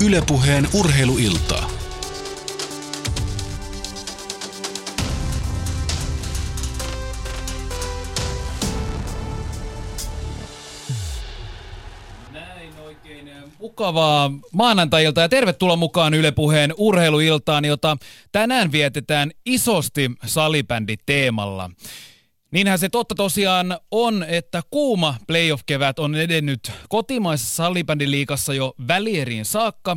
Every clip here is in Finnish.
Ylepuheen urheiluiltaa. Mukavaa maanantajilta ja tervetuloa mukaan Yle Puheen urheiluiltaan, jota tänään vietetään isosti salibänditeemalla. Niinhän se totta tosiaan on, että kuuma playoff-kevät on edennyt kotimaisessa salibändiliikassa jo välieriin saakka,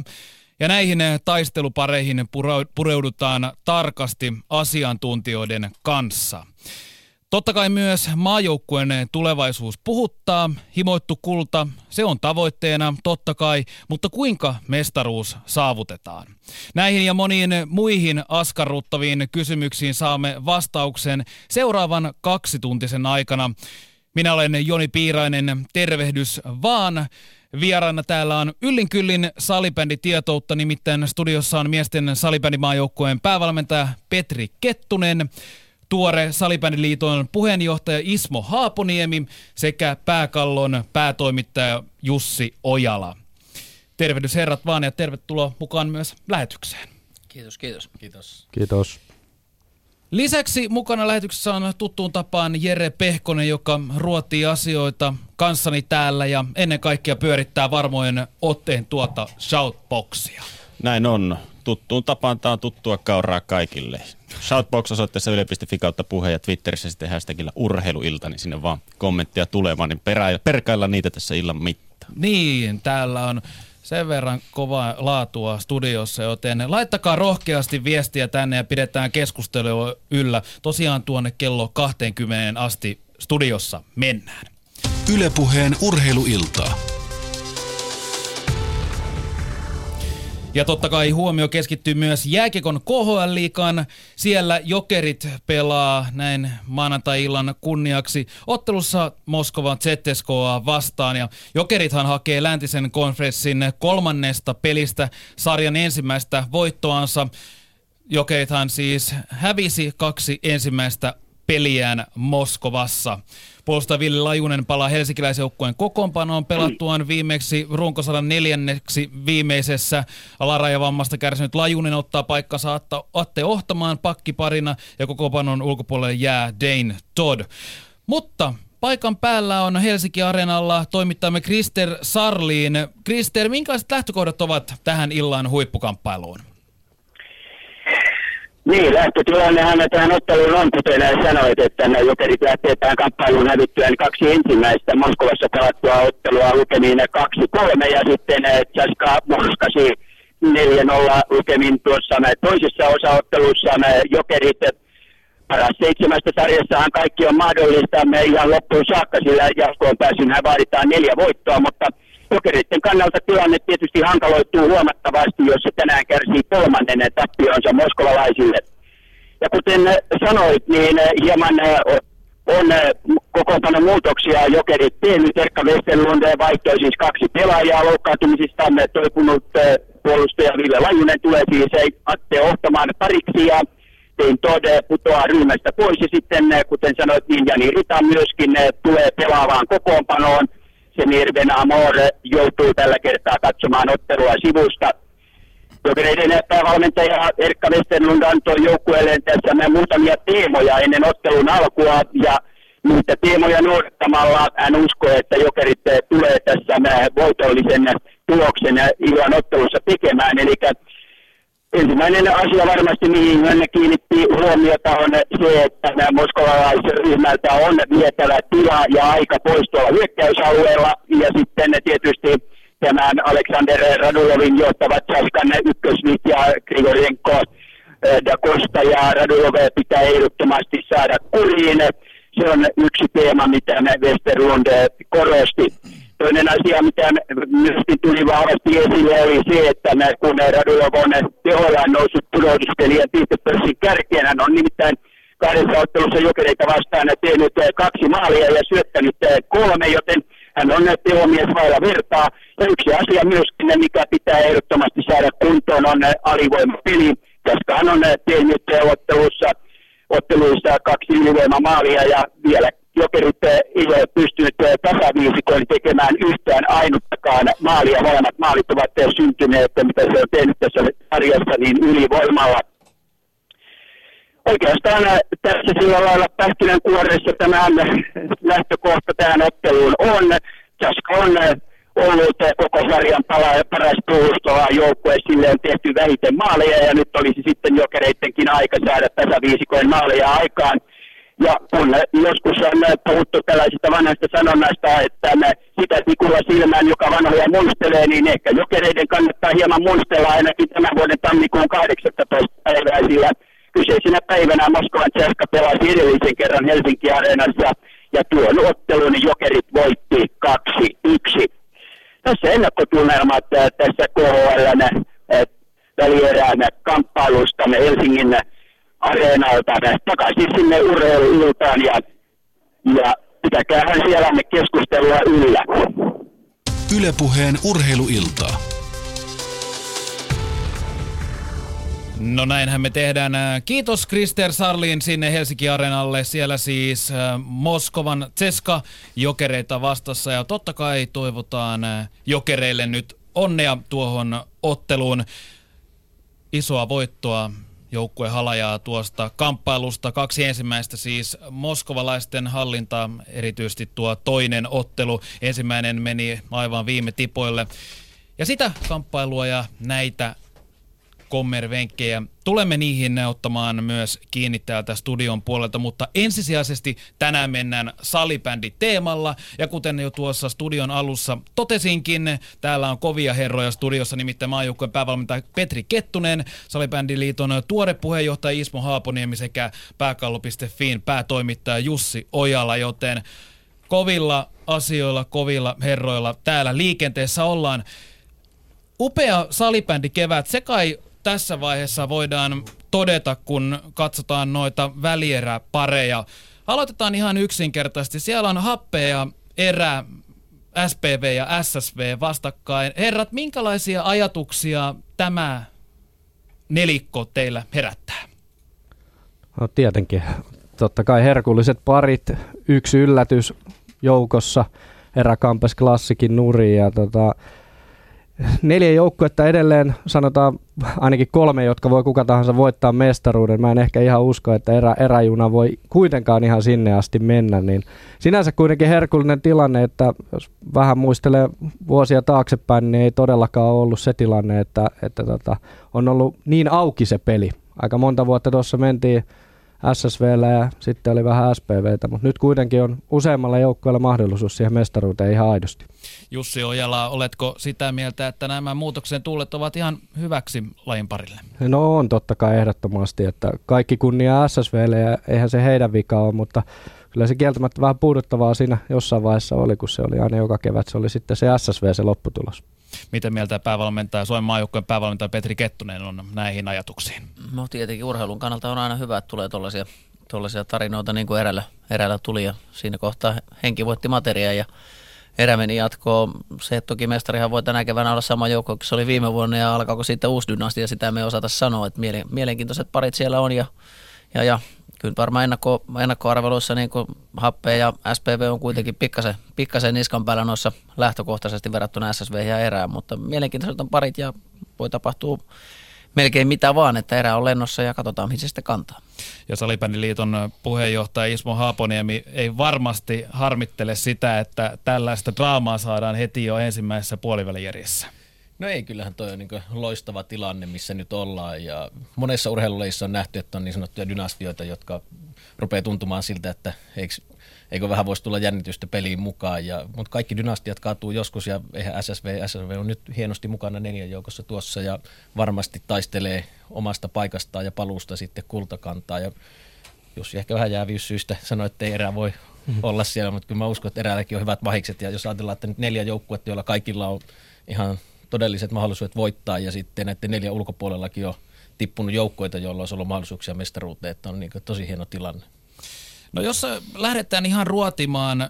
ja näihin taistelupareihin pureudutaan tarkasti asiantuntijoiden kanssa. Totta kai myös maajoukkueen tulevaisuus puhuttaa, himoittu kulta, se on tavoitteena, totta kai, mutta kuinka mestaruus saavutetaan? Näihin ja moniin muihin askarruttaviin kysymyksiin saamme vastauksen seuraavan kaksituntisen aikana. Minä olen Joni Piirainen, tervehdys vaan. Vieraana täällä on Yllin Kyllin salibänditietoutta, nimittäin studiossa on miesten salibändimaajoukkueen päävalmentaja Petri Kettunen – tuore Salibändiliiton puheenjohtaja Ismo Haaponiemi sekä pääkallon päätoimittaja Jussi Ojala. Tervehdys herrat vaan ja tervetuloa mukaan myös lähetykseen. Kiitos, kiitos. Kiitos. Kiitos. Lisäksi mukana lähetyksessä on tuttuun tapaan Jere Pehkonen, joka ruotii asioita kanssani täällä ja ennen kaikkea pyörittää varmojen otteen tuota shoutboxia. Näin on. Tuttuun tapaan tämä on tuttua kauraa kaikille. Shoutbox-osoitteessa yle.fi kautta puhe ja Twitterissä sitten hashtagillä urheiluilta, niin sinne vaan kommenttia tulemaan, niin perä, perkailla niitä tässä illan mittaan. Niin, täällä on sen verran kovaa laatua studiossa, joten laittakaa rohkeasti viestiä tänne ja pidetään keskustelua yllä. Tosiaan tuonne kello 20 asti studiossa mennään. Ylepuheen urheiluiltaa. Ja totta kai huomio keskittyy myös jääkekon KHL-liikaan. Siellä Jokerit pelaa näin maanantai-illan kunniaksi ottelussa Moskovan ZSKA vastaan. Ja Jokerithan hakee läntisen konferenssin kolmannesta pelistä sarjan ensimmäistä voittoansa. Jokerithan siis hävisi kaksi ensimmäistä peliään Moskovassa. Puolustaja Ville Lajunen palaa helsinkiläisjoukkueen kokoonpanoon pelattuaan viimeksi runkosadan neljänneksi viimeisessä alarajavammasta kärsinyt Lajunen ottaa paikkansa Atte Ohtamaan pakkiparina ja kokoonpanon ulkopuolelle jää Dane Todd. Mutta paikan päällä on Helsinki Areenalla toimittajamme Krister Sarliin. Krister, minkälaiset lähtökohdat ovat tähän illan huippukamppailuun? Niin, lähtötilannehan tähän otteluun on, kuten sanoit, että nämä jokerit lähtee tähän kamppailuun hävittyään kaksi ensimmäistä Moskovassa pelattua ottelua lukemiin 2-3 ja sitten Tsaska Moskasi 4-0 lukemin tuossa toisessa osaottelussa. Jokerit paras seitsemästä sarjassahan kaikki on mahdollista. Me ihan loppuun saakka, sillä jatkoon pääsynhän vaaditaan neljä voittoa, mutta Jokeritten kannalta tilanne tietysti hankaloituu huomattavasti, jos se tänään kärsii kolmannen tappionsa moskovalaisille. Ja kuten sanoit, niin hieman on kokoonpano muutoksia jokerit tehnyt. Erkka Westerlund vaihtoi siis kaksi pelaajaa loukkaantumisista. Toipunut puolustaja Ville Lajunen tulee siis Atte Ohtamaan pariksi ja Tein Tode putoaa ryhmästä pois ja sitten, kuten sanoit, niin Jani Rita myöskin tulee pelaavaan kokoonpanoon. Semir Ben Amor joutuu tällä kertaa katsomaan ottelua sivusta. Jokereiden päävalmentaja Erkka Westerlund antoi joukkueelleen tässä muutamia teemoja ennen ottelun alkua ja niitä teemoja noudattamalla hän uskoo, että jokerit tulee tässä voitollisen tuloksen illan ottelussa tekemään. Eli ensimmäinen asia varmasti, mihin hän kiinnitti huomiota, on se, että moskovalaisryhmältä on vietävä tila ja aika pois tuolla hyökkäysalueella. Ja sitten tietysti tämän Aleksander Radulovin johtavat Saskan ykkösnit ja Grigorienko eh, Da Costa ja Radulov pitää ehdottomasti saada kuriin. Se on yksi teema, mitä Westerlund korosti. Toinen asia, mitä myöskin tuli vahvasti esille, oli se, että kun Radulov on tehollaan noussut pudotuspelien pistepörssin kärkeen, hän on nimittäin kahdessa ottelussa jokereita vastaan tehnyt kaksi maalia ja syöttänyt kolme, joten hän on tehomies vailla vertaa. Ja yksi asia myöskin, mikä pitää ehdottomasti saada kuntoon, on alivoimapeli. Jaskahan on tehnyt ottelussa, otteluissa kaksi ylivoimamaalia ja vielä Jokerit ei pystynyt tasaviisikoin tekemään yhtään ainuttakaan maalia. Molemmat maalit ovat syntyneet, mitä se on tehnyt tässä sarjassa, niin ylivoimalla. Oikeastaan tässä sillä lailla pähkinänkuoressa tämä lähtökohta tähän otteluun on. Jaska on ollut koko sarjan pala- paras puolustava joukkue, sille on tehty vähiten maaleja ja nyt olisi sitten jokereittenkin aika saada tasaviisikoin maaleja aikaan. Ja kun joskus on puhuttu tällaisista vanhasta sanonnasta, että sitä tikulla silmään, joka vanhoja muistelee, niin ehkä jokereiden kannattaa hieman muistella ainakin tämän vuoden tammikuun 18. päivää, sillä kyseisenä päivänä Moskovan Tseska pelasi edellisen kerran Helsinki-areenassa ja tuon ottelun jokerit voitti 2-1. Tässä ennakkotunnelmat tässä KHL välierään kamppailusta Helsingin areenalta takaisin sinne urheiluiltaan ja, ja pitäkäähän siellä me keskustelua yllä. Ylepuheen urheiluiltaa. No näinhän me tehdään. Kiitos Krister Sarlin sinne Helsinki Areenalle. Siellä siis äh, Moskovan Ceska jokereita vastassa ja totta kai toivotaan äh, jokereille nyt onnea tuohon otteluun. Isoa voittoa joukkue halajaa tuosta kamppailusta. Kaksi ensimmäistä siis moskovalaisten hallinta, erityisesti tuo toinen ottelu. Ensimmäinen meni aivan viime tipoille. Ja sitä kamppailua ja näitä kommervenkkejä. Tulemme niihin ottamaan myös kiinni täältä studion puolelta, mutta ensisijaisesti tänään mennään salibändi teemalla. Ja kuten jo tuossa studion alussa totesinkin, täällä on kovia herroja studiossa, nimittäin maajoukkueen päävalmentaja Petri Kettunen, Salibändiliiton tuore puheenjohtaja Ismo Haaponiemi sekä pääkallo.fin päätoimittaja Jussi Ojala, joten kovilla asioilla, kovilla herroilla täällä liikenteessä ollaan. Upea salibändi kevät, se kai tässä vaiheessa voidaan todeta, kun katsotaan noita välieräpareja. Aloitetaan ihan yksinkertaisesti. Siellä on happea erä, SPV ja SSV vastakkain. Herrat, minkälaisia ajatuksia tämä nelikko teillä herättää? No tietenkin. Totta kai herkulliset parit, yksi yllätys joukossa, eräkampes klassikin nuri ja tota, neljä joukkuetta edelleen, sanotaan ainakin kolme, jotka voi kuka tahansa voittaa mestaruuden. Mä en ehkä ihan usko, että erä, eräjuna voi kuitenkaan ihan sinne asti mennä. Niin sinänsä kuitenkin herkullinen tilanne, että jos vähän muistelee vuosia taaksepäin, niin ei todellakaan ollut se tilanne, että, että tota, on ollut niin auki se peli. Aika monta vuotta tuossa mentiin SSVllä ja sitten oli vähän SPVtä, mutta nyt kuitenkin on useammalla joukkueella mahdollisuus siihen mestaruuteen ihan aidosti. Jussi Ojala, oletko sitä mieltä, että nämä muutoksen tullet ovat ihan hyväksi lajin parille? No on totta kai ehdottomasti, että kaikki kunnia SSVlle ja eihän se heidän vika ole, mutta kyllä se kieltämättä vähän puuduttavaa siinä jossain vaiheessa oli, kun se oli aina joka kevät, se oli sitten se SSV se lopputulos. Mitä mieltä päävalmentaja, Suomen maajoukkojen päävalmentaja Petri Kettunen on näihin ajatuksiin? No tietenkin urheilun kannalta on aina hyvä, että tulee tuollaisia tuollaisia tarinoita niin kuin erällä, erällä tuli ja siinä kohtaa henki voitti materiaa ja erä meni jatkoon. Se toki mestarihan voi tänä keväänä olla sama joukko kuin se oli viime vuonna ja alkaako sitten uusi dynastia, sitä me ei osata sanoa, että mielenkiintoiset parit siellä on ja, ja, ja kyllä varmaan ennakko, ennakkoarveluissa niin kuin Happe ja SPV on kuitenkin pikkasen, pikkasen niskan päällä noissa lähtökohtaisesti verrattuna SSV ja erään, mutta mielenkiintoiset on parit ja voi tapahtua melkein mitä vaan, että erä on lennossa ja katsotaan, mihin se sitten kantaa. Ja Salibändiliiton puheenjohtaja Ismo Haaponiemi ei varmasti harmittele sitä, että tällaista draamaa saadaan heti jo ensimmäisessä puolivälijärjessä. No ei, kyllähän toi on niin loistava tilanne, missä nyt ollaan ja monessa urheiluleissa on nähty, että on niin sanottuja dynastioita, jotka rupeaa tuntumaan siltä, että eikö, eikö vähän voisi tulla jännitystä peliin mukaan. Ja, mutta kaikki dynastiat kaatuu joskus ja eihän SSV, SSV on nyt hienosti mukana neljän joukossa tuossa ja varmasti taistelee omasta paikastaan ja paluusta sitten kultakantaa. Ja Jussi ehkä vähän jäävyyssyistä sanoi, että ei erää voi mm-hmm. olla siellä, mutta kyllä mä uskon, että eräälläkin on hyvät vahikset. Ja jos ajatellaan, että nyt neljä joukkuetta, joilla kaikilla on ihan todelliset mahdollisuudet voittaa ja sitten näiden neljä ulkopuolellakin on tippunut joukkoita, joilla olisi ollut mahdollisuuksia mestaruuteen, että on niin tosi hieno tilanne. No jos lähdetään ihan ruotimaan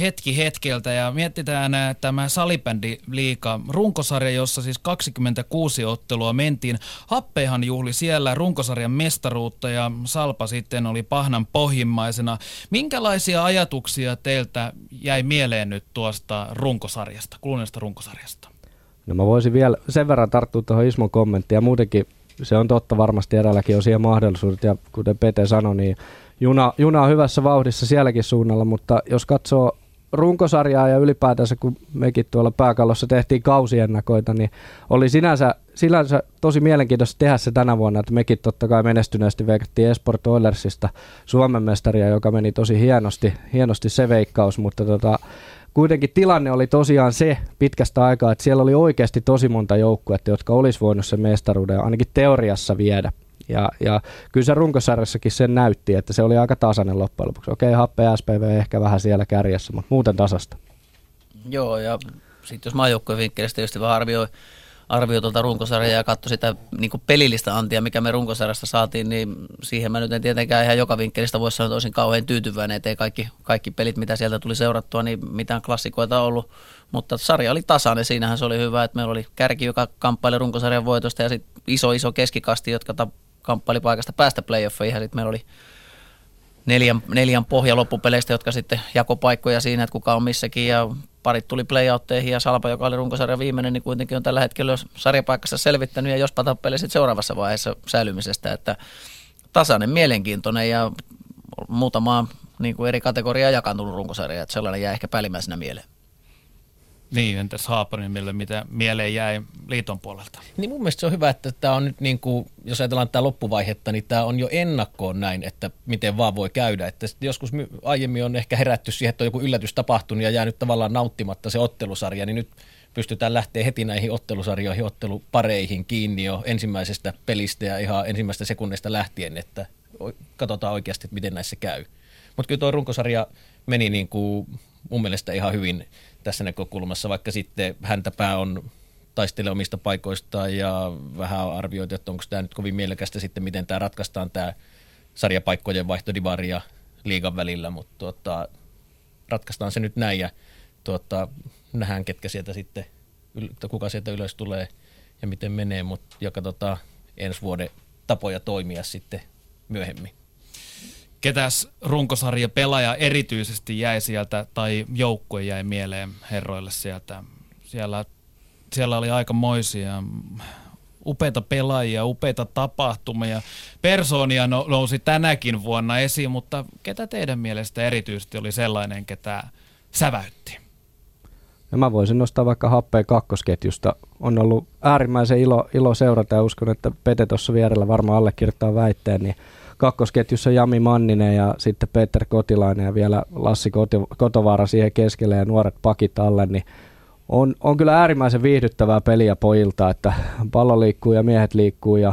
hetki hetkeltä ja mietitään ää, tämä salibändi liika runkosarja, jossa siis 26 ottelua mentiin. Happeihan juhli siellä runkosarjan mestaruutta ja Salpa sitten oli pahnan pohjimmaisena. Minkälaisia ajatuksia teiltä jäi mieleen nyt tuosta runkosarjasta, kuluneesta runkosarjasta? No mä voisin vielä sen verran tarttua tuohon Ismon kommenttiin ja muutenkin se on totta varmasti eräälläkin on siihen mahdollisuudet ja kuten Pete sanoi, niin juna, juna on hyvässä vauhdissa sielläkin suunnalla, mutta jos katsoo runkosarjaa ja ylipäätänsä kun mekin tuolla pääkallossa tehtiin kausiennakoita, niin oli sinänsä, sinänsä tosi mielenkiintoista tehdä se tänä vuonna, että mekin totta kai menestyneesti veikattiin Esport Oilersista Suomen mestaria, joka meni tosi hienosti, hienosti se veikkaus, mutta tota, kuitenkin tilanne oli tosiaan se pitkästä aikaa, että siellä oli oikeasti tosi monta joukkuetta, jotka olisi voinut sen mestaruuden ainakin teoriassa viedä. Ja, ja kyllä se runkosarjassakin sen näytti, että se oli aika tasainen loppujen lopuksi. Okei, Happe SPV ehkä vähän siellä kärjessä, mutta muuten tasasta. Joo, ja sitten jos maajoukkojen vinkkelistä just vähän arvioi, arvioi tuolta runkosarjaa ja katsoi sitä niin pelillistä antia, mikä me runkosarjasta saatiin, niin siihen mä nyt en tietenkään ihan joka vinkkelistä voisi sanoa, että olisin kauhean tyytyväinen, ettei kaikki, kaikki pelit, mitä sieltä tuli seurattua, niin mitään klassikoita ollut. Mutta sarja oli tasainen, siinähän se oli hyvä, että meillä oli kärki, joka kamppaili runkosarjan voitosta ja sitten iso iso keskikasti, jotka paikasta päästä playoffeihin. Sitten meillä oli neljän, neljän pohja loppupeleistä, jotka sitten jako paikkoja siinä, että kuka on missäkin ja parit tuli playoutteihin ja Salpa, joka oli runkosarjan viimeinen, niin kuitenkin on tällä hetkellä sarjapaikassa selvittänyt ja jospa tappelee sitten seuraavassa vaiheessa säilymisestä, että tasainen, mielenkiintoinen ja muutama niin kuin eri kategoriaa jakantunut runkosarja, että sellainen jää ehkä päällimmäisenä mieleen. Niin, entäs Haapanimille, mitä mieleen jäi liiton puolelta? Niin mun mielestä se on hyvä, että tämä on nyt niin kuin, jos ajatellaan tätä loppuvaihetta, niin tämä on jo ennakkoon näin, että miten vaan voi käydä. Että joskus aiemmin on ehkä herätty siihen, että on joku yllätys tapahtunut ja jäänyt tavallaan nauttimatta se ottelusarja, niin nyt pystytään lähteä heti näihin ottelusarjoihin, ottelupareihin kiinni jo ensimmäisestä pelistä ja ihan ensimmäisestä sekunnista lähtien, että katsotaan oikeasti, että miten näissä käy. Mutta kyllä tuo runkosarja meni niin kuin mun mielestä ihan hyvin tässä näkökulmassa, vaikka sitten häntäpää on taistelee omista paikoistaan ja vähän arvioitu, että onko tämä nyt kovin mielekästä sitten, miten tämä ratkaistaan tämä sarjapaikkojen vaihto Divari ja liigan välillä, mutta tuota, ratkaistaan se nyt näin ja tuota, nähdään, ketkä sieltä sitten, kuka sieltä ylös tulee ja miten menee, mutta tota, ensi vuoden tapoja toimia sitten myöhemmin. Ketäs runkosarja pelaaja erityisesti jäi sieltä, tai joukkue jäi mieleen herroille sieltä? Siellä, siellä oli aika moisia upeita pelaajia, upeita tapahtumia. Persoonia nousi tänäkin vuonna esiin, mutta ketä teidän mielestä erityisesti oli sellainen, ketä säväytti? Ja mä voisin nostaa vaikka happeen kakkosketjusta. On ollut äärimmäisen ilo, ilo seurata ja uskon, että Pete tuossa vierellä varmaan allekirjoittaa väitteen, niin kakkosketjussa Jami Manninen ja sitten Peter Kotilainen ja vielä Lassi Kotovaara siihen keskelle ja nuoret pakit alle, niin on, on kyllä äärimmäisen viihdyttävää peliä pojilta, että pallo liikkuu ja miehet liikkuu ja,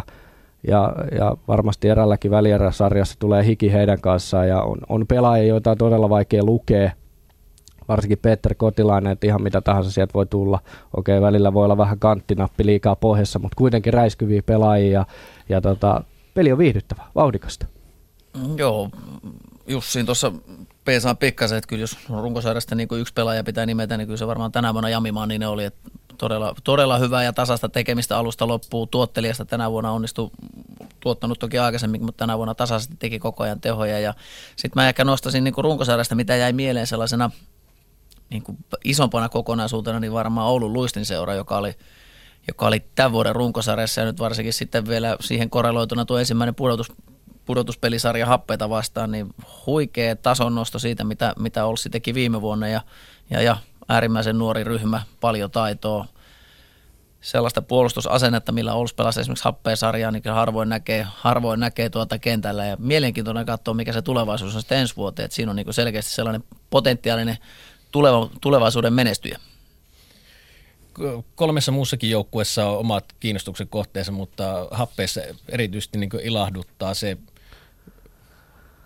ja, ja varmasti erälläkin välieräsarjassa tulee hiki heidän kanssaan ja on, on pelaajia, joita on todella vaikea lukea, varsinkin Peter Kotilainen, että ihan mitä tahansa sieltä voi tulla. Okei, välillä voi olla vähän kanttinappi liikaa pohjassa, mutta kuitenkin räiskyviä pelaajia ja, ja tota, peli on viihdyttävä, vauhdikasta. Mm, joo, Jussiin tuossa peesaan pikkasen, että kyllä jos runkosarjasta niin yksi pelaaja pitää nimetä, niin kyllä se varmaan tänä vuonna Jami Manninen oli, että todella, todella hyvää ja tasasta tekemistä alusta loppuu. Tuottelijasta tänä vuonna onnistui, tuottanut toki aikaisemmin, mutta tänä vuonna tasaisesti teki koko ajan tehoja. Ja sitten mä ehkä nostasin niin runkosarjasta, mitä jäi mieleen sellaisena niin isompana kokonaisuutena, niin varmaan Oulun Luistin seura, joka oli – joka oli tämän vuoden runkosarjassa ja nyt varsinkin sitten vielä siihen korreloituna tuo ensimmäinen pudotus, pudotuspelisarja happeita vastaan, niin huikea tasonnosto siitä, mitä, mitä Olssi teki viime vuonna ja, ja, ja äärimmäisen nuori ryhmä, paljon taitoa, sellaista puolustusasennetta, millä Ols pelasi esimerkiksi happeesarjaa, niin harvoin näkee, harvoin näkee tuota kentällä. Ja mielenkiintoinen katsoa, mikä se tulevaisuus on sitten ensi vuoteen. Että siinä on niin selkeästi sellainen potentiaalinen tuleva, tulevaisuuden menestyjä kolmessa muussakin joukkueessa on omat kiinnostuksen kohteensa, mutta happeessa erityisesti niin ilahduttaa se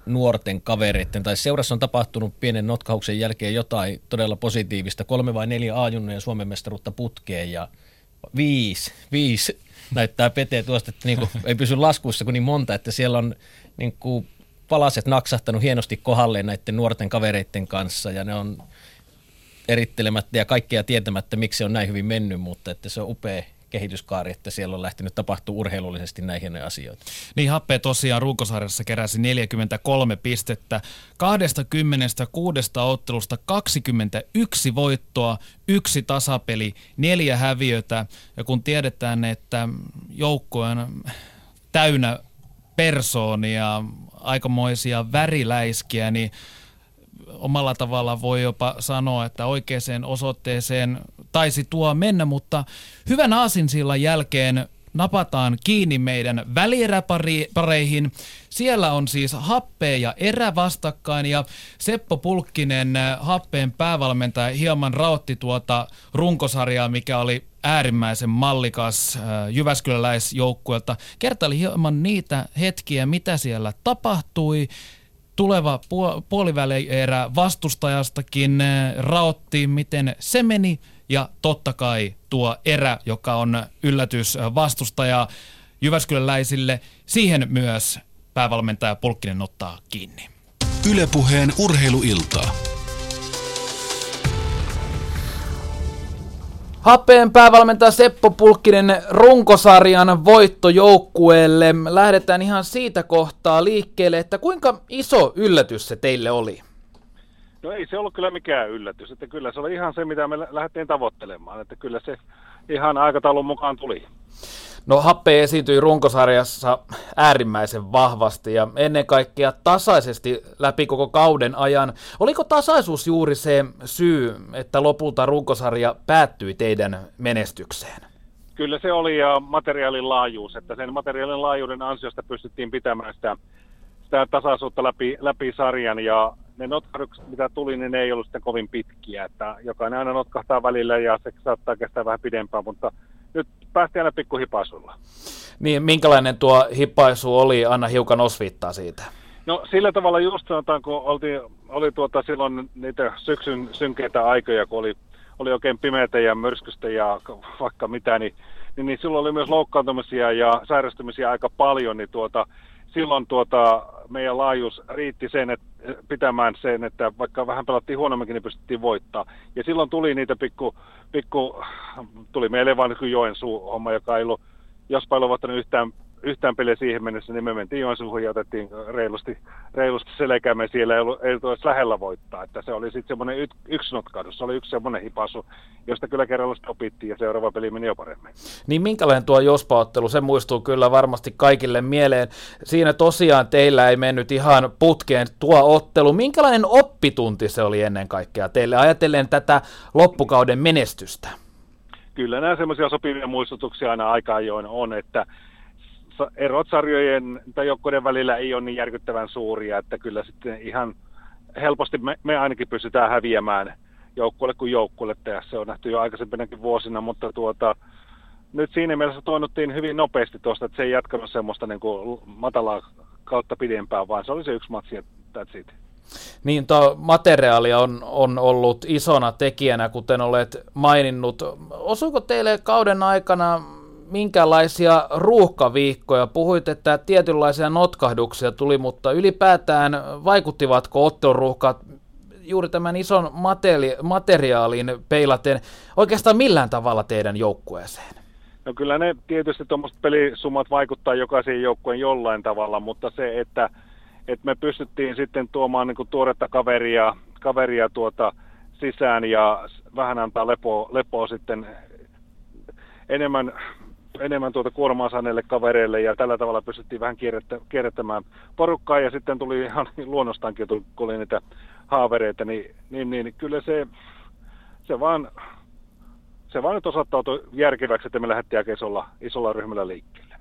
nuorten kavereiden, tai seurassa on tapahtunut pienen notkauksen jälkeen jotain todella positiivista. Kolme vai neljä a ja Suomen mestaruutta putkeen ja viisi, viisi näyttää Pete tuosta, että niin kuin, ei pysy laskuissa kuin niin monta, että siellä on niin kuin, palaset naksahtanut hienosti kohdalleen näiden nuorten kavereiden kanssa ja ne on erittelemättä ja kaikkea tietämättä, miksi se on näin hyvin mennyt, mutta että se on upea kehityskaari, että siellä on lähtenyt tapahtuu urheilullisesti näihin asioita. Niin Happe tosiaan runkosarjassa keräsi 43 pistettä, 26 ottelusta 21 voittoa, yksi tasapeli, neljä häviötä ja kun tiedetään, että joukko on täynnä persoonia, aikamoisia väriläiskiä, niin omalla tavalla voi jopa sanoa, että oikeaan osoitteeseen taisi tuo mennä, mutta hyvän aasinsillan jälkeen napataan kiinni meidän välieräpareihin. Siellä on siis happe ja erä vastakkain ja Seppo Pulkkinen, äh, happeen päävalmentaja, hieman raotti tuota runkosarjaa, mikä oli äärimmäisen mallikas äh, Jyväskyläläisjoukkueelta. Kertaili hieman niitä hetkiä, mitä siellä tapahtui tuleva puolivälierä vastustajastakin äh, raotti, miten se meni. Ja totta kai tuo erä, joka on yllätys äh, vastustaja Jyväskyläläisille, siihen myös päävalmentaja Pulkkinen ottaa kiinni. Ylepuheen urheiluiltaa. Happeen päävalmentaja Seppo Pulkkinen runkosarjan voittojoukkueelle. Lähdetään ihan siitä kohtaa liikkeelle, että kuinka iso yllätys se teille oli? No ei se ollut kyllä mikään yllätys, että kyllä se oli ihan se, mitä me lähdettiin tavoittelemaan, että kyllä se ihan aikataulun mukaan tuli. No Happe esiintyi runkosarjassa äärimmäisen vahvasti ja ennen kaikkea tasaisesti läpi koko kauden ajan. Oliko tasaisuus juuri se syy, että lopulta runkosarja päättyi teidän menestykseen? Kyllä se oli ja materiaalin laajuus, että sen materiaalin laajuuden ansiosta pystyttiin pitämään sitä, sitä tasaisuutta läpi, läpi sarjan ja ne notkahdukset, mitä tuli, niin ne ei ollut sitten kovin pitkiä, että jokainen aina notkahtaa välillä ja se saattaa kestää vähän pidempään, mutta nyt päästiin aina pikkuhipaisulla. Niin, minkälainen tuo hipaisu oli? Anna hiukan osviittaa siitä. No sillä tavalla just sanotaan, kun oltiin, oli tuota silloin niitä syksyn synkeitä aikoja, kun oli, oli oikein pimeätä ja myrskystä ja vaikka mitä, niin, niin, niin silloin oli myös loukkaantumisia ja sairastumisia aika paljon, niin tuota, silloin tuota, meidän laajuus riitti sen, että pitämään sen, että vaikka vähän pelattiin huonomminkin, niin pystyttiin voittaa. Ja silloin tuli niitä pikku, pikku tuli meille vain Joensuu homma, joka ei ollut, jospa ei ollut yhtään yhtään peliä siihen mennessä, niin me mentiin Joensuuhun ja otettiin reilusti, reilusti selkäämme siellä, ei ollut, ei ollut lähellä voittaa. Että se oli sitten semmoinen y, yksi notkahdus, se oli yksi semmoinen hipasu, josta kyllä kerralla opittiin ja seuraava peli meni jo paremmin. Niin minkälainen tuo Jospa-ottelu, se muistuu kyllä varmasti kaikille mieleen. Siinä tosiaan teillä ei mennyt ihan putkeen tuo ottelu. Minkälainen oppitunti se oli ennen kaikkea teille ajatellen tätä loppukauden menestystä? Kyllä nämä semmoisia sopivia muistutuksia aina aika ajoin on, että erot sarjojen tai joukkojen välillä ei ole niin järkyttävän suuria, että kyllä sitten ihan helposti me, me ainakin pystytään häviämään joukkueelle kuin joukkueelle, ja se on nähty jo aikaisempinakin vuosina, mutta tuota, nyt siinä mielessä toinuttiin hyvin nopeasti tuosta, että se ei jatkanut semmoista niin kuin matalaa kautta pidempään, vaan se oli se yksi matsi, that's it. Niin, tuo materiaali on, on ollut isona tekijänä, kuten olet maininnut. Osuiko teille kauden aikana minkälaisia ruuhkaviikkoja? Puhuit, että tietynlaisia notkahduksia tuli, mutta ylipäätään vaikuttivatko otteluruuhkat juuri tämän ison materi- materiaalin peilaten oikeastaan millään tavalla teidän joukkueeseen? No kyllä ne tietysti tuommoiset pelisummat vaikuttaa jokaisen joukkueen jollain tavalla, mutta se, että, että me pystyttiin sitten tuomaan niin tuoretta kaveria, kaveria tuota sisään ja vähän antaa lepoa, lepoa sitten enemmän enemmän tuota kuormaa saaneille kavereille ja tällä tavalla pystyttiin vähän kierrättä, kierrättämään porukkaa ja sitten tuli ihan luonnostaankin, kun oli niitä haavereita, niin, niin, niin kyllä se, se vaan se vaan nyt osoittautui järkeväksi, että me lähdettiin aika isolla, isolla ryhmällä liikkeelle.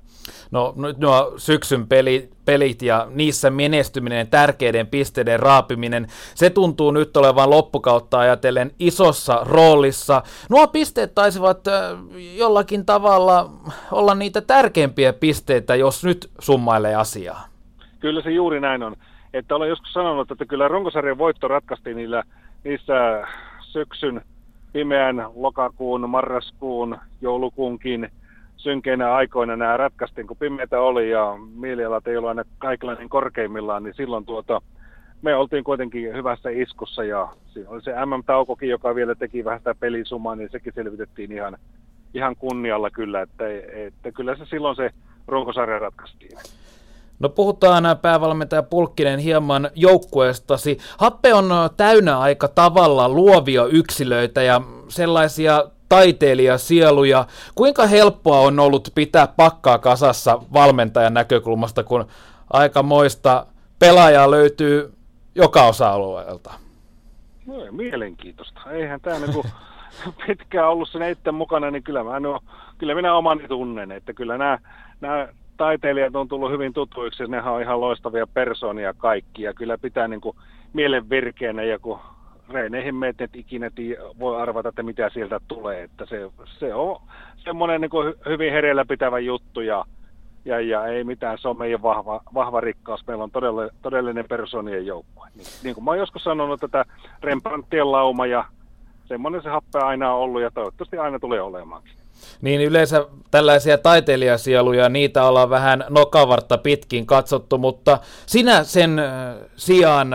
No nyt nuo syksyn pelit, pelit ja niissä menestyminen, tärkeiden pisteiden raapiminen, se tuntuu nyt olevan loppukautta ajatellen isossa roolissa. Nuo pisteet taisivat jollakin tavalla olla niitä tärkeimpiä pisteitä, jos nyt summailee asiaa. Kyllä se juuri näin on. Että olen joskus sanonut, että kyllä runkosarjan voitto ratkaistiin niillä, niissä syksyn pimeän lokakuun, marraskuun, joulukuunkin synkeinä aikoina nämä ratkaistiin, kun pimeitä oli ja mielialat ei ollut aina kaikilla niin korkeimmillaan, niin silloin tuota, me oltiin kuitenkin hyvässä iskussa ja siinä oli se MM-taukokin, joka vielä teki vähän sitä pelisumaa, niin sekin selvitettiin ihan, ihan kunnialla kyllä, että, että kyllä se silloin se runkosarja ratkaistiin. No puhutaan päävalmentaja Pulkkinen hieman joukkueestasi. Happe on täynnä aika tavalla luovia yksilöitä ja sellaisia taiteilijasieluja. Kuinka helppoa on ollut pitää pakkaa kasassa valmentajan näkökulmasta, kun aika moista pelaajaa löytyy joka osa-alueelta? No, mielenkiintoista. Eihän tämä niinku pitkään ollut sen itse mukana, niin kyllä, mä no, kyllä minä omani tunnen, että kyllä nämä, nämä taiteilijat on tullut hyvin tutuiksi, nehän on ihan loistavia persoonia kaikki, ja kyllä pitää niin kuin mielen virkeänä, ja kun reineihin meet, et ikinä tii, voi arvata, että mitä sieltä tulee, että se, se on semmoinen niin kuin hyvin hereillä pitävä juttu, ja, ja, ja ei mitään, se on meidän vahva, vahva rikkaus, meillä on todella, todellinen persoonien joukkue. Niin, niin kuin mä oon joskus sanonut, että Rembrandtien lauma, ja semmoinen se happe aina on ollut, ja toivottavasti aina tulee olemaankin. Niin yleensä tällaisia taiteilijasieluja, niitä ollaan vähän nokavartta pitkin katsottu, mutta sinä sen sijaan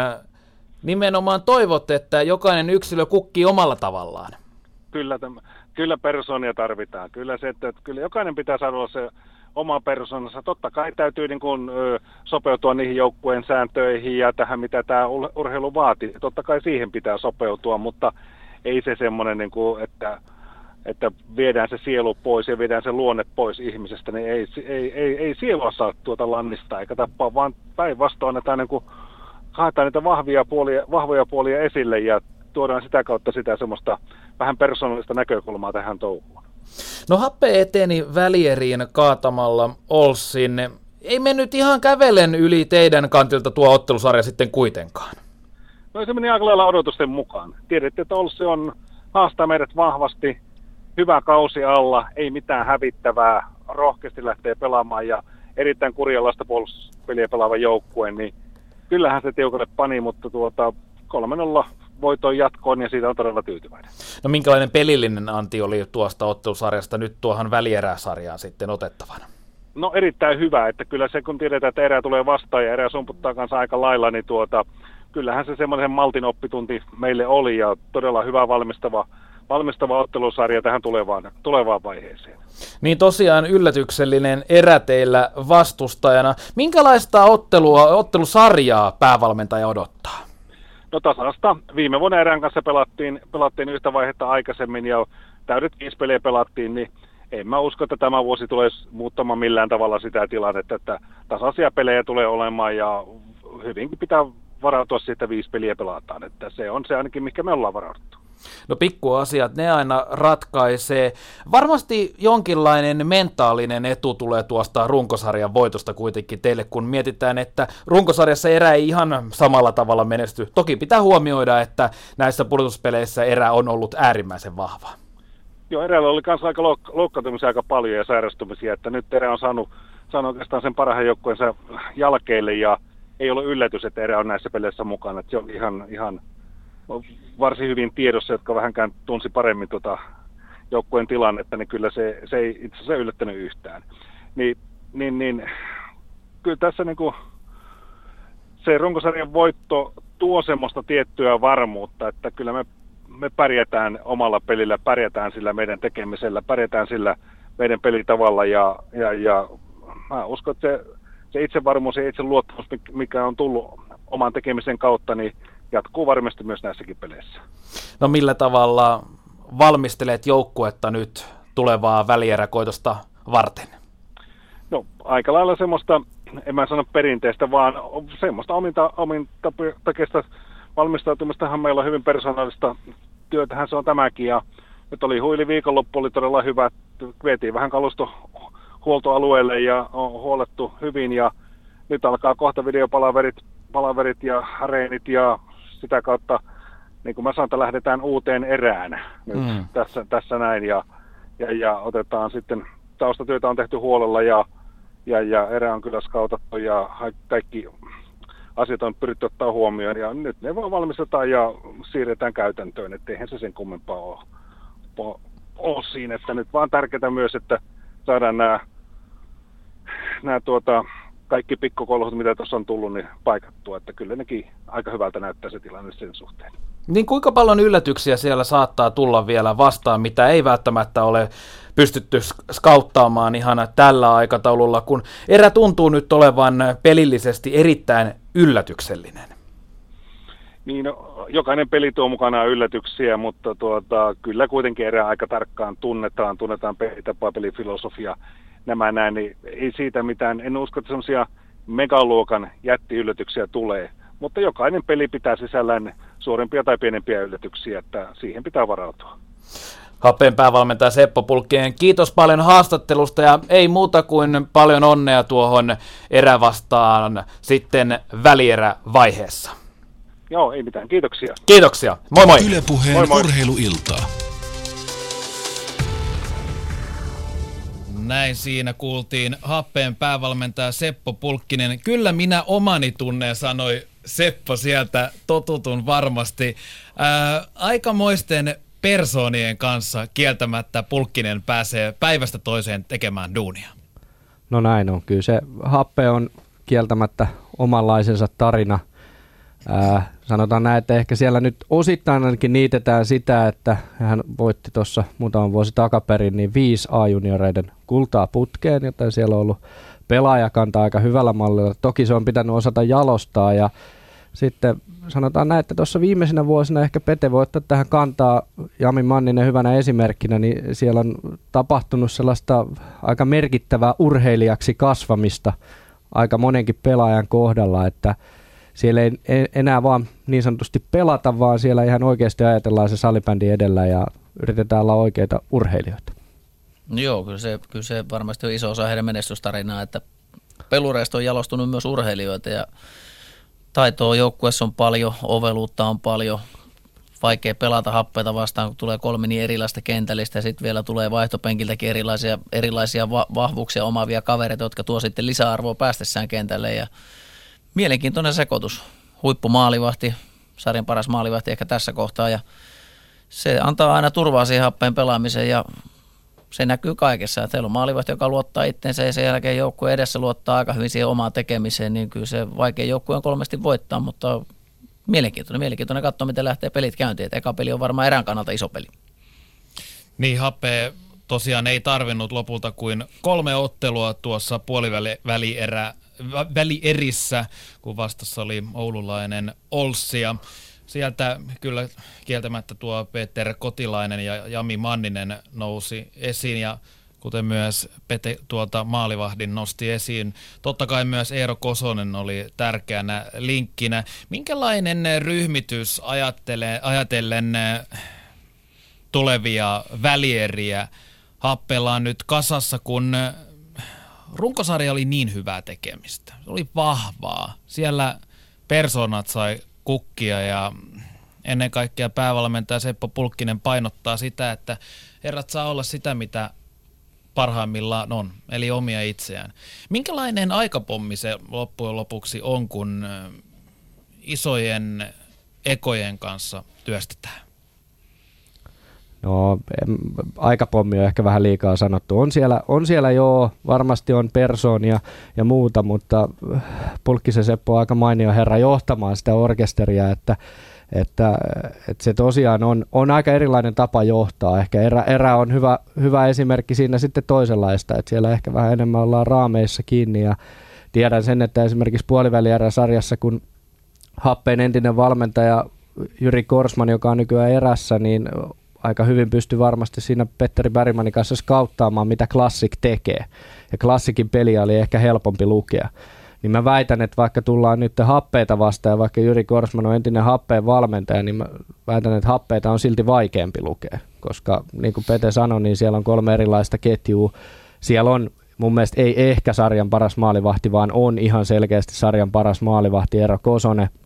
nimenomaan toivot, että jokainen yksilö kukkii omalla tavallaan. Kyllä, tämä, kyllä persoonia tarvitaan. Kyllä, se, että, että kyllä jokainen pitää saada olla se oma persoonansa. Totta kai täytyy niin kuin, sopeutua niihin joukkueen sääntöihin ja tähän, mitä tämä urheilu vaatii. Totta kai siihen pitää sopeutua, mutta ei se semmoinen, niin kuin, että että viedään se sielu pois ja viedään se luonne pois ihmisestä, niin ei, ei, ei, ei sielua saa tuota lannista eikä tappaa, vaan päinvastoin annetaan niin kuin, haetaan niitä vahvia puolia, vahvoja puolia esille ja tuodaan sitä kautta sitä semmoista vähän persoonallista näkökulmaa tähän touhuun. No Happe eteni välieriin kaatamalla Olssin. Ei mennyt ihan kävelen yli teidän kantilta tuo ottelusarja sitten kuitenkaan. No se meni aika lailla odotusten mukaan. Tiedätte, että Olssi on haastaa meidät vahvasti, hyvä kausi alla, ei mitään hävittävää, rohkeasti lähtee pelaamaan ja erittäin kurjalaista puolustuspeliä pelaava joukkue, niin kyllähän se tiukalle pani, mutta tuota, 3-0 voiton jatkoon ja siitä on todella tyytyväinen. No minkälainen pelillinen anti oli tuosta ottelusarjasta nyt tuohon välieräsarjaan sitten otettavana? No erittäin hyvä, että kyllä se kun tiedetään, että erä tulee vastaan ja erä sumputtaa kanssa aika lailla, niin tuota, kyllähän se semmoinen maltin oppitunti meille oli ja todella hyvä valmistava valmistava ottelusarja tähän tulevaan, tulevaan vaiheeseen. Niin tosiaan yllätyksellinen erä teillä vastustajana. Minkälaista ottelua, ottelusarjaa päävalmentaja odottaa? No tasasta. Viime vuonna erän kanssa pelattiin, pelattiin yhtä vaihetta aikaisemmin ja täydet viisi peliä pelattiin, niin en mä usko, että tämä vuosi tulee muuttamaan millään tavalla sitä tilannetta, että tasaisia pelejä tulee olemaan ja hyvinkin pitää varautua siitä, että viisi peliä pelataan. Että se on se ainakin, mikä me ollaan varauduttu. No pikkuasiat, ne aina ratkaisee. Varmasti jonkinlainen mentaalinen etu tulee tuosta runkosarjan voitosta kuitenkin teille, kun mietitään, että runkosarjassa erä ei ihan samalla tavalla menesty. Toki pitää huomioida, että näissä pudotuspeleissä erä on ollut äärimmäisen vahva. Joo, erällä oli myös aika louk- loukkaantumisia aika paljon ja sairastumisia, että nyt erä on saanut, saanut oikeastaan sen parhaan joukkueensa jälkeelle ja ei ole yllätys, että erä on näissä peleissä mukana. Että se on ihan, ihan varsin hyvin tiedossa, jotka vähänkään tunsi paremmin tuota joukkueen tilannetta, niin kyllä se, se ei itse asiassa yllättänyt yhtään. Niin, niin, niin kyllä tässä niin kuin se runkosarjan voitto tuo semmoista tiettyä varmuutta, että kyllä me, me pärjätään omalla pelillä, pärjätään sillä meidän tekemisellä, pärjätään sillä meidän pelitavalla ja, ja, ja mä uskon, että se, se itsevarmuus ja itseluottamus, mikä on tullut oman tekemisen kautta, niin jatkuu varmasti myös näissäkin peleissä. No millä tavalla valmistelet joukkuetta nyt tulevaa välieräkoitosta varten? No aika lailla semmoista, en mä sano perinteistä, vaan semmoista ominta, omintakeista valmistautumistahan meillä on hyvin persoonallista työtähän se on tämäkin ja nyt oli huili viikonloppu, oli todella hyvä, vietiin vähän kalusto huoltoalueelle ja on huolettu hyvin ja nyt alkaa kohta videopalaverit palaverit ja reenit ja sitä kautta, niin kuin mä sanon, että lähdetään uuteen erään nyt mm. tässä, tässä näin. Ja, ja, ja, otetaan sitten, taustatyötä on tehty huolella ja, ja, ja erä on kyllä skautattu ja kaikki asiat on pyritty ottaa huomioon. Ja nyt ne vaan valmistetaan ja siirretään käytäntöön, että eihän se sen kummempaa ole, ole, ole siinä, että nyt vaan tärkeää myös, että saadaan nämä, nämä tuota, kaikki pikkukolhut, mitä tuossa on tullut, niin paikattua. Että kyllä nekin aika hyvältä näyttää se tilanne sen suhteen. Niin kuinka paljon yllätyksiä siellä saattaa tulla vielä vastaan, mitä ei välttämättä ole pystytty skauttaamaan ihan tällä aikataululla, kun erä tuntuu nyt olevan pelillisesti erittäin yllätyksellinen? Niin, no, jokainen peli tuo mukanaan yllätyksiä, mutta tuota, kyllä kuitenkin erää aika tarkkaan tunnetaan, tunnetaan pelitapa, pelifilosofia, nämä näin, niin ei siitä mitään, en usko, että semmoisia megaluokan jättiyllätyksiä tulee, mutta jokainen peli pitää sisällään suurempia tai pienempiä yllätyksiä, että siihen pitää varautua. Happeen päävalmentaja Seppo Pulkkien, kiitos paljon haastattelusta ja ei muuta kuin paljon onnea tuohon erävastaan sitten välierävaiheessa. Joo, ei mitään. Kiitoksia. Kiitoksia. Moi moi. Ylepuheen moi moi. urheiluiltaa. Näin siinä kuultiin happeen päävalmentaja Seppo Pulkkinen. Kyllä minä omani tunneen, sanoi Seppo sieltä totutun varmasti. Ää, aikamoisten persoonien kanssa kieltämättä Pulkkinen pääsee päivästä toiseen tekemään duunia. No näin on. Kyllä se happe on kieltämättä omanlaisensa tarina. Ää, sanotaan näin, että ehkä siellä nyt osittain ainakin niitetään sitä, että hän voitti tuossa muutaman vuosi takaperin niin viisi A-junioreiden kultaa putkeen, joten siellä on ollut pelaajakanta aika hyvällä mallilla. Toki se on pitänyt osata jalostaa ja sitten sanotaan näin, että tuossa viimeisenä vuosina ehkä Pete voi ottaa tähän kantaa Jami Manninen hyvänä esimerkkinä, niin siellä on tapahtunut sellaista aika merkittävää urheilijaksi kasvamista aika monenkin pelaajan kohdalla, että siellä ei enää vaan niin sanotusti pelata, vaan siellä ihan oikeasti ajatellaan se salibändi edellä ja yritetään olla oikeita urheilijoita. Joo, kyllä se, kyllä se varmasti on iso osa heidän menestystarinaa, että pelureista on jalostunut myös urheilijoita ja taitoa joukkueessa on paljon, oveluutta on paljon, vaikea pelata happeita vastaan, kun tulee kolme niin erilaista kentällistä ja sitten vielä tulee vaihtopenkiltäkin erilaisia, erilaisia va- vahvuuksia omaavia kavereita, jotka tuo sitten lisäarvoa päästessään kentälle ja mielenkiintoinen sekoitus. Huippumaalivahti, sarjan paras maalivahti ehkä tässä kohtaa ja se antaa aina turvaa siihen happeen pelaamiseen ja se näkyy kaikessa. Teillä on maalivahti, joka luottaa itseensä ja sen jälkeen joukkue edessä luottaa aika hyvin siihen omaan tekemiseen, niin kyllä se vaikea joukkue on kolmesti voittaa, mutta mielenkiintoinen, mielenkiintoinen katsoa, miten lähtee pelit käyntiin. Eka peli on varmaan erään kannalta iso peli. Niin, Happe tosiaan ei tarvinnut lopulta kuin kolme ottelua tuossa puolivälierä välierissä, kun vastassa oli oululainen Olssi. Ja sieltä kyllä kieltämättä tuo Peter Kotilainen ja Jami Manninen nousi esiin ja kuten myös Pete tuolta maalivahdin nosti esiin. Totta kai myös Eero Kosonen oli tärkeänä linkkinä. Minkälainen ryhmitys ajattelee, ajatellen tulevia välieriä happellaan nyt kasassa, kun runkosarja oli niin hyvää tekemistä. Se oli vahvaa. Siellä persoonat sai kukkia ja ennen kaikkea päävalmentaja Seppo Pulkkinen painottaa sitä, että herrat saa olla sitä, mitä parhaimmillaan on, eli omia itseään. Minkälainen aikapommi se loppujen lopuksi on, kun isojen ekojen kanssa työstetään? No, aikapommi on ehkä vähän liikaa sanottu. On siellä, on siellä joo, varmasti on persoonia ja muuta, mutta Pulkkisen Seppo on aika mainio herra johtamaan sitä orkesteria, että, että, että se tosiaan on, on aika erilainen tapa johtaa. Ehkä erä, erä on hyvä, hyvä esimerkki siinä sitten toisenlaista, että siellä ehkä vähän enemmän ollaan raameissa kiinni ja tiedän sen, että esimerkiksi puolivälierä-sarjassa, kun Happeen entinen valmentaja Jyri Korsman, joka on nykyään erässä, niin aika hyvin pystyi varmasti siinä Petteri Bergmanin kanssa skauttaamaan, mitä Classic tekee. Ja Classicin peliä oli ehkä helpompi lukea. Niin mä väitän, että vaikka tullaan nyt happeita vastaan, ja vaikka Jyri Korsman on entinen happeen valmentaja, niin mä väitän, että happeita on silti vaikeampi lukea. Koska niin kuin Pete sanoi, niin siellä on kolme erilaista ketjua. Siellä on mun mielestä ei ehkä sarjan paras maalivahti, vaan on ihan selkeästi sarjan paras maalivahti Eero Kosonen –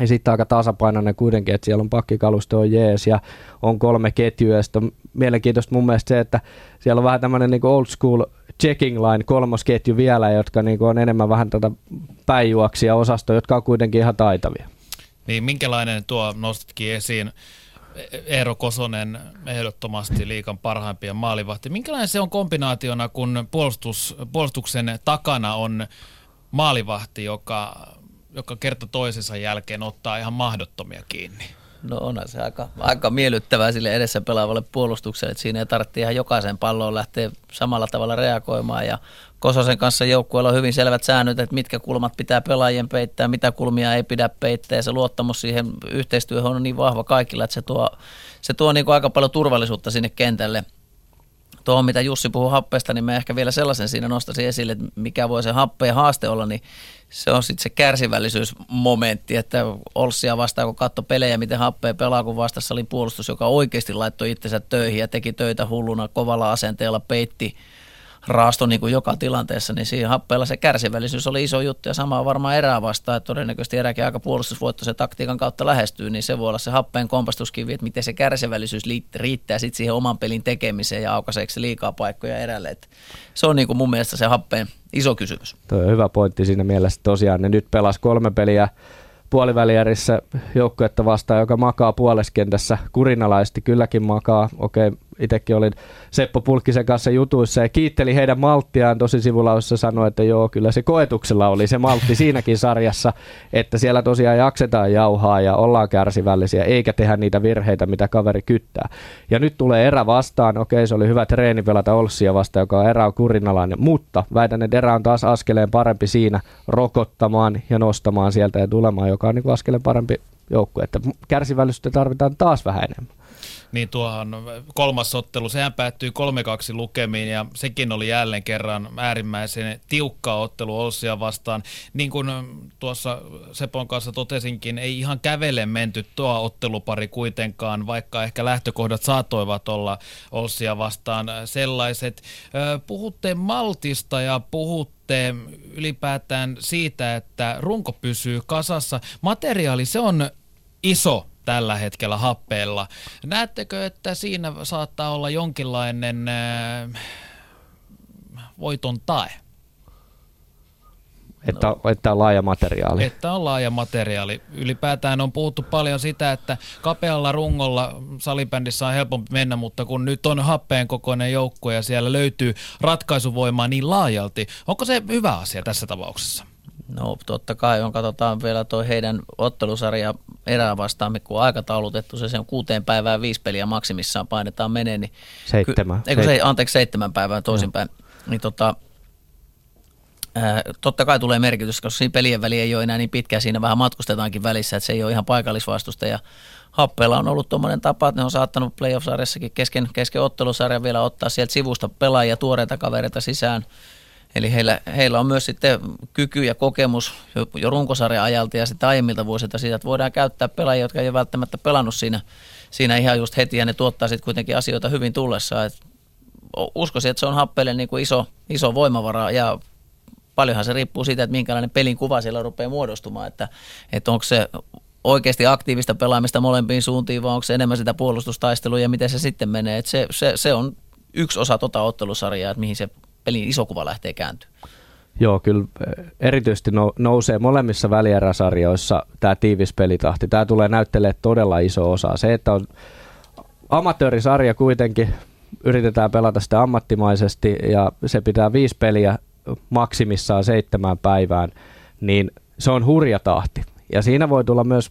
ja sitten aika tasapainoinen kuitenkin, että siellä on pakkikalusto on jees ja on kolme ketjua. Ja mielenkiintoista mun mielestä se, että siellä on vähän tämmöinen niin old school checking line kolmosketju vielä, jotka niin on enemmän vähän tätä päijuoksia osastoa, jotka on kuitenkin ihan taitavia. Niin minkälainen tuo nostitkin esiin Eero Kosonen ehdottomasti liikan parhaimpia maalivahti. Minkälainen se on kombinaationa, kun puolustus, puolustuksen takana on maalivahti, joka, joka kerta toisensa jälkeen ottaa ihan mahdottomia kiinni? No onhan se aika, aika miellyttävää sille edessä pelaavalle puolustukselle, että siinä ei tarvitse ihan jokaisen palloon lähteä samalla tavalla reagoimaan ja Kososen kanssa joukkueella on hyvin selvät säännöt, että mitkä kulmat pitää pelaajien peittää, mitä kulmia ei pidä peittää ja se luottamus siihen yhteistyöhön on niin vahva kaikilla, että se tuo, se tuo niin kuin aika paljon turvallisuutta sinne kentälle. Tuohon, mitä Jussi puhuu happeesta, niin mä ehkä vielä sellaisen siinä nostaisin esille, että mikä voi se happeen haaste olla, niin se on sitten se kärsivällisyysmomentti, että Olssia vastaan, kun katso pelejä, miten happea pelaa, kun vastassa oli puolustus, joka oikeasti laittoi itsensä töihin ja teki töitä hulluna kovalla asenteella, peitti raasto niin kuin joka tilanteessa, niin siinä happeella se kärsivällisyys oli iso juttu ja sama varmaan erää vastaan, että todennäköisesti eräkin aika puolustusvoittoisen taktiikan kautta lähestyy, niin se voi olla se happeen kompastuskivi, että miten se kärsivällisyys riittää sitten siihen oman pelin tekemiseen ja aukaiseeko se liikaa paikkoja erälle. Että se on niin kuin mun mielestä se happeen iso kysymys. Tuo on hyvä pointti siinä mielessä. Tosiaan ne nyt pelas kolme peliä puolivälijärissä joukkuetta vastaan, joka makaa puoleskentässä kurinalaisesti, kylläkin makaa. Okei, itsekin olin Seppo Pulkkisen kanssa jutuissa ja kiitteli heidän malttiaan. Tosi sivulaussa sanoi, että joo, kyllä se koetuksella oli se maltti siinäkin sarjassa, että siellä tosiaan jaksetaan jauhaa ja ollaan kärsivällisiä, eikä tehdä niitä virheitä, mitä kaveri kyttää. Ja nyt tulee erä vastaan, okei se oli hyvä treeni pelata Olssia vastaan, joka on erä on kurinalainen, mutta väitän, että erä on taas askeleen parempi siinä rokottamaan ja nostamaan sieltä ja tulemaan, joka on niin askeleen parempi joukkue, että kärsivällisyyttä tarvitaan taas vähän enemmän niin tuohon kolmas ottelu, sehän päättyi 3-2 lukemiin ja sekin oli jälleen kerran äärimmäisen tiukka ottelu Olssia vastaan. Niin kuin tuossa Sepon kanssa totesinkin, ei ihan kävele menty tuo ottelupari kuitenkaan, vaikka ehkä lähtökohdat saatoivat olla Olssia vastaan sellaiset. Puhutte maltista ja puhutte ylipäätään siitä, että runko pysyy kasassa. Materiaali, se on iso tällä hetkellä happeella. Näettekö, että siinä saattaa olla jonkinlainen äh, voiton tae? Että, no. että on laaja materiaali. Että on laaja materiaali. Ylipäätään on puhuttu paljon sitä, että kapealla rungolla salibändissä on helpompi mennä, mutta kun nyt on happeen kokoinen joukko ja siellä löytyy ratkaisuvoimaa niin laajalti, onko se hyvä asia tässä tapauksessa? No totta kai on, katsotaan vielä tuo heidän ottelusarja erää vastaan, kun on aikataulutettu, se, se on kuuteen päivään viisi peliä maksimissaan painetaan menee. Niin seitsemän. Ky- eikö se, anteeksi, seitsemän päivää toisinpäin. No. Niin tota, ää, totta kai tulee merkitys, koska siinä pelien väli ei ole enää niin pitkä, siinä vähän matkustetaankin välissä, että se ei ole ihan paikallisvastusta ja Happeella on ollut tuommoinen tapa, että ne on saattanut playoff-sarjassakin kesken, kesken ottelusarjan vielä ottaa sieltä sivusta pelaajia, tuoreita kavereita sisään – Eli heillä, heillä on myös sitten kyky ja kokemus jo, jo runkosarjan ajalta ja sitten aiemmilta vuosilta siitä, että voidaan käyttää pelaajia, jotka ei ole välttämättä pelannut siinä, siinä ihan just heti ja ne tuottaa sitten kuitenkin asioita hyvin tullessa. Et uskoisin, että se on Happelle niin kuin iso, iso voimavara ja paljonhan se riippuu siitä, että minkälainen pelin kuva siellä rupeaa muodostumaan, että, että onko se oikeasti aktiivista pelaamista molempiin suuntiin, vai onko se enemmän sitä puolustustaistelua ja miten se sitten menee. Että se, se, se on yksi osa tota ottelusarjaa, että mihin se pelin iso kuva lähtee kääntyä. Joo, kyllä eh, erityisesti nousee molemmissa välieräsarjoissa tämä tiivis pelitahti. Tämä tulee näyttelee todella iso osa. Se, että on amatöörisarja kuitenkin, yritetään pelata sitä ammattimaisesti ja se pitää viisi peliä maksimissaan seitsemään päivään, niin se on hurja tahti. Ja siinä voi tulla myös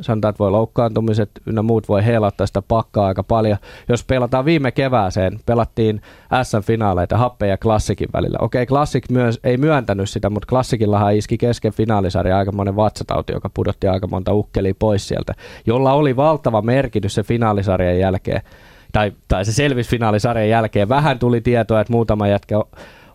sanotaan, että voi loukkaantumiset ynnä muut voi heilauttaa sitä pakkaa aika paljon. Jos pelataan viime kevääseen, pelattiin SM-finaaleita Happe ja Klassikin välillä. Okei, Klassik myös ei myöntänyt sitä, mutta Klassikillahan iski kesken finaalisarja aika monen vatsatauti, joka pudotti aika monta ukkelia pois sieltä, jolla oli valtava merkitys se finaalisarjan jälkeen. Tai, tai se selvisi finaalisarjan jälkeen. Vähän tuli tietoa, että muutama jätkä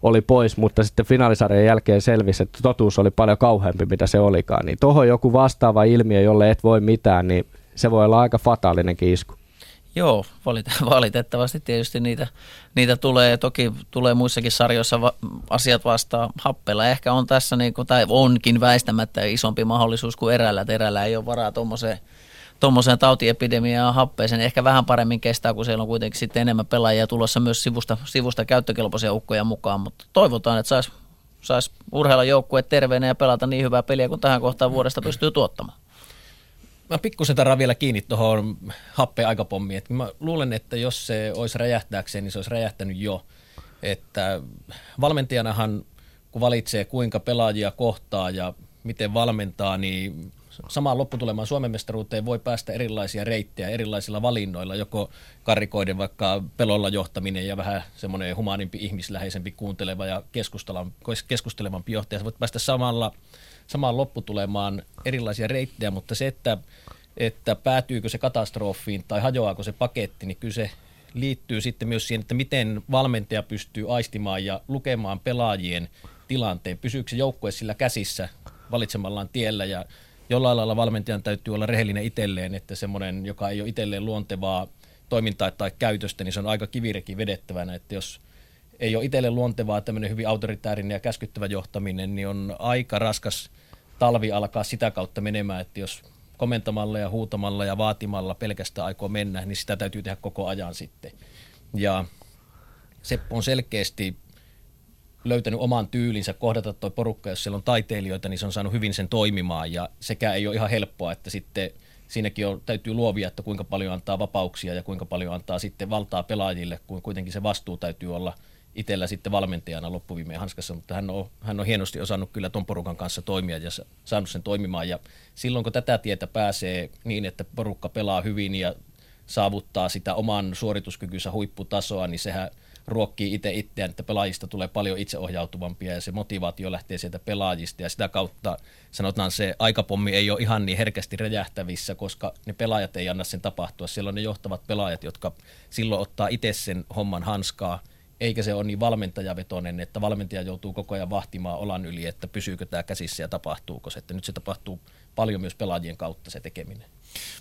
oli pois, mutta sitten finaalisarjan jälkeen selvisi, että totuus oli paljon kauheampi, mitä se olikaan. Niin tuohon joku vastaava ilmiö, jolle et voi mitään, niin se voi olla aika fataalinen isku. Joo, valitettavasti tietysti niitä, niitä tulee. Toki tulee muissakin sarjoissa va- asiat vastaan happella. Ehkä on tässä, niin kuin, tai onkin väistämättä isompi mahdollisuus kuin erällä. Erällä ei ole varaa tuommoiseen tuommoiseen tautiepidemiaan happeeseen ehkä vähän paremmin kestää, kun siellä on kuitenkin sitten enemmän pelaajia tulossa myös sivusta, sivusta käyttökelpoisia ukkoja mukaan, mutta toivotaan, että saisi sais urheilla joukkue terveenä ja pelata niin hyvää peliä kuin tähän kohtaan vuodesta pystyy tuottamaan. mä pikkusen taraan vielä kiinni tuohon happeen aikapommiin. Mä luulen, että jos se olisi räjähtääkseen, niin se olisi räjähtänyt jo. Että valmentajanahan, kun valitsee kuinka pelaajia kohtaa ja miten valmentaa, niin samaan lopputulemaan Suomen mestaruuteen voi päästä erilaisia reittejä erilaisilla valinnoilla, joko karikoiden vaikka pelolla johtaminen ja vähän semmoinen humaanimpi, ihmisläheisempi, kuunteleva ja keskustelevampi johtaja. Sä voit päästä samalla, samaan lopputulemaan erilaisia reittejä, mutta se, että, että päätyykö se katastrofiin tai hajoaako se paketti, niin kyllä se liittyy sitten myös siihen, että miten valmentaja pystyy aistimaan ja lukemaan pelaajien tilanteen. Pysyykö se joukkue sillä käsissä valitsemallaan tiellä ja jollain lailla valmentajan täytyy olla rehellinen itselleen, että semmoinen, joka ei ole itselleen luontevaa toimintaa tai käytöstä, niin se on aika kivireki vedettävänä, että jos ei ole itselle luontevaa tämmöinen hyvin autoritäärinen ja käskyttävä johtaminen, niin on aika raskas talvi alkaa sitä kautta menemään, että jos komentamalla ja huutamalla ja vaatimalla pelkästään aikoo mennä, niin sitä täytyy tehdä koko ajan sitten. Ja Seppo on selkeästi löytänyt oman tyylinsä kohdata tuo porukka, jos siellä on taiteilijoita, niin se on saanut hyvin sen toimimaan. Ja sekä ei ole ihan helppoa, että sitten siinäkin on, täytyy luovia, että kuinka paljon antaa vapauksia ja kuinka paljon antaa sitten valtaa pelaajille, kun kuitenkin se vastuu täytyy olla itsellä sitten valmentajana loppuviimeen hanskassa, mutta hän on, hän on hienosti osannut kyllä ton porukan kanssa toimia ja saanut sen toimimaan. Ja silloin kun tätä tietä pääsee niin, että porukka pelaa hyvin ja saavuttaa sitä oman suorituskykynsä huipputasoa, niin sehän – ruokkii itse itseään, että pelaajista tulee paljon itseohjautuvampia ja se motivaatio lähtee sieltä pelaajista ja sitä kautta sanotaan se aikapommi ei ole ihan niin herkästi räjähtävissä, koska ne pelaajat ei anna sen tapahtua. Siellä on ne johtavat pelaajat, jotka silloin ottaa itse sen homman hanskaa, eikä se ole niin valmentajavetoinen, että valmentaja joutuu koko ajan vahtimaan olan yli, että pysyykö tämä käsissä ja tapahtuuko se. Että nyt se tapahtuu paljon myös pelaajien kautta se tekeminen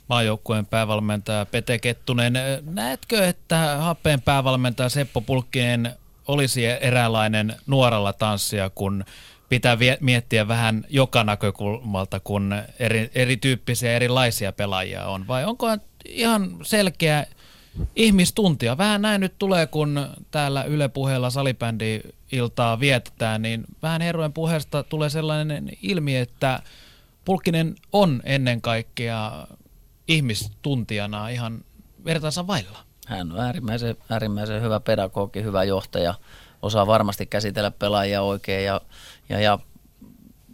maajoukkueen päävalmentaja Pete Kettunen. Näetkö, että happeen päävalmentaja Seppo Pulkkinen olisi eräänlainen nuoralla tanssia, kun pitää miettiä vähän joka näkökulmalta, kun eri, erityyppisiä erilaisia pelaajia on? Vai onko ihan selkeä ihmistuntia? Vähän näin nyt tulee, kun täällä Yle puheella salibändi iltaa vietetään, niin vähän herrojen puheesta tulee sellainen ilmi, että Pulkkinen on ennen kaikkea ihmistuntijana ihan vertaansa vailla. Hän on äärimmäisen, äärimmäisen hyvä pedagogi, hyvä johtaja, osaa varmasti käsitellä pelaajia oikein ja, ja, ja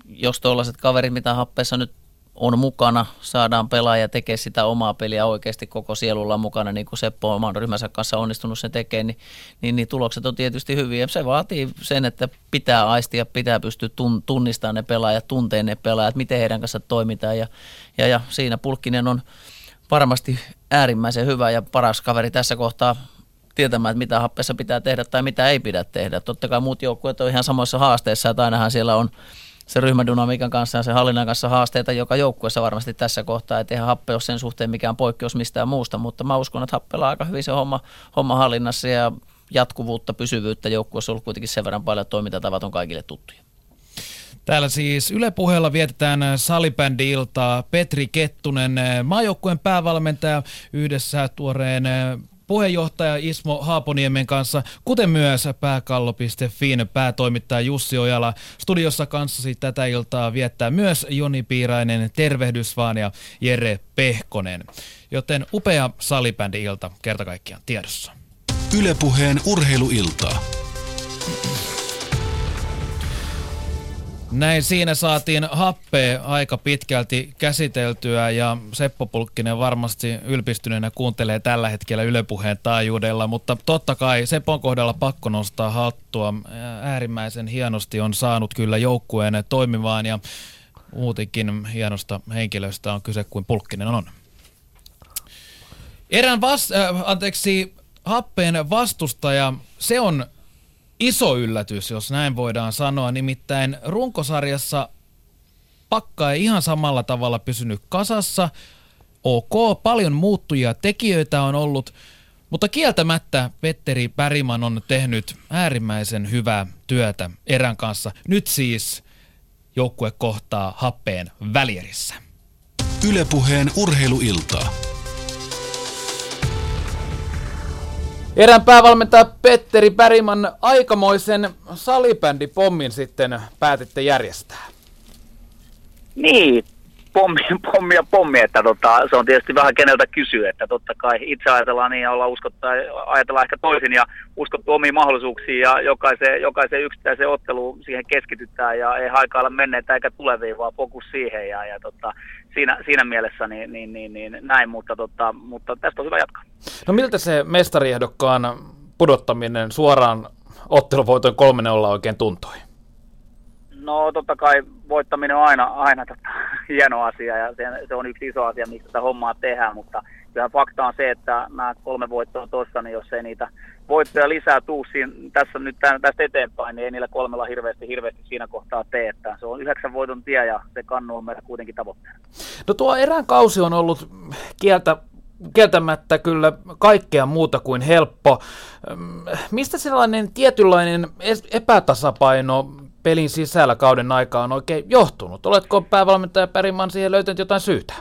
jos tuollaiset kaverit, mitä happeessa nyt on mukana, saadaan pelaaja tekemään sitä omaa peliä oikeasti koko sielulla mukana, niin kuin Seppo oman ryhmänsä kanssa onnistunut sen tekemään, niin, niin, niin tulokset on tietysti hyviä. Se vaatii sen, että pitää aistia, pitää pystyä tunnistamaan ne pelaajat, tunteen ne pelaajat, miten heidän kanssa toimitaan, ja, ja, ja siinä Pulkkinen on varmasti äärimmäisen hyvä ja paras kaveri tässä kohtaa tietämään, että mitä happeessa pitää tehdä tai mitä ei pidä tehdä. Totta kai muut joukkueet on ihan samoissa haasteissa, että ainahan siellä on se ryhmädynamiikan kanssa ja se hallinnan kanssa haasteita joka joukkueessa varmasti tässä kohtaa, että eihän Happe ole sen suhteen mikään poikkeus mistään muusta, mutta mä uskon, että Happella aika hyvin se homma, homma hallinnassa ja jatkuvuutta, pysyvyyttä joukkueessa on ollut kuitenkin sen verran paljon toimintatavat on kaikille tuttuja. Täällä siis Yle puheella vietetään salibändi-iltaa. Petri Kettunen, maajoukkueen päävalmentaja, yhdessä tuoreen puheenjohtaja Ismo Haaponiemen kanssa, kuten myös pääkallo.fin päätoimittaja Jussi Ojala. Studiossa kanssasi tätä iltaa viettää myös Joni Piirainen, tervehdys vaan ja Jere Pehkonen. Joten upea salibändi-ilta kerta kaikkiaan tiedossa. Ylepuheen urheiluiltaa. Näin siinä saatiin happea aika pitkälti käsiteltyä ja Seppo Pulkkinen varmasti ylpistyneenä kuuntelee tällä hetkellä Ylepuheen taajuudella, mutta totta kai Sepon kohdalla pakko nostaa hattua. Äärimmäisen hienosti on saanut kyllä joukkueen toimimaan ja muutenkin hienosta henkilöstä on kyse kuin Pulkkinen on. Erään vas- äh, anteeksi, happeen vastustaja, se on iso yllätys, jos näin voidaan sanoa. Nimittäin runkosarjassa pakka ei ihan samalla tavalla pysynyt kasassa. Ok, paljon muuttujia tekijöitä on ollut, mutta kieltämättä Petteri Päriman on tehnyt äärimmäisen hyvää työtä erän kanssa. Nyt siis joukkue kohtaa happeen välierissä. Ylepuheen urheiluiltaa. Erän päävalmentaja Petteri Päriman aikamoisen salibändipommin sitten päätitte järjestää. Niin, pommi, pommi ja pommi, että tota, se on tietysti vähän keneltä kysyä, että totta kai itse ajatellaan niin ja ollaan uskottu, ajatellaan ehkä toisin ja uskottu omiin mahdollisuuksiin ja jokaiseen, jokaiseen yksittäiseen otteluun siihen keskitytään ja ei haikailla menneitä eikä tuleviin, vaan fokus siihen ja, ja tota, siinä, siinä mielessä niin, niin, niin, niin näin, mutta, tota, mutta tästä on hyvä jatkaa. No miltä se mestariehdokkaan pudottaminen suoraan otteluvoitoin 3 olla oikein tuntui? No totta kai voittaminen on aina, aina tota, hieno asia ja se, se on yksi iso asia, mistä tätä hommaa tehdään, mutta kyllä fakta on se, että nämä kolme voittoa tuossa, niin jos ei niitä voittoja lisää tuu siinä, tässä nyt tästä eteenpäin, niin ei niillä kolmella hirveästi, hirveästi siinä kohtaa tee, että se on yhdeksän voiton tie ja se kannu on meillä kuitenkin tavoitteena. No tuo erään kausi on ollut kieltä kieltämättä kyllä kaikkea muuta kuin helppo. Mistä sellainen tietynlainen epätasapaino pelin sisällä kauden aikaa on oikein johtunut? Oletko päävalmentaja Päriman siihen löytänyt jotain syytä?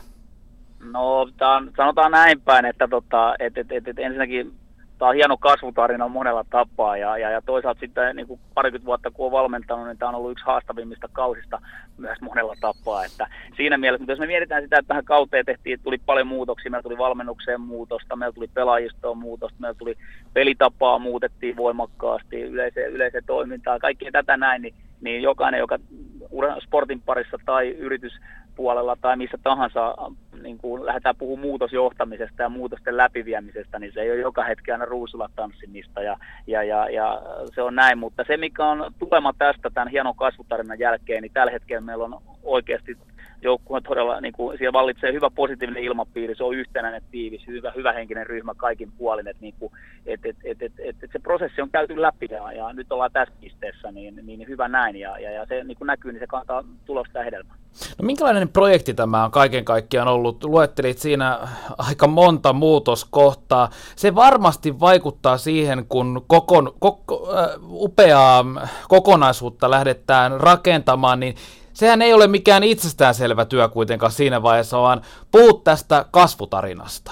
No, tämän, sanotaan näin päin, että tota, et, et, et, et ensinnäkin tämä on hieno kasvutarina monella tapaa ja, ja, ja toisaalta sitten niin kuin parikymmentä vuotta kun on valmentanut, niin tämä on ollut yksi haastavimmista kausista myös monella tapaa. Että siinä mielessä, mutta jos me mietitään sitä, että tähän kauteen tehtiin, tuli paljon muutoksia, meillä tuli valmennukseen muutosta, meillä tuli pelaajistoon muutosta, meillä tuli pelitapaa muutettiin voimakkaasti, yleiseen, yleiseen toimintaan, kaikkea tätä näin, niin, niin jokainen, joka sportin parissa tai yritys puolella tai missä tahansa niin kuin lähdetään puhumaan muutosjohtamisesta ja muutosten läpiviemisestä, niin se ei ole joka hetki aina ruusulla tanssimista ja, ja, ja, ja se on näin. Mutta se, mikä on tulema tästä tämän hienon kasvutarinan jälkeen, niin tällä hetkellä meillä on oikeasti joukkue todella, niin kuin, siellä vallitsee hyvä positiivinen ilmapiiri, se on yhtenäinen, tiivis, hyvä, hyvä henkinen ryhmä kaikin puolin, että niin kuin, et, et, et, et, et, et se prosessi on käyty läpi ja, ja nyt ollaan tässä pisteessä, niin, niin hyvä näin ja, ja, ja se niin kuin näkyy, niin se kantaa tulosta ja hedelmää. No minkälainen projekti tämä on kaiken kaikkiaan ollut? Luettelit siinä aika monta muutoskohtaa. Se varmasti vaikuttaa siihen, kun kokon, koko, äh, upeaa kokonaisuutta lähdetään rakentamaan, niin sehän ei ole mikään itsestäänselvä työ kuitenkaan siinä vaiheessa, vaan puhut tästä kasvutarinasta.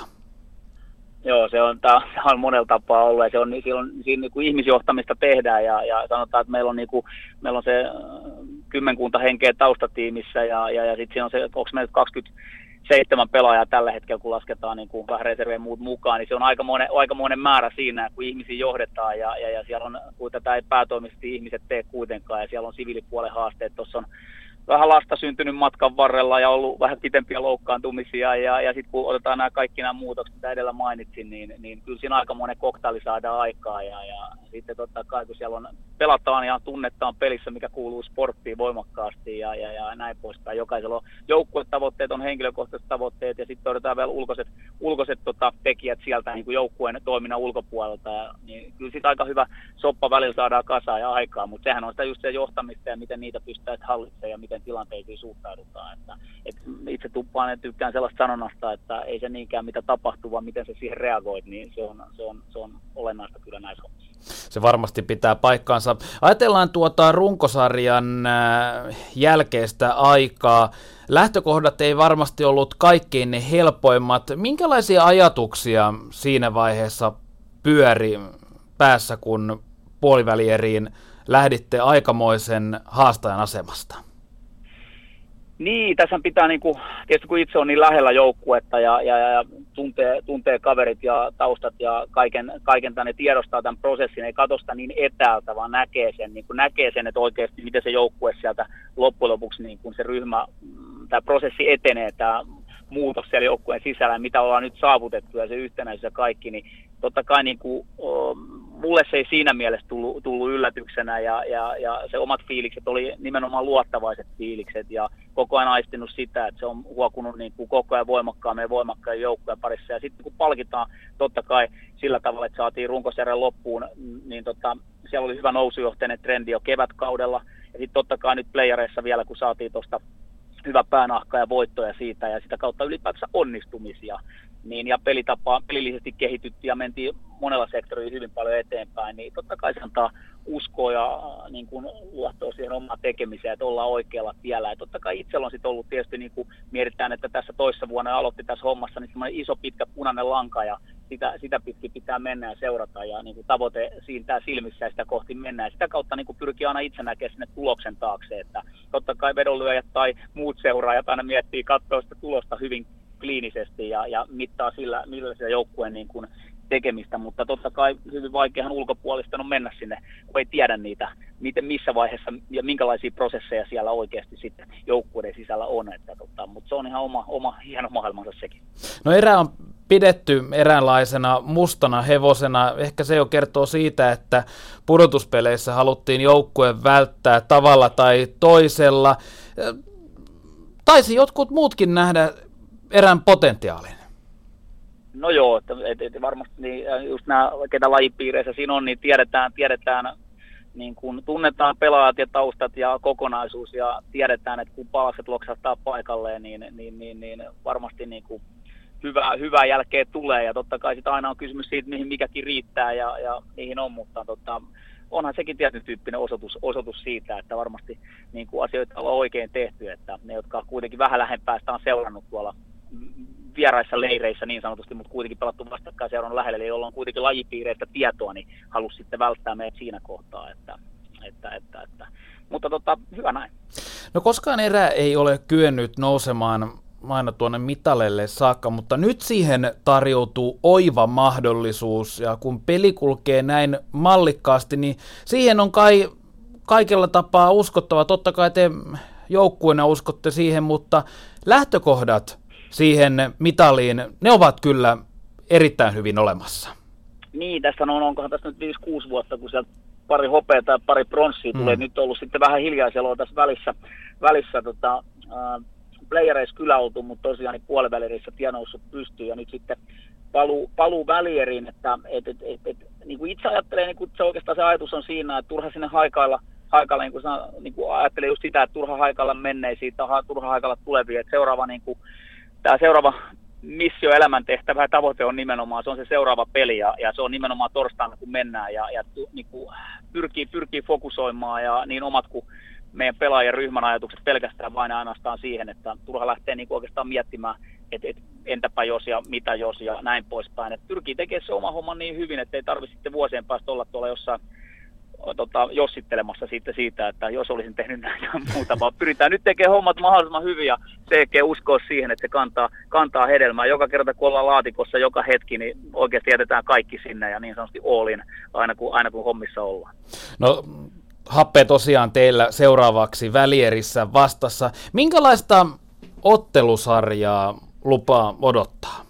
Joo, se on, tämä on monella tapaa ollut ja se on, silloin, siinä niin kuin ihmisjohtamista tehdään ja, ja sanotaan, että meillä on, niin kuin, meillä on se äh, kymmenkunta henkeä taustatiimissä ja, ja, ja sitten siinä on se, onko meillä 27 pelaajaa tällä hetkellä, kun lasketaan niin kuin vähän reservejä muut mukaan, niin se on aikamoinen, aikamoinen määrä siinä, kun ihmisiä johdetaan ja, ja, ja siellä on, kun tätä ei päätoimisesti ihmiset tee kuitenkaan ja siellä on siviilipuolen haasteet, tuossa on vähän lasta syntynyt matkan varrella ja ollut vähän pitempiä loukkaantumisia ja, ja sitten kun otetaan nämä kaikki nämä muutokset, mitä edellä mainitsin, niin, niin kyllä siinä aika monen koktaili saadaan aikaa ja, ja sitten totta kai kun siellä on, pelataan ja tunnetaan pelissä, mikä kuuluu sporttiin voimakkaasti ja, ja, ja näin poispäin. Jokaisella on joukkuetavoitteet, on henkilökohtaiset tavoitteet ja sitten odotetaan vielä ulkoiset, ulkoiset tota, tekijät sieltä niin kuin joukkueen toiminnan ulkopuolelta. Ja, niin kyllä sitten aika hyvä soppa välillä saadaan kasaan ja aikaa, mutta sehän on sitä just se johtamista ja miten niitä pystytään hallitsemaan ja miten tilanteisiin suhtaudutaan. Että, et itse tuppaan ja tykkään sellaista sanonnasta, että ei se niinkään mitä tapahtuu, vaan miten se siihen reagoit, niin se on, se on, se on olennaista kyllä näissä hommissa. Se varmasti pitää paikkaansa. Ajatellaan tuota runkosarjan äh, jälkeistä aikaa. Lähtökohdat ei varmasti ollut kaikkein ne helpoimmat. Minkälaisia ajatuksia siinä vaiheessa pyöri päässä, kun puolivälieriin lähditte aikamoisen haastajan asemasta? Niin, tässä pitää, niin kuin, tietysti kun itse on niin lähellä joukkuetta ja, ja, ja tuntee, tuntee kaverit ja taustat ja kaiken, kaiken tänne tiedostaa tämän prosessin, ei katso sitä niin etäältä, vaan näkee sen, niin kuin näkee sen, että oikeasti miten se joukkue sieltä loppujen lopuksi niin kuin se ryhmä, mm, tämä prosessi etenee, tämä muutos siellä joukkueen sisällä, mitä ollaan nyt saavutettu ja se yhtenäisyys ja kaikki, niin totta kai niin kuin, mulle se ei siinä mielessä tullut, tullut yllätyksenä ja, ja, ja se omat fiilikset oli nimenomaan luottavaiset fiilikset ja koko ajan aistinut sitä, että se on huokunut niin kuin koko ajan voimakkaammin ja voimakkaan joukkojen parissa. Ja sitten kun palkitaan totta kai sillä tavalla, että saatiin runkosarjan loppuun, niin tota, siellä oli hyvä nousujohteinen trendi jo kevätkaudella. Ja sitten totta kai nyt playereissa vielä, kun saatiin tuosta hyvä päänahka ja voittoja siitä ja sitä kautta ylipäätänsä onnistumisia, niin ja pelitapa pelillisesti kehityttiin ja mentiin monella sektorilla hyvin paljon eteenpäin, niin totta kai se antaa uskoa ja niin kuin, luottoa siihen omaan tekemiseen, että ollaan oikealla tiellä. Ja totta kai itsellä on sitten ollut tietysti, niin kuin mietitään, että tässä toissa vuonna aloitti tässä hommassa, niin semmoinen iso pitkä punainen lanka ja sitä, sitä pitkin pitää mennä ja seurata ja niin kuin tavoite siintää silmissä ja sitä kohti mennä. Ja sitä kautta niin kuin pyrkii aina itse näkemään sinne tuloksen taakse, että totta kai vedonlyöjät tai muut seuraajat aina miettii, katsoa sitä tulosta hyvin kliinisesti ja, ja mittaa sillä, millä se joukkueen niin kuin tekemistä, mutta totta kai hyvin vaikeahan ulkopuolista on mennä sinne, kun ei tiedä niitä, miten, missä vaiheessa ja minkälaisia prosesseja siellä oikeasti sitten joukkueiden sisällä on, että tota, mutta se on ihan oma, oma hieno maailmansa sekin. No erä on pidetty eräänlaisena mustana hevosena. Ehkä se jo kertoo siitä, että pudotuspeleissä haluttiin joukkueen välttää tavalla tai toisella. Taisi jotkut muutkin nähdä erään potentiaalin. No joo, että, että, että varmasti niin, just nämä, ketä lajipiireissä siinä on, niin tiedetään, tiedetään niin kun tunnetaan pelaajat ja taustat ja kokonaisuus ja tiedetään, että kun palakset loksahtaa paikalleen, niin, niin, niin, niin varmasti niin kuin hyvää, hyvää jälkeä tulee. Ja totta kai sitä aina on kysymys siitä, mihin mikäkin riittää ja, ja niihin on, mutta tota, onhan sekin tietyn tyyppinen osoitus, osoitus siitä, että varmasti niin kuin asioita on oikein tehty, että ne, jotka kuitenkin vähän lähempää sitä on seurannut tuolla vieraissa leireissä niin sanotusti, mutta kuitenkin pelattu vastakkain seuran lähelle, eli jolla on kuitenkin lajipiireistä tietoa, niin halusi sitten välttää meidät siinä kohtaa, että, että, että, että. mutta tota, hyvä näin. No koskaan erä ei ole kyennyt nousemaan aina tuonne mitalelle saakka, mutta nyt siihen tarjoutuu oiva mahdollisuus, ja kun peli kulkee näin mallikkaasti, niin siihen on kai kaikella tapaa uskottava. Totta kai te joukkueena uskotte siihen, mutta lähtökohdat siihen mitaliin, ne ovat kyllä erittäin hyvin olemassa. Niin, tässä on, onkohan tässä nyt 5-6 vuotta, kun sieltä pari hopeaa tai pari pronssia tulee. Mm. Nyt on ollut sitten vähän hiljaiseloa tässä välissä, välissä tota, äh, playereissa kyllä oltu, mutta tosiaan niin puolivälirissä tie noussut pystyy ja nyt sitten paluu, paluu välieriin, että et, et, et, et, niin kuin itse ajattelee, niin kuin se oikeastaan se ajatus on siinä, että turha sinne haikailla, haikailla niin kuin, niin kuin ajattelee just sitä, että turha haikailla menneisiin tai turha haikailla tuleviin, että seuraava niin kuin, tämä seuraava missio, elämäntehtävä ja tavoite on nimenomaan, se on se seuraava peli ja, ja se on nimenomaan torstaina kun mennään ja, ja niin kuin pyrkii, pyrkii fokusoimaan ja niin omat kuin meidän pelaajien ryhmän ajatukset pelkästään vain ainoastaan siihen, että turha lähtee niin oikeastaan miettimään, että, että entäpä jos ja mitä jos ja näin poispäin. Että pyrkii tekemään se oma homma niin hyvin, että ei tarvitse sitten vuosien päästä olla tuolla jossain tota, jossittelemassa siitä, siitä, että jos olisin tehnyt näin ja muuta, vaan pyritään nyt tekemään hommat mahdollisimman hyvin ja CG uskoa siihen, että se kantaa, kantaa hedelmää. Joka kerta kun ollaan laatikossa joka hetki, niin oikeasti jätetään kaikki sinne ja niin sanotusti all aina kun, aina kun hommissa ollaan. No Happe tosiaan teillä seuraavaksi välierissä vastassa. Minkälaista ottelusarjaa lupaa odottaa?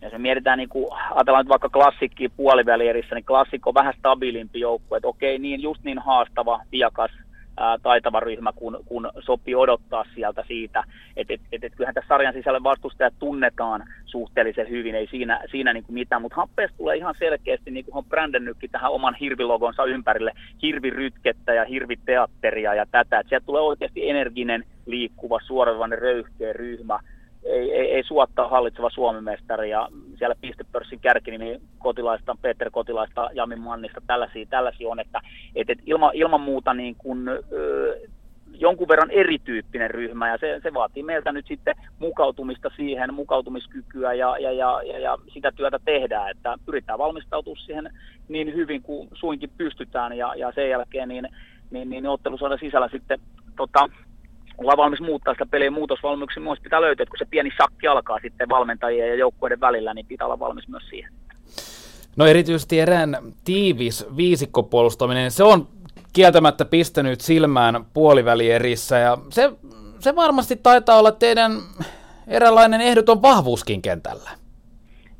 Ja se mietitään, niin kuin, ajatellaan nyt vaikka klassikki puolivälierissä, niin klassikko on vähän stabiilimpi joukkue. Että okei, niin just niin haastava, viakas, ää, taitava ryhmä, kun, kun sopii odottaa sieltä siitä. Että et, et, et, kyllähän tässä sarjan sisällä vastustajat tunnetaan suhteellisen hyvin, ei siinä, siinä niin kuin mitään. Mutta happeesta tulee ihan selkeästi, niin kuin on brändännytkin tähän oman hirvilogonsa ympärille, hirvirytkettä ja hirviteatteria ja tätä. Et sieltä tulee oikeasti energinen, liikkuva, suoravivainen, röyhkeä ryhmä, ei, ei, ei suottaa hallitseva Suomen mestari ja siellä pistepörssin kärkinimi Kotilaista, Peter Kotilaista, Jami Mannista, tällaisia, tällaisia on, että et, et ilma, ilman muuta niin kun, ö, jonkun verran erityyppinen ryhmä ja se, se vaatii meiltä nyt sitten mukautumista siihen, mukautumiskykyä ja, ja, ja, ja, ja sitä työtä tehdään, että pyritään valmistautumaan siihen niin hyvin kuin suinkin pystytään ja, ja sen jälkeen niin, niin, niin ottelusodan sisällä sitten tota, ollaan valmis muuttaa sitä peliä muutosvalmiuksia myös pitää löytyä, että kun se pieni sakki alkaa sitten valmentajien ja joukkueiden välillä, niin pitää olla valmis myös siihen. No erityisesti erään tiivis viisikkopuolustaminen, se on kieltämättä pistänyt silmään puolivälierissä ja se, se varmasti taitaa olla teidän eräänlainen ehdoton vahvuuskin kentällä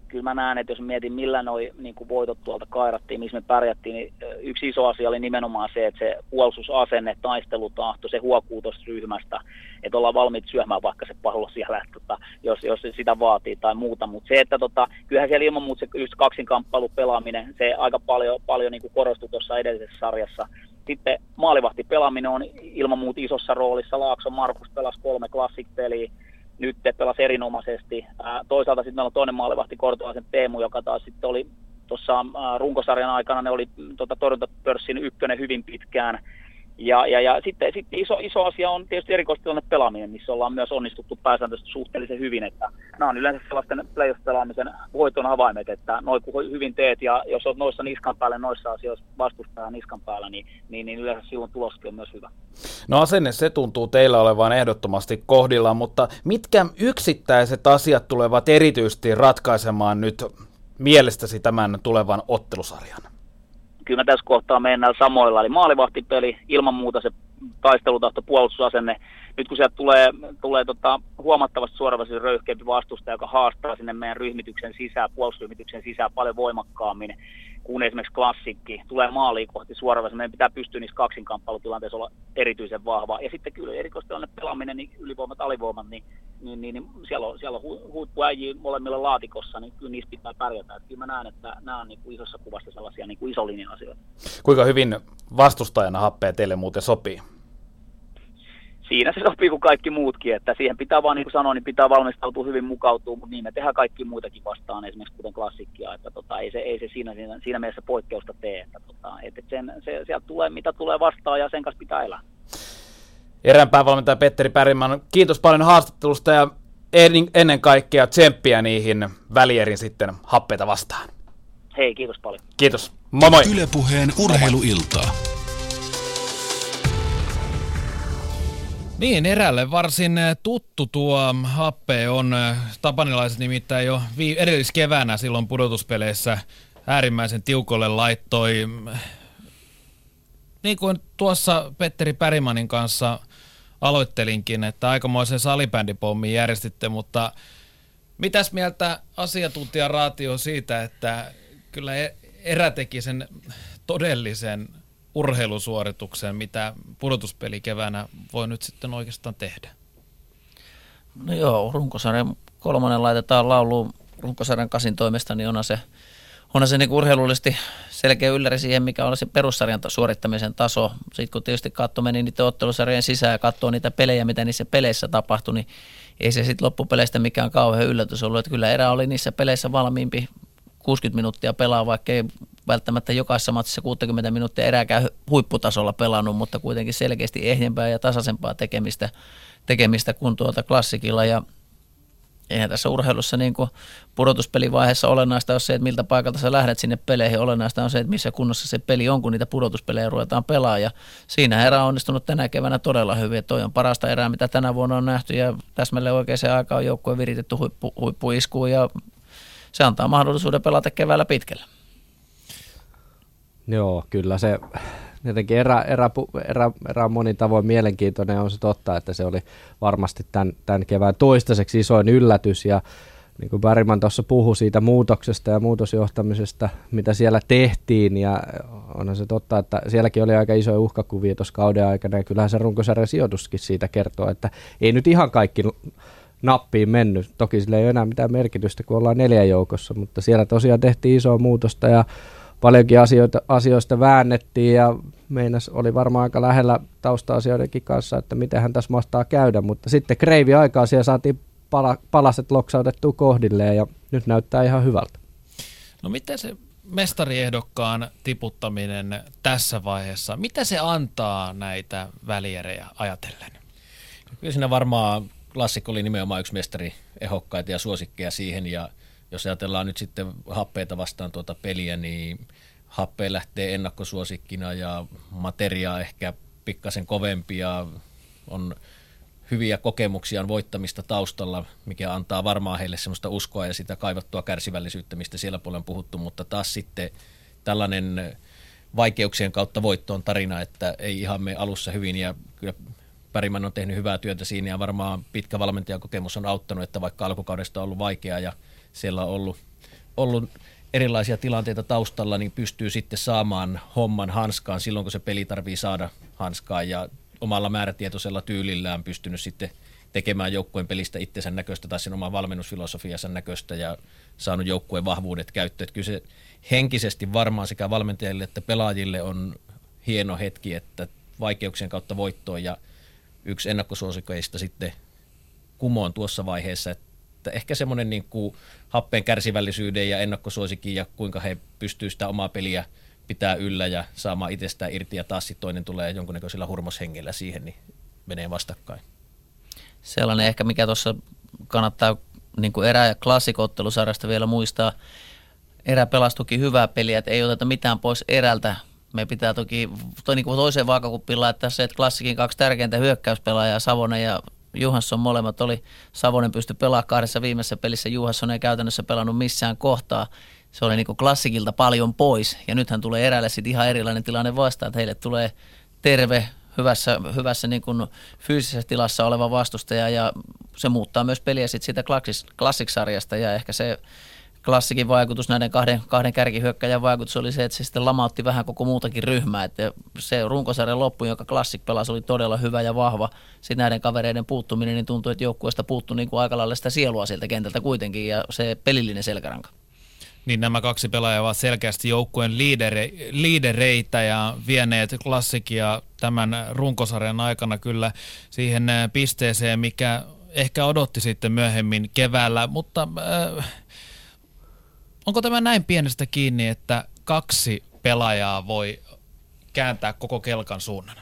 kyllä mä näen, että jos mietin millä noi niin kuin voitot tuolta kairattiin, missä me pärjättiin, niin yksi iso asia oli nimenomaan se, että se puolustusasenne, taistelutahto, se huokuu tuosta ryhmästä, että ollaan valmiit syömään vaikka se pallo siellä, että, tota, jos, jos se sitä vaatii tai muuta. Mutta se, että tota, kyllähän siellä ilman muuta se just kaksinkamppailu pelaaminen, se aika paljon, paljon niin kuin korostui tuossa edellisessä sarjassa. Sitten maalivahti pelaaminen on ilman muuta isossa roolissa. Laakso Markus pelasi kolme klassikpeliä nyt pelasi erinomaisesti. toisaalta sitten meillä on toinen maalivahti Kortolaisen Teemu, joka taas sitten oli tuossa runkosarjan aikana, ne oli tota, torjuntapörssin ykkönen hyvin pitkään. Ja, ja, ja sitten, sitten iso, iso asia on tietysti erikoistilanne pelaaminen, missä ollaan myös onnistuttu pääsääntöisesti suhteellisen hyvin. Että nämä on yleensä sellaisten playoff-pelaamisen voiton avaimet, että noin kun hyvin teet ja jos olet noissa niskan päälle noissa asioissa vastustajan niskan päällä, niin, niin, niin yleensä silloin tuloskin on myös hyvä. No asenne se tuntuu teillä olevan ehdottomasti kohdilla, mutta mitkä yksittäiset asiat tulevat erityisesti ratkaisemaan nyt mielestäsi tämän tulevan ottelusarjan? Kyllä mä tässä kohtaa mennään samoilla, eli maalivahtipeli, ilman muuta se taistelutahto, puolustusasenne. Nyt kun sieltä tulee, tulee tota, huomattavasti suoravaisesti röyhkeämpi vastustaja, joka haastaa sinne meidän ryhmityksen sisään, puolustusryhmityksen sisään paljon voimakkaammin, kuin esimerkiksi klassikki, tulee maaliin kohti suoraan, meidän pitää pystyä niissä kaksinkamppailutilanteissa olla erityisen vahva. Ja sitten kyllä erikoistilanne pelaaminen, niin ylivoimat, alivoimat, niin, niin, niin, niin siellä on, siellä on hu, huippuäjiä molemmilla laatikossa, niin kyllä niissä pitää pärjätä. Että kyllä mä näen, että nämä on niin kuin isossa kuvassa sellaisia niin kuin isolinjan asioita. Kuinka hyvin vastustajana happea teille muuten sopii? Siinä se sopii kuin kaikki muutkin, että siihen pitää vaan, niin kuin sanoin, niin pitää valmistautua hyvin mukautua, mutta niin me tehdään kaikki muitakin vastaan, esimerkiksi kuten klassikkia, että tota, ei se, ei se siinä, siinä, siinä mielessä poikkeusta tee, että tota, että sen, se, sieltä tulee mitä tulee vastaan ja sen kanssa pitää elää. Erään päävalmentaja Petteri Päriman, kiitos paljon haastattelusta ja ennen kaikkea tsemppiä niihin välierin sitten happeita vastaan. Hei, kiitos paljon. Kiitos. Moi moi. Ylepuheen urheiluiltaa. Niin, erälle varsin eh, tuttu tuo happe on. Eh, tapanilaiset nimittäin jo edelliskeväänä silloin pudotuspeleissä äärimmäisen tiukolle laittoi. Mm, niin kuin tuossa Petteri Pärimanin kanssa aloittelinkin, että aikamoisen salibändipommin järjestitte, mutta mitäs mieltä asiantuntija Raatio siitä, että kyllä e-, erä teki sen todellisen urheilusuorituksen, mitä pudotuspeli keväänä voi nyt sitten oikeastaan tehdä? No joo, runkosarjan kolmannen laitetaan lauluun runkosarjan kasin toimesta, niin onhan se, onhan se niin urheilullisesti selkeä ylläri siihen, mikä on se perussarjan suorittamisen taso. Sitten kun tietysti katso meni niiden ottelusarjojen sisään ja katsoo niitä pelejä, mitä niissä peleissä tapahtui, niin ei se sitten loppupeleistä mikään kauhean yllätys ollut. Että kyllä erä oli niissä peleissä valmiimpi 60 minuuttia pelaa, vaikka ei välttämättä jokaisessa matsissa 60 minuuttia erääkään huipputasolla pelannut, mutta kuitenkin selkeästi ehjempää ja tasaisempaa tekemistä, tekemistä kuin tuolta klassikilla. Ja eihän tässä urheilussa niin kuin pudotuspelivaiheessa olennaista on se, että miltä paikalta sä lähdet sinne peleihin. Olennaista on se, että missä kunnossa se peli on, kun niitä pudotuspelejä ruvetaan pelaamaan. Ja siinä erä on onnistunut tänä keväänä todella hyvin. Toi on parasta erää, mitä tänä vuonna on nähty ja täsmälleen aikaan on joukkue viritetty huippu, huippuiskuun ja se antaa mahdollisuuden pelata keväällä pitkällä. Joo, kyllä se jotenkin erä, erä, erä, erä monin tavoin mielenkiintoinen on se totta, että se oli varmasti tämän, tämän kevään toistaiseksi isoin yllätys ja niin kuin Bäriman tuossa puhui siitä muutoksesta ja muutosjohtamisesta, mitä siellä tehtiin, ja onhan se totta, että sielläkin oli aika isoja uhkakuvia tuossa kauden aikana, ja kyllähän se runkosarjan sijoituskin siitä kertoo, että ei nyt ihan kaikki nappiin mennyt. Toki sillä ei ole enää mitään merkitystä, kun ollaan neljä joukossa, mutta siellä tosiaan tehtiin isoa muutosta, ja paljonkin asioita, asioista väännettiin ja meinas oli varmaan aika lähellä tausta-asioidenkin kanssa, että miten tässä mahtaa käydä, mutta sitten kreivi aikaa siellä saatiin pala, palaset loksautettua kohdilleen ja nyt näyttää ihan hyvältä. No miten se mestariehdokkaan tiputtaminen tässä vaiheessa, mitä se antaa näitä välierejä ajatellen? Kyllä siinä varmaan klassikko oli nimenomaan yksi mestariehdokkaita ja suosikkeja siihen ja jos ajatellaan nyt sitten happeita vastaan tuota peliä, niin happe lähtee ennakkosuosikkina ja materia ehkä pikkasen kovempi ja on hyviä kokemuksia on voittamista taustalla, mikä antaa varmaan heille semmoista uskoa ja sitä kaivattua kärsivällisyyttä, mistä siellä puolella on puhuttu, mutta taas sitten tällainen vaikeuksien kautta voittoon tarina, että ei ihan me alussa hyvin ja kyllä Pärimän on tehnyt hyvää työtä siinä ja varmaan pitkä valmentajakokemus on auttanut, että vaikka alkukaudesta on ollut vaikeaa ja siellä on ollut, ollut erilaisia tilanteita taustalla, niin pystyy sitten saamaan homman hanskaan silloin, kun se peli tarvii saada hanskaan ja omalla määrätietoisella tyylillään pystynyt sitten tekemään joukkueen pelistä itsensä näköistä tai sen oman valmennusfilosofiansa näköistä ja saanut joukkueen vahvuudet käyttöön. Kyllä se henkisesti varmaan sekä valmentajille että pelaajille on hieno hetki, että vaikeuksien kautta voittoon ja yksi ennakkosuosikoista sitten kumoon tuossa vaiheessa, että että ehkä semmoinen niin happeen kärsivällisyyden ja ennakkosuosikin ja kuinka he pystyvät sitä omaa peliä pitää yllä ja saamaan itsestään irti ja taas sitten toinen tulee jonkunnäköisellä hurmoshengellä siihen, niin menee vastakkain. Sellainen ehkä, mikä tuossa kannattaa niin kuin erä- ja klassikottelusarjasta vielä muistaa, erä pelastukin hyvää peliä, että ei oteta mitään pois erältä. Me pitää toki toi niin kuin toiseen vaakakuppiin laittaa se, että klassikin kaksi tärkeintä hyökkäyspelaajaa, Savonen ja Juhansson molemmat oli. Savonen pystyi pelaamaan kahdessa viimeisessä pelissä, Juhansson ei käytännössä pelannut missään kohtaa. Se oli niin klassikilta paljon pois ja nythän tulee erälle sitten ihan erilainen tilanne vastaan, että heille tulee terve, hyvässä, hyvässä niin kuin fyysisessä tilassa oleva vastustaja ja se muuttaa myös peliä sitten siitä klassiksarjasta ja ehkä se klassikin vaikutus, näiden kahden, kahden kärkihyökkäjän vaikutus oli se, että se sitten lamautti vähän koko muutakin ryhmää. Että se runkosarjan loppu, joka klassik pelasi, oli todella hyvä ja vahva. Sitten näiden kavereiden puuttuminen, niin tuntui, että joukkueesta puuttui niin kuin aika lailla sitä sielua sieltä kentältä kuitenkin ja se pelillinen selkäranka. Niin nämä kaksi pelaajaa ovat selkeästi joukkueen liidere, liidereitä ja vieneet klassikia tämän runkosarjan aikana kyllä siihen pisteeseen, mikä ehkä odotti sitten myöhemmin keväällä, mutta äh, onko tämä näin pienestä kiinni, että kaksi pelaajaa voi kääntää koko kelkan suunnan?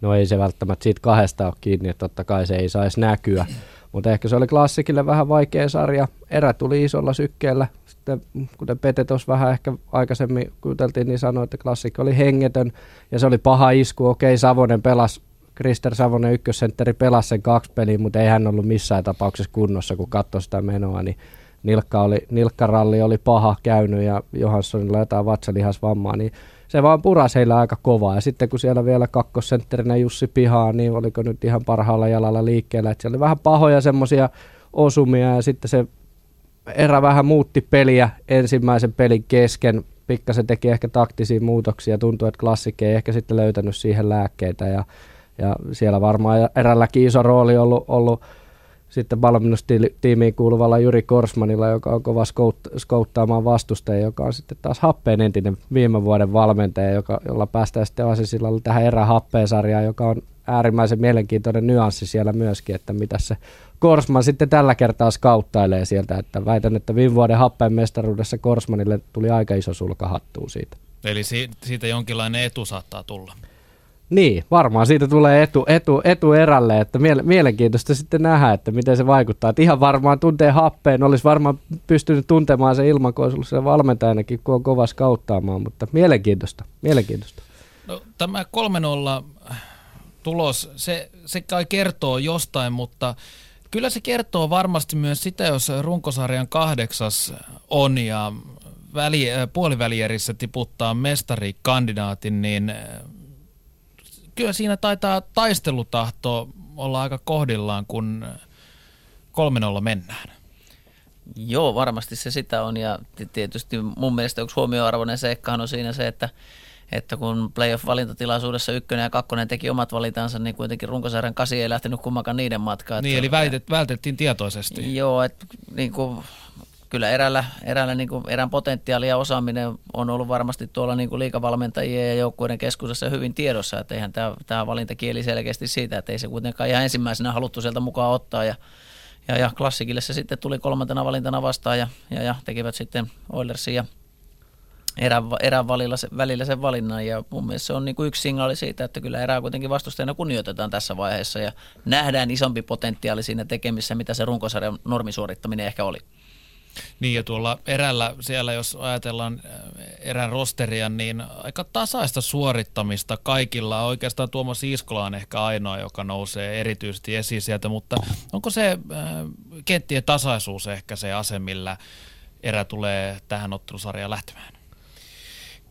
No ei se välttämättä siitä kahdesta ole kiinni, että totta kai se ei saisi näkyä. Mutta ehkä se oli klassikille vähän vaikea sarja. Erä tuli isolla sykkeellä. Sitten, kuten Pete tuossa vähän ehkä aikaisemmin kuuteltiin, niin sanoi, että klassikki oli hengetön ja se oli paha isku. Okei, Savonen pelasi Krister Savonen ykkössentteri pelasi sen kaksi peliä, mutta ei hän ollut missään tapauksessa kunnossa, kun katsoi sitä menoa, niin nilkka oli, nilkkaralli oli paha käynyt ja Johanssonilla jotain vatsalihasvammaa, niin se vaan purasi heillä aika kovaa. Ja sitten kun siellä vielä kakkosentterinä Jussi Pihaa, niin oliko nyt ihan parhaalla jalalla liikkeellä, että siellä oli vähän pahoja semmoisia osumia ja sitten se erä vähän muutti peliä ensimmäisen pelin kesken. Pikkasen teki ehkä taktisia muutoksia, tuntui, että klassikki ei ehkä sitten löytänyt siihen lääkkeitä ja, ja siellä varmaan erälläkin iso rooli ollut, ollut sitten valmennustiimiin kuuluvalla Juri Korsmanilla, joka on kova skouttaamaan vastustajia, joka on sitten taas happeen entinen viime vuoden valmentaja, joka, jolla päästään sitten Asisilla tähän erähappeen-sarjaan, joka on äärimmäisen mielenkiintoinen nyanssi siellä myöskin, että mitä se Korsman sitten tällä kertaa skauttailee sieltä, että väitän, että viime vuoden happeen mestaruudessa Korsmanille tuli aika iso sulka hattuun siitä. Eli siitä jonkinlainen etu saattaa tulla. Niin, varmaan siitä tulee etu, etu, etu erälle, että mielenkiintoista sitten nähdä, että miten se vaikuttaa. Että ihan varmaan tuntee happeen, olisi varmaan pystynyt tuntemaan se ilman, kun olisi valmentajanakin, kun on kova skauttaamaan, mutta mielenkiintoista, mielenkiintoista. No, tämä 3-0 tulos, se, se kai kertoo jostain, mutta kyllä se kertoo varmasti myös sitä, jos runkosarjan kahdeksas on ja väli, puolivälierissä tiputtaa mestarikandidaatin, niin kyllä siinä taitaa taistelutahto olla aika kohdillaan, kun 3-0 mennään. Joo, varmasti se sitä on ja tietysti mun mielestä yksi huomioarvoinen seikka on siinä se, että että kun playoff-valintatilaisuudessa ykkönen ja kakkonen teki omat valintansa, niin kuitenkin runkosarjan kasi ei lähtenyt kummakaan niiden matkaan. Niin, eli vältet, vältettiin tietoisesti. Joo, että niin kuin, kyllä erällä, erällä niin kuin, erän potentiaali ja osaaminen on ollut varmasti tuolla niin kuin liikavalmentajien ja joukkueiden keskuudessa hyvin tiedossa, että eihän tämä, tämä valinta kieli selkeästi siitä, että ei se kuitenkaan ihan ensimmäisenä haluttu sieltä mukaan ottaa ja ja, ja klassikille se sitten tuli kolmantena valintana vastaan ja, ja, ja tekivät sitten Oilersin ja erän, erän valilla välillä sen valinnan ja mun mielestä se on niin kuin yksi signaali siitä, että kyllä erää kuitenkin vastustajana kunnioitetaan tässä vaiheessa ja nähdään isompi potentiaali siinä tekemissä, mitä se runkosarjan normisuorittaminen ehkä oli. Niin ja tuolla erällä siellä, jos ajatellaan äh, erän rosteria, niin aika tasaista suorittamista kaikilla. Oikeastaan Tuomas Iiskola on ehkä ainoa, joka nousee erityisesti esiin sieltä, mutta onko se äh, kenttien tasaisuus ehkä se ase, millä erä tulee tähän ottelusarjaan lähtemään?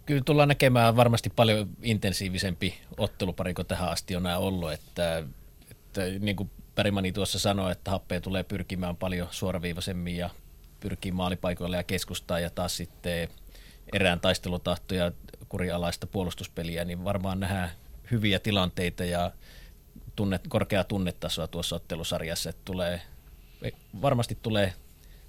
Kyllä tullaan näkemään varmasti paljon intensiivisempi ottelupari kuin tähän asti on ollut, että, että niin kuin Perimani tuossa sanoi, että happea tulee pyrkimään paljon suoraviivaisemmin ja pyrkii maalipaikoille ja keskustaa ja taas sitten erään taistelutahto ja kurialaista puolustuspeliä, niin varmaan nähdään hyviä tilanteita ja tunnet, korkeaa tunnetasoa tuossa ottelusarjassa, että tulee, varmasti tulee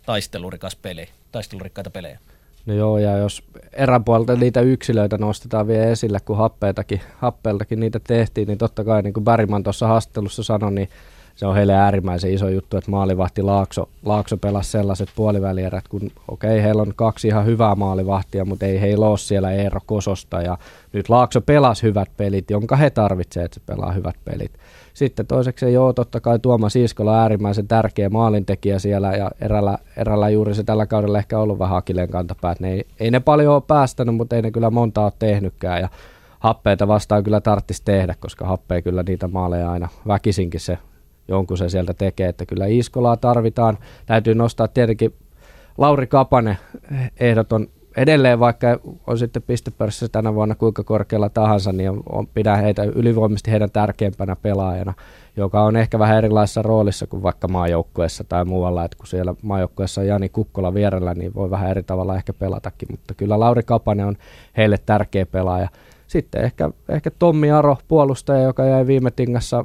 taistelurikas peli, taistelurikkaita pelejä. No joo, ja jos erän puolelta niitä yksilöitä nostetaan vielä esille, kun happeeltakin, happeeltakin niitä tehtiin, niin totta kai niin kuin Bergman tuossa haastattelussa sanoi, niin se on heille äärimmäisen iso juttu, että maalivahti Laakso, Laakso pelasi sellaiset puolivälierät, kun okei, okay, heillä on kaksi ihan hyvää maalivahtia, mutta ei heillä ole siellä Eero Kososta ja nyt Laakso pelasi hyvät pelit, jonka he tarvitsevat, että se pelaa hyvät pelit. Sitten toiseksi joo, totta kai Tuomas Iskola äärimmäisen tärkeä maalintekijä siellä ja erällä, erällä juuri se tällä kaudella ehkä ollut vähän hakileen kantapäät. Ne ei, ei ne paljon ole päästänyt, mutta ei ne kyllä monta ole tehnytkään ja happeita vastaan kyllä tarttisi tehdä, koska happea kyllä niitä maaleja aina väkisinkin se jonkun se sieltä tekee, että kyllä Iskolaa tarvitaan. Täytyy nostaa tietenkin Lauri Kapanen ehdoton edelleen, vaikka on sitten pistepörssissä tänä vuonna kuinka korkealla tahansa, niin on, pidän heitä ylivoimaisesti heidän tärkeimpänä pelaajana, joka on ehkä vähän erilaisessa roolissa kuin vaikka maajoukkueessa tai muualla, että kun siellä maajoukkueessa on Jani Kukkola vierellä, niin voi vähän eri tavalla ehkä pelatakin, mutta kyllä Lauri Kapanen on heille tärkeä pelaaja. Sitten ehkä, ehkä Tommi Aro, puolustaja, joka jäi viime tingassa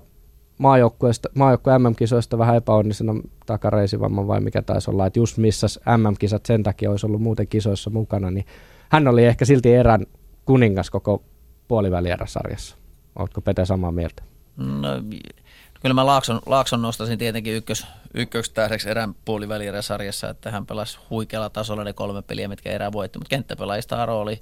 maajoukkueesta, maajoukkue MM-kisoista vähän epäonnisena takareisivamman vai mikä taisi olla, että just missas MM-kisat sen takia olisi ollut muuten kisoissa mukana, niin hän oli ehkä silti erän kuningas koko puolivälieräsarjassa. Oletko Pete samaa mieltä? No, kyllä mä Laakson, Laakson nostasin tietenkin ykkös, ykköstäiseksi erän puolivälieräsarjassa, että hän pelasi huikealla tasolla ne kolme peliä, mitkä erää voitti, mutta kenttäpelaajista Aro oli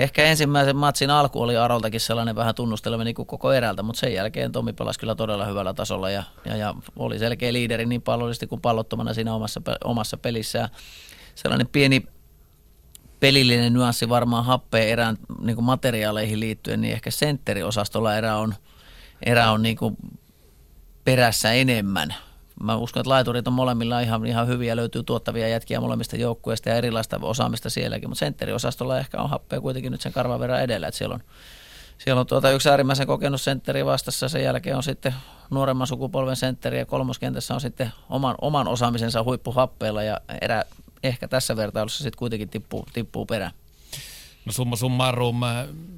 Ehkä ensimmäisen matsin alku oli Aroltakin sellainen vähän tunnustelema niin kuin koko erältä, mutta sen jälkeen Tomi pelasi kyllä todella hyvällä tasolla ja, ja, ja oli selkeä liideri niin pallollisesti kuin pallottomana siinä omassa, omassa pelissä. Sellainen pieni pelillinen nyanssi varmaan happeen erään niin kuin materiaaleihin liittyen, niin ehkä sentteriosastolla erä on, erä on niin kuin perässä enemmän – mä uskon, että laiturit on molemmilla ihan, ihan hyviä, löytyy tuottavia jätkiä molemmista joukkueista ja erilaista osaamista sielläkin, mutta sentteriosastolla ehkä on happea kuitenkin nyt sen karvan verran edellä, että siellä on, siellä on tuota yksi äärimmäisen kokenut sentteri vastassa, sen jälkeen on sitten nuoremman sukupolven sentteri ja kolmoskentässä on sitten oman, oman osaamisensa huippuhappeella ja erä ehkä tässä vertailussa sitten kuitenkin tippuu, tippuu perään. No summa summarum,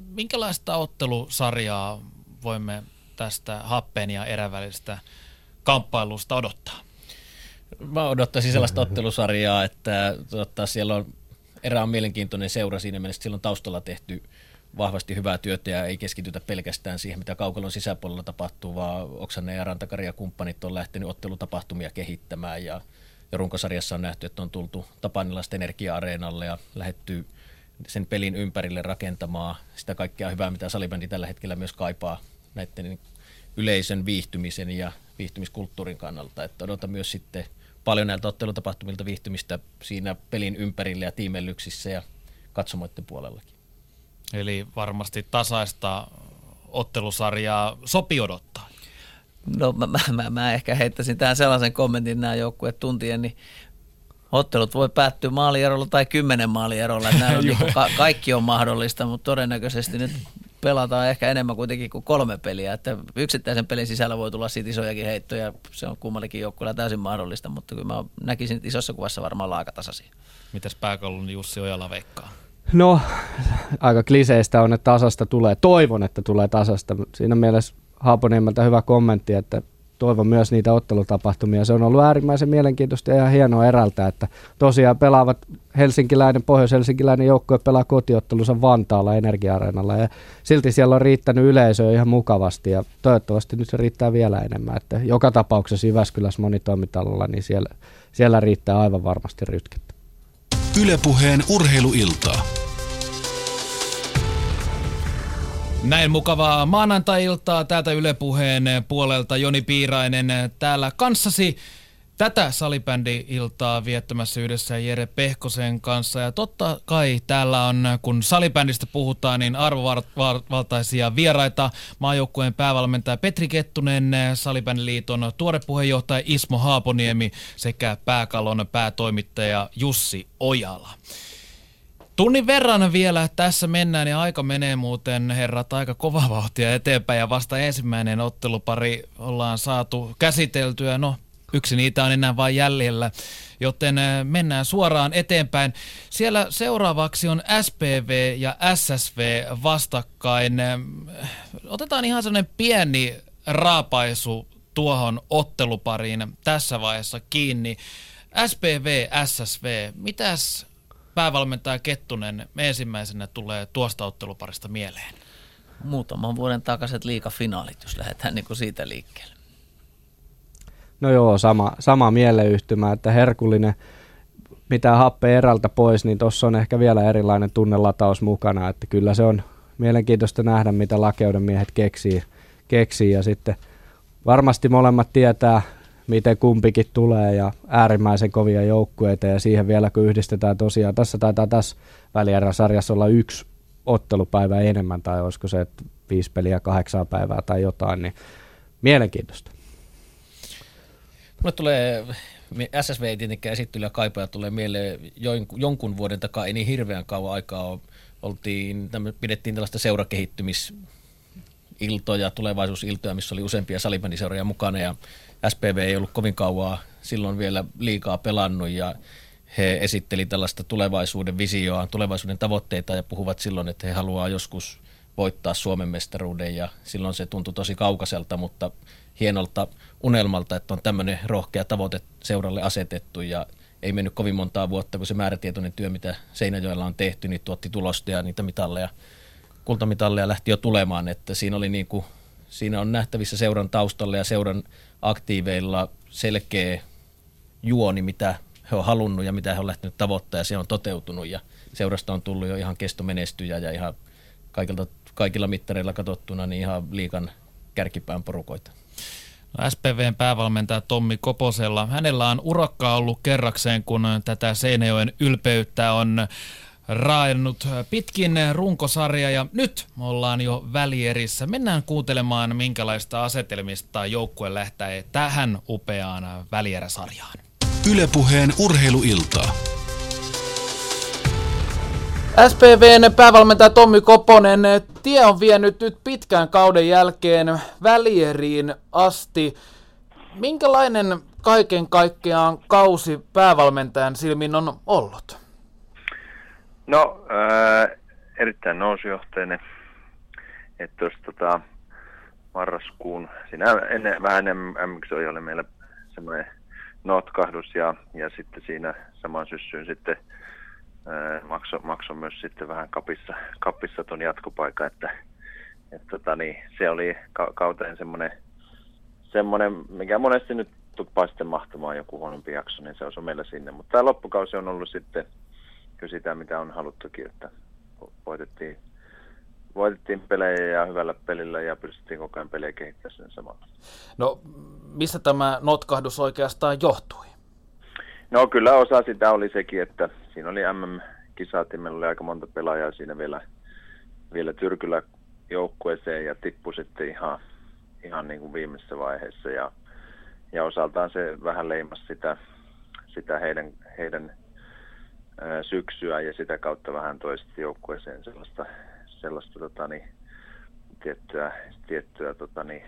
minkälaista ottelusarjaa voimme tästä happeen ja erävälistä kamppailusta odottaa? Mä odottaisin sellaista ottelusarjaa, että tota, siellä on erään mielenkiintoinen seura siinä mielessä, on taustalla tehty vahvasti hyvää työtä ja ei keskitytä pelkästään siihen, mitä kaukalon sisäpuolella tapahtuu, vaan Oksanen ja Rantakari ja kumppanit on lähtenyt ottelutapahtumia kehittämään ja, ja runkosarjassa on nähty, että on tultu Tapanilaista energia-areenalle ja lähetty sen pelin ympärille rakentamaan sitä kaikkea hyvää, mitä salibändi tällä hetkellä myös kaipaa näiden yleisön viihtymisen ja viihtymiskulttuurin kannalta. Että odotan myös sitten paljon näiltä ottelutapahtumilta viihtymistä siinä pelin ympärille ja tiimellyksissä ja katsomoiden puolellakin. Eli varmasti tasaista ottelusarjaa sopii odottaa. No mä, mä, mä ehkä heittäisin tähän sellaisen kommentin nämä joukkueet tuntien, niin ottelut voi päättyä maalierolla tai kymmenen maalierolla. Nämä on niin ka- kaikki on mahdollista, mutta todennäköisesti nyt pelataan ehkä enemmän kuitenkin kuin kolme peliä. Että yksittäisen pelin sisällä voi tulla siitä isojakin heittoja. Se on kummallekin joukkueella täysin mahdollista, mutta kyllä mä näkisin että isossa kuvassa varmaan laakatasaisia. Mitäs pääkallon Jussi Ojala veikkaa? No, aika kliseistä on, että tasasta tulee. Toivon, että tulee tasasta. Siinä mielessä Haaponiemeltä hyvä kommentti, että toivon myös niitä ottelutapahtumia. Se on ollut äärimmäisen mielenkiintoista ja hienoa erältä, että tosiaan pelaavat helsinkiläinen, pohjois-helsinkiläinen joukkue pelaa kotiottelunsa Vantaalla energia-areenalla ja silti siellä on riittänyt yleisöä ihan mukavasti ja toivottavasti nyt se riittää vielä enemmän, että joka tapauksessa Jyväskylässä monitoimitalolla, niin siellä, siellä riittää aivan varmasti rytkettä. Ylepuheen urheiluiltaa. Näin mukavaa maanantai-iltaa täältä Yle Puheen puolelta. Joni Piirainen täällä kanssasi tätä salibändi-iltaa viettämässä yhdessä Jere Pehkosen kanssa. Ja totta kai täällä on, kun salibändistä puhutaan, niin arvovaltaisia vieraita. Maajoukkueen päävalmentaja Petri Kettunen, Salibändiliiton tuore puheenjohtaja Ismo Haaponiemi sekä pääkalon päätoimittaja Jussi Ojala. Tunnin verran vielä tässä mennään ja aika menee muuten herrat aika kova vauhtia eteenpäin ja vasta ensimmäinen ottelupari ollaan saatu käsiteltyä. No yksi niitä on enää vain jäljellä, joten äh, mennään suoraan eteenpäin. Siellä seuraavaksi on SPV ja SSV vastakkain. Äh, otetaan ihan sellainen pieni raapaisu tuohon ottelupariin tässä vaiheessa kiinni. SPV, SSV, mitäs päävalmentaja Kettunen ensimmäisenä tulee tuosta otteluparista mieleen? Muutaman vuoden takaiset liikafinaalit, jos lähdetään niin kuin siitä liikkeelle. No joo, sama, sama mieleyhtymä, että herkullinen mitä happe erältä pois, niin tuossa on ehkä vielä erilainen tunnelataus mukana, että kyllä se on mielenkiintoista nähdä, mitä lakeuden miehet keksii, keksii ja sitten varmasti molemmat tietää, miten kumpikin tulee ja äärimmäisen kovia joukkueita ja siihen vielä kun yhdistetään tosiaan, tässä taitaa tässä välierän-sarjassa olla yksi ottelupäivä enemmän tai olisiko se, että viisi peliä kahdeksan päivää tai jotain, niin mielenkiintoista. Mulle tulee SSV ei tietenkään esittelyä kaipaa, tulee mieleen jonkun vuoden takaa, ei niin hirveän kauan aikaa oltiin, pidettiin tällaista seurakehittymisiltoja, tulevaisuusiltoja, missä oli useampia salibändiseuroja mukana ja SPV ei ollut kovin kauaa silloin vielä liikaa pelannut ja he esitteli tällaista tulevaisuuden visioa, tulevaisuuden tavoitteita ja puhuvat silloin, että he haluaa joskus voittaa Suomen mestaruuden ja silloin se tuntui tosi kaukaiselta, mutta hienolta unelmalta, että on tämmöinen rohkea tavoite seuralle asetettu ja ei mennyt kovin montaa vuotta, kun se määrätietoinen työ, mitä Seinäjoella on tehty, niin tuotti tulosta ja niitä mitalleja, kultamitalleja lähti jo tulemaan, että siinä oli niin kuin, siinä on nähtävissä seuran taustalla ja seuran aktiiveilla selkeä juoni, mitä he on halunnut ja mitä he on lähtenyt tavoittaa ja se on toteutunut ja seurasta on tullut jo ihan kestomenestyjä ja ihan kaikilta, kaikilla mittareilla katsottuna niin ihan liikan kärkipään porukoita. No, SPVn päävalmentaja Tommi Koposella. Hänellä on urakka ollut kerrakseen, kun tätä Seinäjoen ylpeyttä on raennut pitkin runkosarja ja nyt me ollaan jo välierissä. Mennään kuuntelemaan, minkälaista asetelmista joukkue lähtee tähän upeaan välieräsarjaan. Ylepuheen urheiluiltaa. SPVn päävalmentaja Tommi Koponen, tie on vienyt nyt pitkän kauden jälkeen välieriin asti. Minkälainen kaiken kaikkiaan kausi päävalmentajan silmin on ollut? No, äh, erittäin nousujohteinen. Että tuossa tota, marraskuun, siinä ennen, vähän ennen MX oli meillä semmoinen notkahdus ja, ja sitten siinä saman syssyyn sitten maksoi makso myös sitten vähän kapissa, kapissa ton jatkopaikan, että, että tota, niin, se oli ka- kauteen semmoinen, semmoinen, mikä monesti nyt tuppaa sitten mahtumaan joku huonompi jakso, niin se on meillä sinne. Mutta tämä loppukausi on ollut sitten kyllä sitä, mitä on haluttukin, että voitettiin, voitettiin pelejä ja hyvällä pelillä ja pystyttiin koko ajan pelejä kehittämään sen samalla. No, missä tämä notkahdus oikeastaan johtui? No kyllä osa sitä oli sekin, että siinä oli MM-kisat ja meillä oli aika monta pelaajaa siinä vielä, vielä Tyrkylä joukkueeseen ja tippui sitten ihan, ihan niin kuin viimeisessä vaiheessa ja, ja osaltaan se vähän leimasi sitä, sitä heidän, heidän syksyä ja sitä kautta vähän toisesti joukkueeseen sellaista, sellaista tota, niin, tiettyä, tiettyä tota, niin,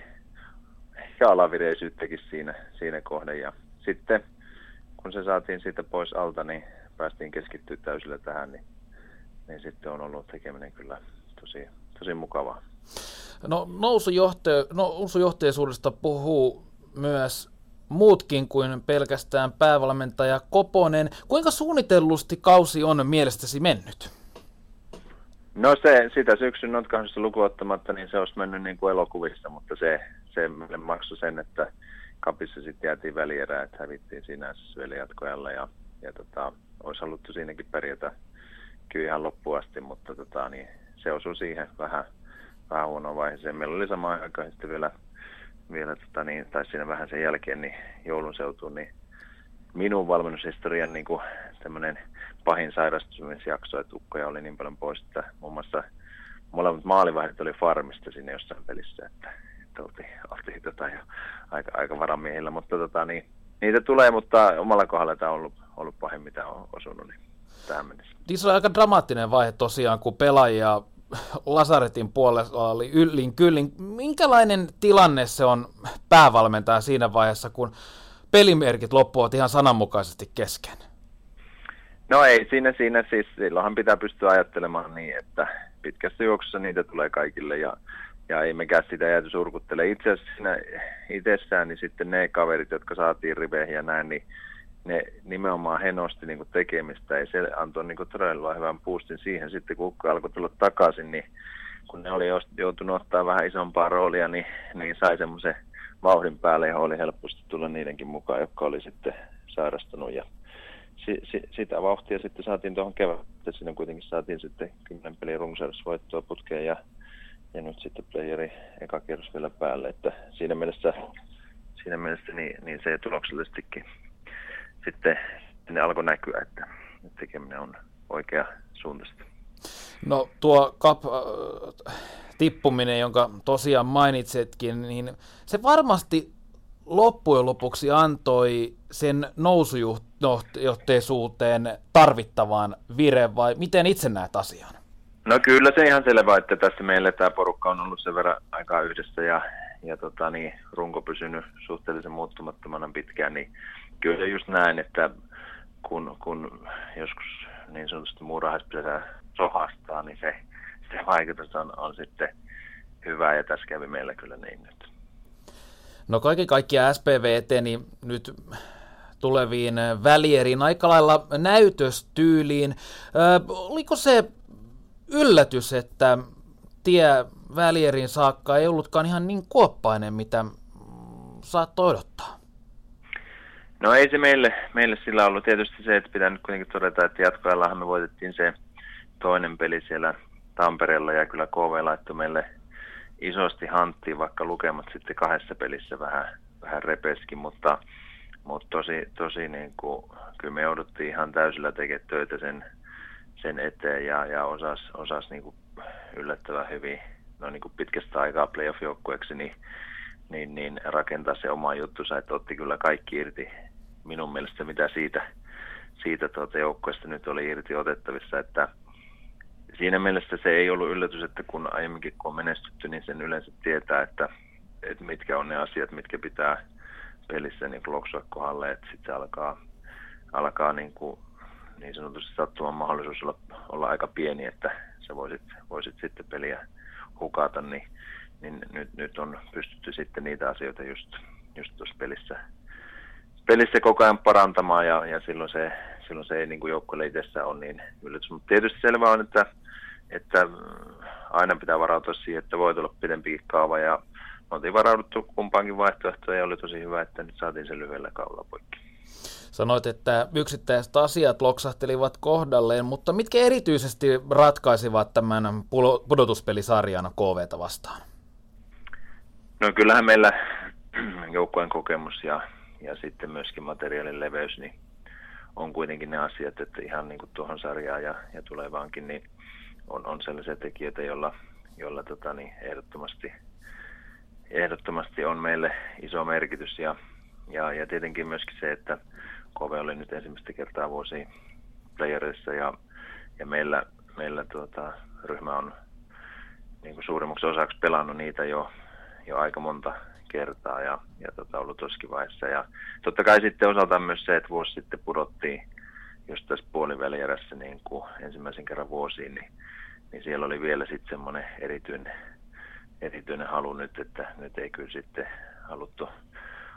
alavireisyyttäkin siinä, siinä kohden ja sitten kun se saatiin siitä pois alta, niin päästiin keskittyä täysillä tähän, niin, niin sitten on ollut tekeminen kyllä tosi, tosi mukavaa. No nousujohtajuudesta puhuu myös muutkin kuin pelkästään päävalmentaja Koponen. Kuinka suunnitellusti kausi on mielestäsi mennyt? No se, sitä syksyn notkahdusta lukuottamatta, niin se olisi mennyt niin kuin elokuvissa, mutta se, se meille maksoi sen, että kapissa sitten jäätiin välierää, että hävittiin siinä vielä jatkojalla ja, ja tota, olisi haluttu siinäkin pärjätä kyllä ihan loppuun asti, mutta tota, niin se osui siihen vähän, vähän huonoon vaiheeseen. Meillä oli sama aika sitten vielä, vielä tota, niin, tai siinä vähän sen jälkeen niin joulun seutuun, niin minun valmennushistorian niin kuin, pahin sairastumisjakso, että ukkoja oli niin paljon pois, että muun muassa molemmat maalivahdit oli farmista siinä jossain pelissä, että että oltiin, oltiin tota jo aika, aika varamiehillä, mutta tota, niin, niitä tulee, mutta omalla kohdalla tämä on ollut, ollut pahin, mitä on osunut niin tähän mennessä. Se oli aika dramaattinen vaihe tosiaan, kun pelaajia Lasaretin puolella oli yllin kyllin. Minkälainen tilanne se on päävalmentaja siinä vaiheessa, kun pelimerkit loppuvat ihan sananmukaisesti kesken? No ei, siinä, siinä siis silloinhan pitää pystyä ajattelemaan niin, että pitkässä juoksussa niitä tulee kaikille ja ja ei mekään sitä jääty surkuttele. Itse asiassa siinä itsessään, niin sitten ne kaverit, jotka saatiin riveihin ja näin, niin ne nimenomaan he nosti niin tekemistä ja se antoi niin todella hyvän boostin siihen. Sitten kun Ukko alkoi tulla takaisin, niin kun ne oli joutunut ottaa vähän isompaa roolia, niin, niin sai semmoisen vauhdin päälle ja oli helposti tulla niidenkin mukaan, jotka oli sitten sairastunut ja si, si, sitä vauhtia sitten saatiin tuohon kevään. Siinä kuitenkin saatiin sitten kymmenen pelin voittoa putkeen ja, ja nyt sitten playeri eka kierros vielä päälle. Että siinä mielessä, siinä mielessä niin, niin se tuloksellisestikin sitten ne alkoi näkyä, että tekeminen on oikea suuntaista. No tuo kap, äh, tippuminen, jonka tosiaan mainitsetkin, niin se varmasti loppujen lopuksi antoi sen nousujohteisuuteen tarvittavaan vire, vai miten itse näet asian? No kyllä se ihan selvä, että tässä meillä tämä porukka on ollut sen verran aikaa yhdessä ja, ja tota, niin, runko pysynyt suhteellisen muuttumattomana pitkään, niin kyllä just näin, että kun, kun joskus niin sanotusti muurahaispesä sohastaa, niin se, se vaikutus on, on sitten hyvä ja tässä kävi meillä kyllä niin nyt. No kaiken kaikkiaan SPV eteni nyt tuleviin välieriin aika lailla näytöstyyliin. Ö, oliko se yllätys, että tie välierin saakka ei ollutkaan ihan niin kuoppainen, mitä saattoi odottaa? No ei se meille, meille sillä ollut. Tietysti se, että pitää nyt kuitenkin todeta, että jatkoajallahan me voitettiin se toinen peli siellä Tampereella ja kyllä KV laittoi meille isosti hanttiin, vaikka lukemat sitten kahdessa pelissä vähän, vähän repeskin, mutta, mutta tosi, tosi niin kuin, kyllä me jouduttiin ihan täysillä tekemään töitä sen, sen eteen ja, ja osas, osas niin kuin yllättävän hyvin no niin kuin pitkästä aikaa playoff-joukkueeksi niin, niin, niin, rakentaa se oma juttunsa, että otti kyllä kaikki irti minun mielestä, mitä siitä, siitä tuota joukkueesta nyt oli irti otettavissa, että siinä mielessä se ei ollut yllätys, että kun aiemminkin kun on menestytty, niin sen yleensä tietää, että, että mitkä on ne asiat, mitkä pitää pelissä niin loksua kohdalle, että sitten se alkaa, alkaa niin, kuin, niin sanotusti sattuman mahdollisuus olla, olla aika pieni, että sä voisit, voisit sitten peliä hukata, niin, niin nyt, nyt on pystytty sitten niitä asioita just, just tuossa pelissä, pelissä koko ajan parantamaan ja, ja silloin se, silloin se ei niin joukkueelle itsessään ole niin yllätys. Mutta tietysti selvä on, että että aina pitää varautua siihen, että voi tulla pidempikin kaava ja me oltiin varauduttu kumpaankin vaihtoehtoon ja oli tosi hyvä, että nyt saatiin se lyhyellä kaudella poikki. Sanoit, että yksittäiset asiat loksahtelivat kohdalleen, mutta mitkä erityisesti ratkaisivat tämän pudotuspelisarjana KVta vastaan? No kyllähän meillä joukkueen kokemus ja, ja sitten myöskin materiaalin leveys, niin on kuitenkin ne asiat, että ihan niin kuin tuohon sarjaan ja, ja tulevaankin, niin on, on sellaisia tekijöitä, joilla, joilla tota, niin ehdottomasti, ehdottomasti on meille iso merkitys. Ja, ja, ja tietenkin myöskin se, että KV oli nyt ensimmäistä kertaa vuosi playerissa ja, ja meillä, meillä tuota, ryhmä on niin kuin suurimmaksi osaksi pelannut niitä jo, jo aika monta kertaa ja, ja tota, ollut tosi vaiheessa. Ja totta kai sitten osaltaan myös se, että vuosi sitten pudottiin just tässä puolivälierässä niin kuin ensimmäisen kerran vuosiin, niin niin siellä oli vielä sitten semmoinen erityinen, erityinen halu nyt, että nyt ei kyllä sitten haluttu,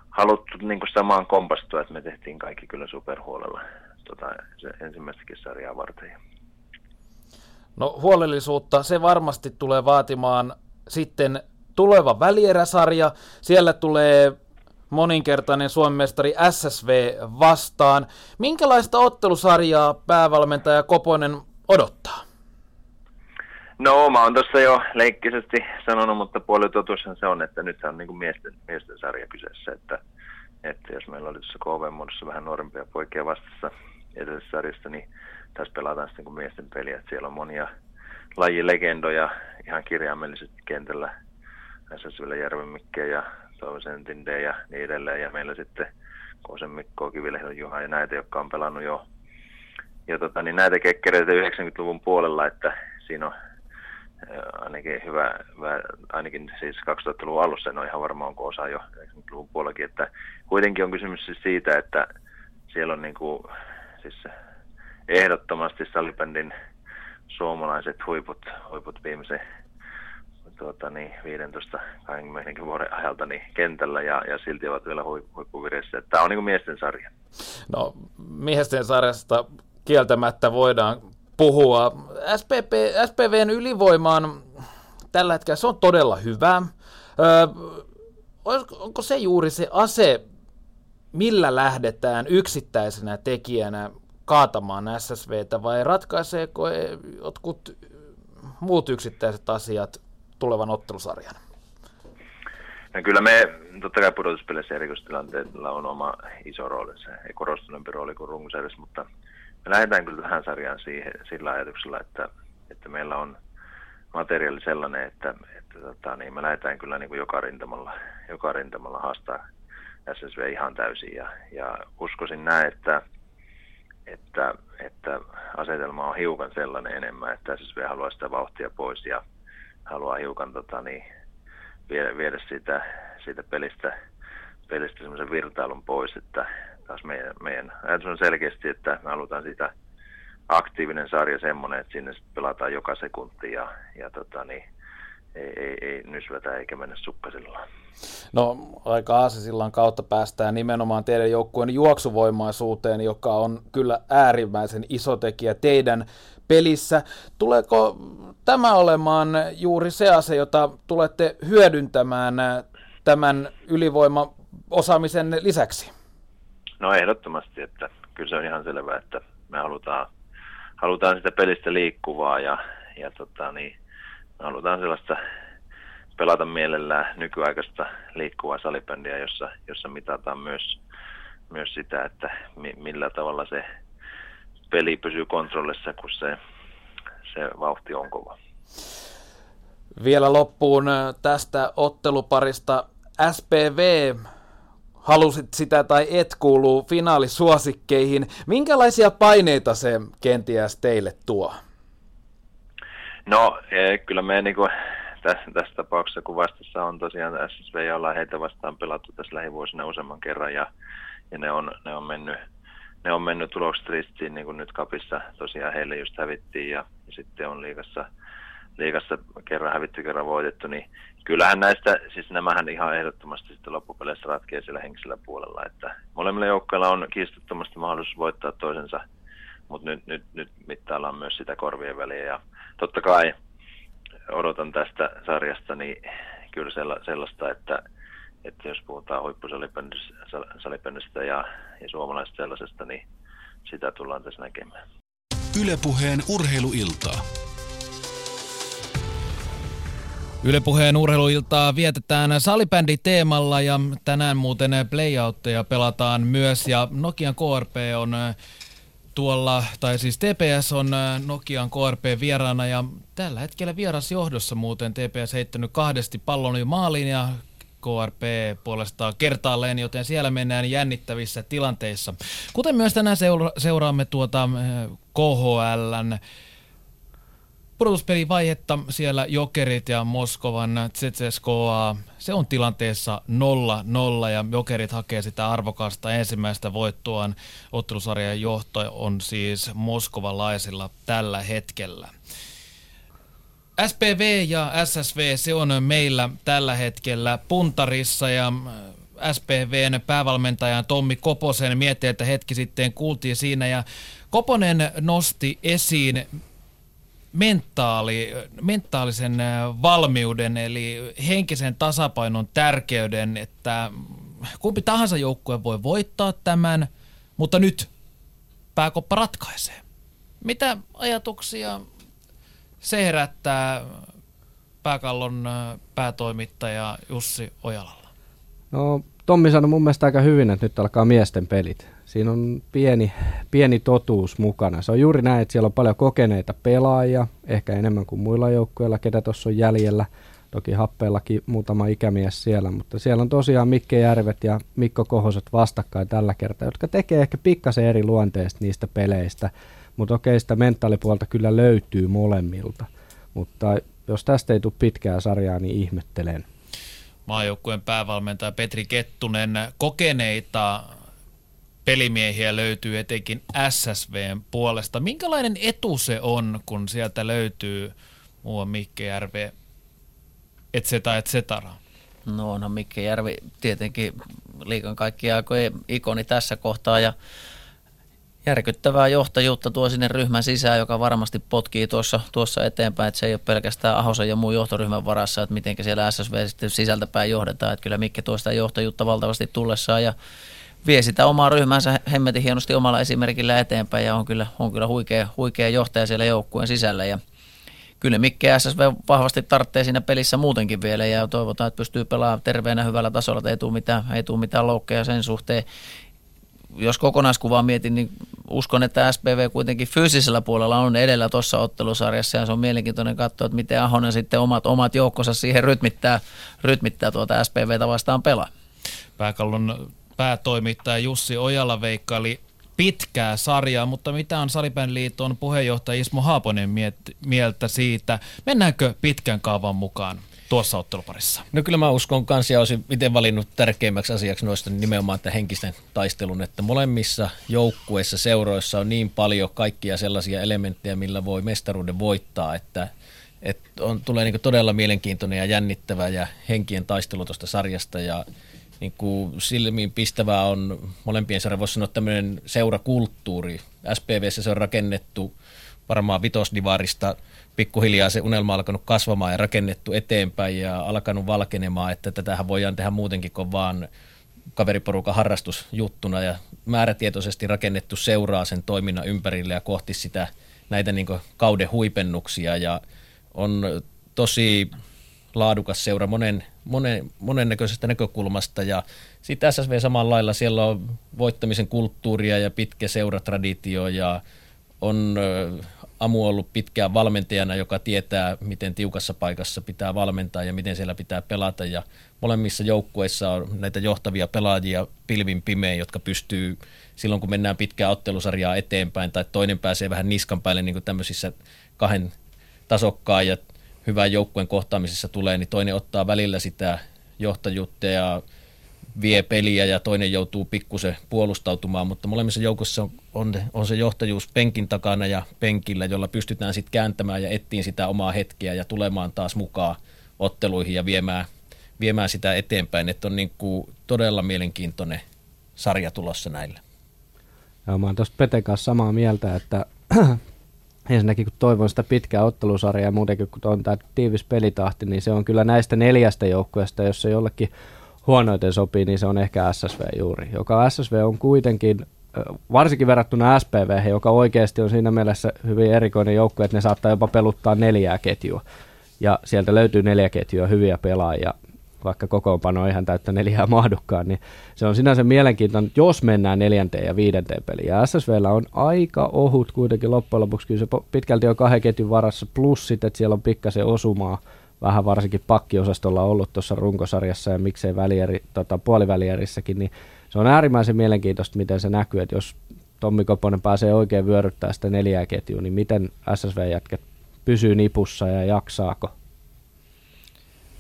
haluttu niin kuin samaan kompastua, että me tehtiin kaikki kyllä superhuolella tota, se ensimmäistäkin sarjaa varten. No huolellisuutta se varmasti tulee vaatimaan sitten tuleva välieräsarja. Siellä tulee moninkertainen Suomen mestari SSV vastaan. Minkälaista ottelusarjaa päävalmentaja Koponen odottaa? No mä oon tuossa jo leikkisesti sanonut, mutta puolitotuushan se on, että nyt on niin kuin miesten, miesten sarja kyseessä, että, että jos meillä oli tuossa KV-muodossa vähän nuorempia poikia vastassa edellisessä sarjassa, niin tässä pelataan sitten niin miesten peliä, että siellä on monia lajilegendoja ihan kirjaimellisesti kentällä, SSVllä Järven Mikke ja Toivosen Tinde ja niin edelleen, ja meillä sitten Koosen Mikko, Kivilehdon Juha ja näitä, jotka on pelannut jo, jo tota, niin näitä kekkereitä 90-luvun puolella, että siinä on ainakin hyvä, hyvä, ainakin siis 2000-luvun alussa, en ole ihan varma onko osa jo 90-luvun puolellakin, että kuitenkin on kysymys siis siitä, että siellä on niin kuin, siis ehdottomasti salibändin suomalaiset huiput, huiput viimeisen tuota, niin, 15-20 vuoden ajalta niin kentällä ja, ja silti ovat vielä huippuvireissä. Tämä on niin kuin miesten sarja. No miesten sarjasta kieltämättä voidaan puhua. SPP, SPVn ylivoimaan tällä hetkellä se on todella hyvä. Öö, onko se juuri se ase, millä lähdetään yksittäisenä tekijänä kaatamaan SSVtä vai ratkaiseeko jotkut muut yksittäiset asiat tulevan ottelusarjan? No kyllä me, totta kai pudotuspeleissä erikoistilanteilla on oma iso rooli, se ei korostuneempi rooli kuin runkosarjassa, mutta me lähdetään kyllä tähän sarjaan siihen, sillä ajatuksella, että, että meillä on materiaali sellainen, että, että tota, niin me lähdetään kyllä niin kuin joka, rintamalla, joka rintamalla haastaa SSV ihan täysin ja, ja uskoisin näin, että, että, että asetelma on hiukan sellainen enemmän, että SSV haluaa sitä vauhtia pois ja haluaa hiukan tota, niin, viedä, viedä siitä, siitä pelistä, pelistä semmoisen virtailun pois, että taas meidän, meidän ajatus on selkeästi, että me halutaan sitä aktiivinen sarja semmoinen, että sinne pelataan joka sekunti ja, ja tota, niin, ei, ei, ei nysvätä eikä mennä sukkasillaan. No aika aasisillan kautta päästään nimenomaan teidän joukkueen juoksuvoimaisuuteen, joka on kyllä äärimmäisen iso tekijä teidän pelissä. Tuleeko tämä olemaan juuri se ase, jota tulette hyödyntämään tämän ylivoimaosaamisen lisäksi? No ehdottomasti, että kyllä se on ihan selvää, että me halutaan, halutaan sitä pelistä liikkuvaa ja, ja tota, niin, halutaan sellaista pelata mielellään nykyaikaista liikkuvaa salibändiä, jossa, jossa mitataan myös, myös sitä, että mi, millä tavalla se peli pysyy kontrollissa, kun se, se vauhti on kova. Vielä loppuun äh, tästä otteluparista SPV halusit sitä tai et kuuluu finaalisuosikkeihin. Minkälaisia paineita se kenties teille tuo? No, e, kyllä me niin kuin, tässä, tässä tapauksessa, kun vastassa on tosiaan SSV, jolla heitä vastaan pelattu tässä lähivuosina useamman kerran, ja, ja ne, on, ne on mennyt ne on mennyt tulokset ristiin, niin kuin nyt kapissa tosiaan heille just hävittiin ja, ja sitten on liikassa, liikassa kerran hävitty, kerran voitettu, niin kyllähän näistä, siis nämähän ihan ehdottomasti sitten loppupeleissä ratkeaa sillä henkisellä puolella, että molemmilla joukkoilla on kiistattomasti mahdollisuus voittaa toisensa, mutta nyt, nyt, nyt mittaillaan myös sitä korvien väliä ja totta kai odotan tästä sarjasta niin kyllä sellaista, että, että jos puhutaan huippusalipennistä ja, ja suomalaisesta sellaisesta, niin sitä tullaan tässä näkemään. Ylepuheen urheiluiltaa. Ylepuheen urheiluiltaa vietetään salibändi-teemalla ja tänään muuten playoutteja pelataan myös ja Nokian KRP on tuolla, tai siis TPS on Nokian KRP vieraana ja tällä hetkellä vieras johdossa muuten TPS heittänyt kahdesti pallon jo maaliin ja KRP puolestaan kertaalleen, joten siellä mennään jännittävissä tilanteissa. Kuten myös tänään seura- seuraamme tuota KHLn pudotuspelivaihetta siellä Jokerit ja Moskovan ZSKA. Se on tilanteessa 0-0 ja Jokerit hakee sitä arvokasta ensimmäistä voittoaan. Ottelusarjan johto on siis moskovalaisilla tällä hetkellä. SPV ja SSV, se on meillä tällä hetkellä puntarissa ja SPVn päävalmentajan Tommi Koposen miettii, että hetki sitten kuultiin siinä ja Koponen nosti esiin mentaali, mentaalisen valmiuden eli henkisen tasapainon tärkeyden, että kumpi tahansa joukkue voi voittaa tämän, mutta nyt pääkoppa ratkaisee. Mitä ajatuksia se herättää pääkallon päätoimittaja Jussi Ojalalla? No Tommi sanoi mun mielestä aika hyvin, että nyt alkaa miesten pelit. Siinä on pieni, pieni totuus mukana. Se on juuri näin, että siellä on paljon kokeneita pelaajia, ehkä enemmän kuin muilla joukkueilla, ketä tuossa on jäljellä. Toki happeellakin muutama ikämies siellä, mutta siellä on tosiaan Mikke Järvet ja Mikko Kohoset vastakkain tällä kertaa, jotka tekee ehkä pikkasen eri luonteesta niistä peleistä. Mutta okei, sitä mentaalipuolta kyllä löytyy molemmilta. Mutta jos tästä ei tule pitkää sarjaa, niin ihmettelen. Maajoukkueen päävalmentaja Petri Kettunen, kokeneita pelimiehiä löytyy etenkin SSVn puolesta. Minkälainen etu se on, kun sieltä löytyy muu Mikke Järve, et cetera, et cetera? No onhan Mikke Järvi tietenkin liikan kaikkia aikojen ikoni tässä kohtaa ja järkyttävää johtajuutta tuo sinne ryhmän sisään, joka varmasti potkii tuossa, tuossa eteenpäin, että se ei ole pelkästään Ahosen ja muun johtoryhmän varassa, että miten siellä SSV sitten sisältäpäin johdetaan, että kyllä Mikke tuo sitä johtajuutta valtavasti tullessaan ja vie sitä omaa ryhmänsä hemmetin hienosti omalla esimerkillä eteenpäin ja on kyllä, on kyllä huikea, huikea johtaja siellä joukkueen sisällä ja kyllä Mikke SSV vahvasti tarvitsee siinä pelissä muutenkin vielä ja toivotaan, että pystyy pelaamaan terveenä hyvällä tasolla, että ei tule mitään, ei tule mitään loukkeja sen suhteen jos kokonaiskuvaa mietin, niin uskon, että SPV kuitenkin fyysisellä puolella on edellä tuossa ottelusarjassa ja se on mielenkiintoinen katsoa, että miten Ahonen sitten omat, omat joukkonsa siihen rytmittää, rytmittää tuota SPVtä vastaan pelaa. Pääkallon päätoimittaja Jussi Ojala veikkaili pitkää sarjaa, mutta mitä on Salipän liiton puheenjohtaja Ismo Haaponen mieltä siitä? Mennäänkö pitkän kaavan mukaan tuossa otteluparissa? No kyllä mä uskon kanssa ja olisin itse valinnut tärkeimmäksi asiaksi noista nimenomaan tämän henkisten taistelun, että molemmissa joukkueissa, seuroissa on niin paljon kaikkia sellaisia elementtejä, millä voi mestaruuden voittaa, että, että on, tulee niin todella mielenkiintoinen ja jännittävä ja henkien taistelu tuosta sarjasta ja niin kuin silmiin pistävää on molempien sarjan, voisi sanoa tämmöinen seurakulttuuri. SPVssä se on rakennettu varmaan vitosdivarista pikkuhiljaa se unelma alkanut kasvamaan ja rakennettu eteenpäin ja alkanut valkenemaan, että tätähän voidaan tehdä muutenkin kuin vaan kaveriporukan harrastusjuttuna ja määrätietoisesti rakennettu seuraa sen toiminnan ympärille ja kohti sitä näitä niin kauden huipennuksia. Ja on tosi laadukas seura monen, monen, monennäköisestä näkökulmasta ja sitten SSV samalla lailla siellä on voittamisen kulttuuria ja pitkä seuratraditio ja on Amu on ollut pitkään valmentajana, joka tietää, miten tiukassa paikassa pitää valmentaa ja miten siellä pitää pelata. Ja molemmissa joukkueissa on näitä johtavia pelaajia pilvin pimein, jotka pystyy silloin, kun mennään pitkää ottelusarjaa eteenpäin tai toinen pääsee vähän niskan päälle, niin kuin tämmöisissä kahden tasokkaan ja hyvän joukkueen kohtaamisessa tulee, niin toinen ottaa välillä sitä johtajuutta ja vie peliä ja toinen joutuu pikkusen puolustautumaan, mutta molemmissa joukossa on, on, on se johtajuus penkin takana ja penkillä, jolla pystytään sitten kääntämään ja etsiin sitä omaa hetkeä ja tulemaan taas mukaan otteluihin ja viemään, viemään sitä eteenpäin, että on niin kuin todella mielenkiintoinen sarja tulossa näillä. Joo, mä oon tuosta Peten kanssa samaa mieltä, että ensinnäkin kun toivon sitä pitkää ottelusarjaa ja muutenkin kun on tämä tiivis pelitahti, niin se on kyllä näistä neljästä joukkueesta, jos se jollekin huonoiten sopii, niin se on ehkä SSV juuri, joka SSV on kuitenkin varsinkin verrattuna SPV, joka oikeasti on siinä mielessä hyvin erikoinen joukkue, että ne saattaa jopa peluttaa neljää ketjua. Ja sieltä löytyy neljä ketjua hyviä pelaajia, vaikka kokoonpano ihan täyttä neljää mahdukkaan, niin se on sinänsä mielenkiintoinen, jos mennään neljänteen ja viidenteen peliin. Ja SSVllä on aika ohut kuitenkin loppujen lopuksi, kyllä se pitkälti on kahden ketjun varassa, plus sitten, että siellä on pikkasen osumaa vähän varsinkin pakkiosastolla ollut tuossa runkosarjassa ja miksei välieri, tota, puolivälierissä,kin niin se on äärimmäisen mielenkiintoista, miten se näkyy, että jos Tommi Koponen pääsee oikein vyöryttää sitä neljää ketjua, niin miten SSV-jätket pysyy nipussa ja jaksaako?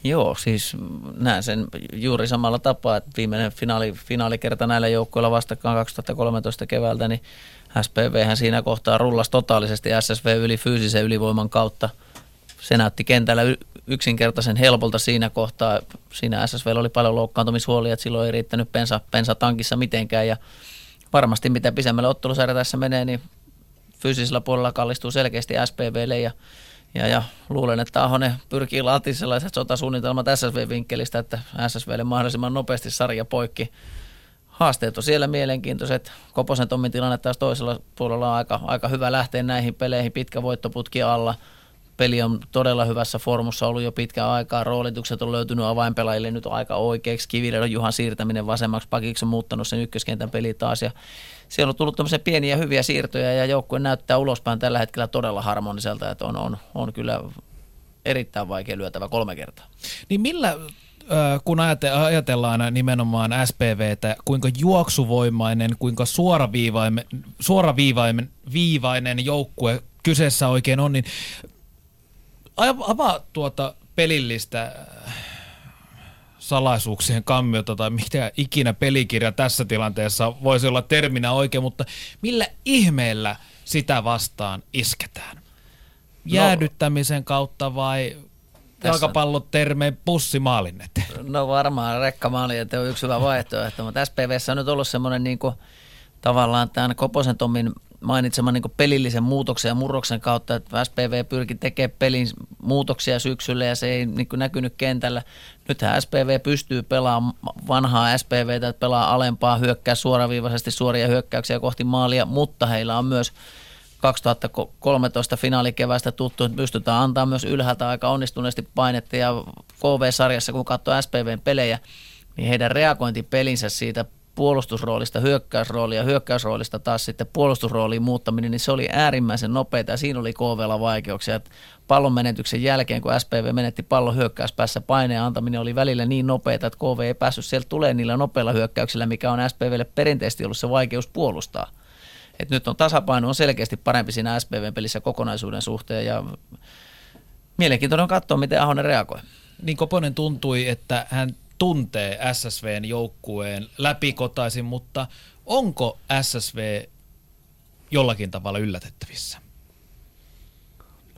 Joo, siis näen sen juuri samalla tapaa, että viimeinen finaali, finaalikerta näillä joukkoilla vastakkaan 2013 keväältä, niin SPV siinä kohtaa rullasi totaalisesti SSV yli fyysisen ylivoiman kautta. Se näytti kentällä yksinkertaisen helpolta siinä kohtaa. Siinä SSV oli paljon loukkaantumishuolia, että silloin ei riittänyt pensa, pensa tankissa mitenkään ja varmasti mitä pisemmälle ottelusarja tässä menee, niin fyysisellä puolella kallistuu selkeästi SPVlle ja, ja, ja luulen, että Ahonen pyrkii laatiin sellaiset sotasuunnitelmat SSV-vinkkelistä, että SSVlle mahdollisimman nopeasti sarja poikki. Haasteet on siellä mielenkiintoiset. Koposen Tommin tilanne taas toisella puolella on aika, aika hyvä lähteä näihin peleihin, pitkä voittoputki alla – peli on todella hyvässä formussa ollut jo pitkään aikaa. Roolitukset on löytynyt avainpelaajille nyt aika oikeiksi. Kivilän Juhan siirtäminen vasemmaksi pakiksi on muuttanut sen ykköskentän peli taas. Ja siellä on tullut tämmöisiä pieniä hyviä siirtoja ja joukkue näyttää ulospäin tällä hetkellä todella harmoniselta, että on, on, on kyllä erittäin vaikea lyötävä kolme kertaa. Niin millä kun ajatellaan nimenomaan SPVtä, kuinka juoksuvoimainen, kuinka suoraviivainen, suoraviivainen viivainen joukkue kyseessä oikein on, niin avaa tuota pelillistä äh, salaisuuksien kammiota tai mitä ikinä pelikirja tässä tilanteessa voisi olla terminä oikein, mutta millä ihmeellä sitä vastaan isketään? No. Jäädyttämisen kautta vai jalkapallot termeen pussimaalinnet? No varmaan rekkamaali, että on yksi hyvä vaihtoehto, mutta SPVssä on nyt ollut semmoinen niin kuin tavallaan tämän Koposen Tommin mainitseman niin pelillisen muutoksen ja murroksen kautta, että SPV pyrki tekemään pelin muutoksia syksyllä ja se ei niin näkynyt kentällä. Nythän SPV pystyy pelaamaan vanhaa SPVtä, että pelaa alempaa, hyökkää suoraviivaisesti suoria hyökkäyksiä kohti maalia, mutta heillä on myös 2013 finaalikevästä tuttu, että pystytään antaa myös ylhäältä aika onnistuneesti painetta ja KV-sarjassa, kun katsoo SPVn pelejä, niin heidän reagointipelinsä siitä puolustusroolista hyökkäysroolia, hyökkäysroolista taas sitten puolustusrooliin muuttaminen, niin se oli äärimmäisen nopeita ja siinä oli KVlla vaikeuksia. Pallon menetyksen jälkeen, kun SPV menetti pallon hyökkäyspäässä, paineen antaminen oli välillä niin nopeita, että KV ei päässyt sieltä tulee niillä nopeilla hyökkäyksillä, mikä on SPVlle perinteisesti ollut se vaikeus puolustaa. Et nyt on tasapaino on selkeästi parempi siinä SPVn pelissä kokonaisuuden suhteen ja mielenkiintoinen on katsoa, miten Ahonen reagoi. Niin Koponen tuntui, että hän tuntee SSVn joukkueen läpikotaisin, mutta onko SSV jollakin tavalla yllätettävissä?